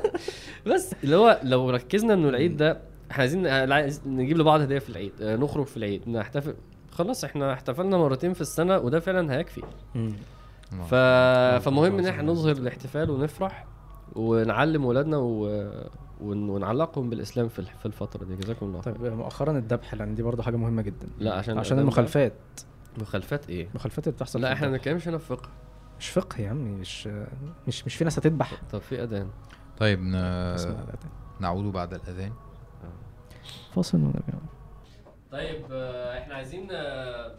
بس اللي هو لو ركزنا إنه العيد ده إحنا عايزين عايز نجيب لبعض هدية في العيد آه، نخرج في العيد نحتفل. خلاص إحنا احتفلنا مرتين في السنة وده فعلا هيكفي. ف... فمهم إن إحنا نظهر الاحتفال ونفرح ونعلم ولادنا و... ون... ونعلقهم بالإسلام في في الفترة دي. جزاكم الله خير. طيب مؤخرا الذبح لأن دي برضه حاجة مهمة جدا. لا عشان عشان المخالفات. مخالفات إيه؟ المخالفات اللي بتحصل لا إحنا ما. بنتكلمش هنا في فقه مش فقه يا عمي مش مش مش في ناس هتذبح. طب في أذان. طيب ن... نعود بعد الأذان. فاصل ونرجع طيب آه، إحنا عايزين آه،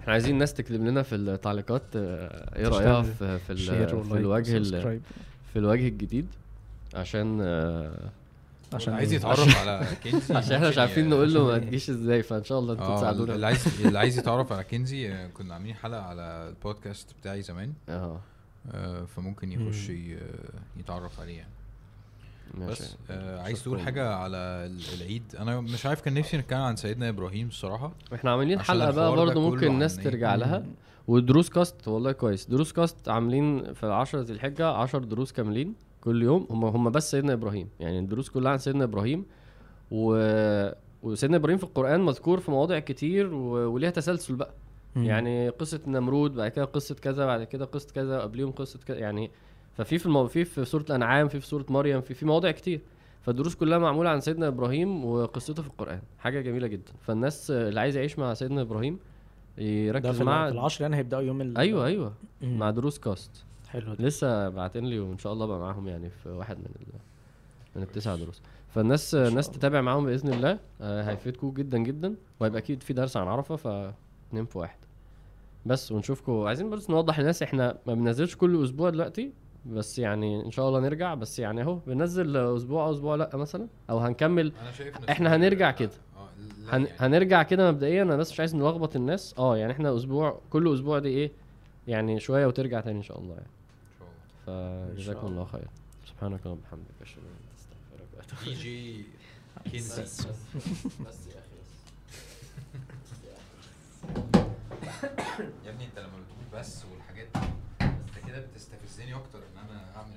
إحنا عايزين الناس تكتب لنا في التعليقات آه، إيه رأيها في في, في الوجه. في الوجه الجديد عشان عشان عايز؟ يتعرف على كنزي عشان إحنا مش عارفين نقول له ما؟ تجيش إزاي فان شاء الله أنتوا تساعدونا اللي عايز اللي عايز يتعرف على كنزي كنا عاملين حلقة على البودكاست بتاعي زمان آه فممكن يخش يتعرف عليه يعني ماشي. بس آه، عايز تقول. حاجة على ال- العيد؟ أنا مش عارف كان نفسي نتكلم عن سيدنا إبراهيم الصراحة. إحنا عاملين حلقة بقى برضه ممكن الناس؟ ترجع لها. ودروس كاست والله كويس. دروس كاست عاملين في 10 ذي الحجة 10 دروس كاملين كل يوم. هم هم بس سيدنا إبراهيم. يعني الدروس كلها عن سيدنا إبراهيم. و... وسيدنا إبراهيم في القرآن مذكور في مواضع كتير و... وليها تسلسل بقى. مم. يعني قصة نمرود بعد كده قصة كذا بعد كده قصة كذا قبليهم قصة كذا. يعني ففي في المو... في في سورة الأنعام في في سورة مريم في في مواضع كتير. فالدروس كلها معمولة عن سيدنا إبراهيم وقصته في القرآن. حاجة جميلة جدا. فالناس اللي عايز يعيش مع سيدنا إبراهيم يركز مع. العشر يعني هيبدأوا يوم ال... أيوه أيوه. مم. مع دروس كاست. حلو ده. لسه باعتين لي وإن شاء الله بقى معاهم يعني في واحد من ال... من التسع دروس. فالناس الناس. تتابع معاهم بإذن الله. آه، هيفيدكم جدا جدا. وهيبقى أكيد في درس عن عرفة فاتنين في واحد. بس ونشوفكم عايزين بس نوضح للناس إحنا ما بننزلش كل أسبوع دلوقتي. بس يعني إن شاء الله نرجع بس يعني أهو بننزل أسبوع أو أسبوع لأ مثلا أو هنكمل. أنا شايف إحنا هنرجع كده. آه هن... هنرجع كده مبدئيا. أنا بس مش عايز نلخبط الناس. آه يعني إحنا أسبوع كل أسبوع دي إيه؟ يعني شوية وترجع تاني إن شاء الله يعني. فجزاكم الله خير. سبحانك اللهم وبحمدك أشهد أن لا إله إلا أنت أستغفرك وأتوب دي جي كنزي بس يا أخي يا ابني أنت لما بتقول بس والحاجات دي كده بتستفزني أكتر إن أنا اعمل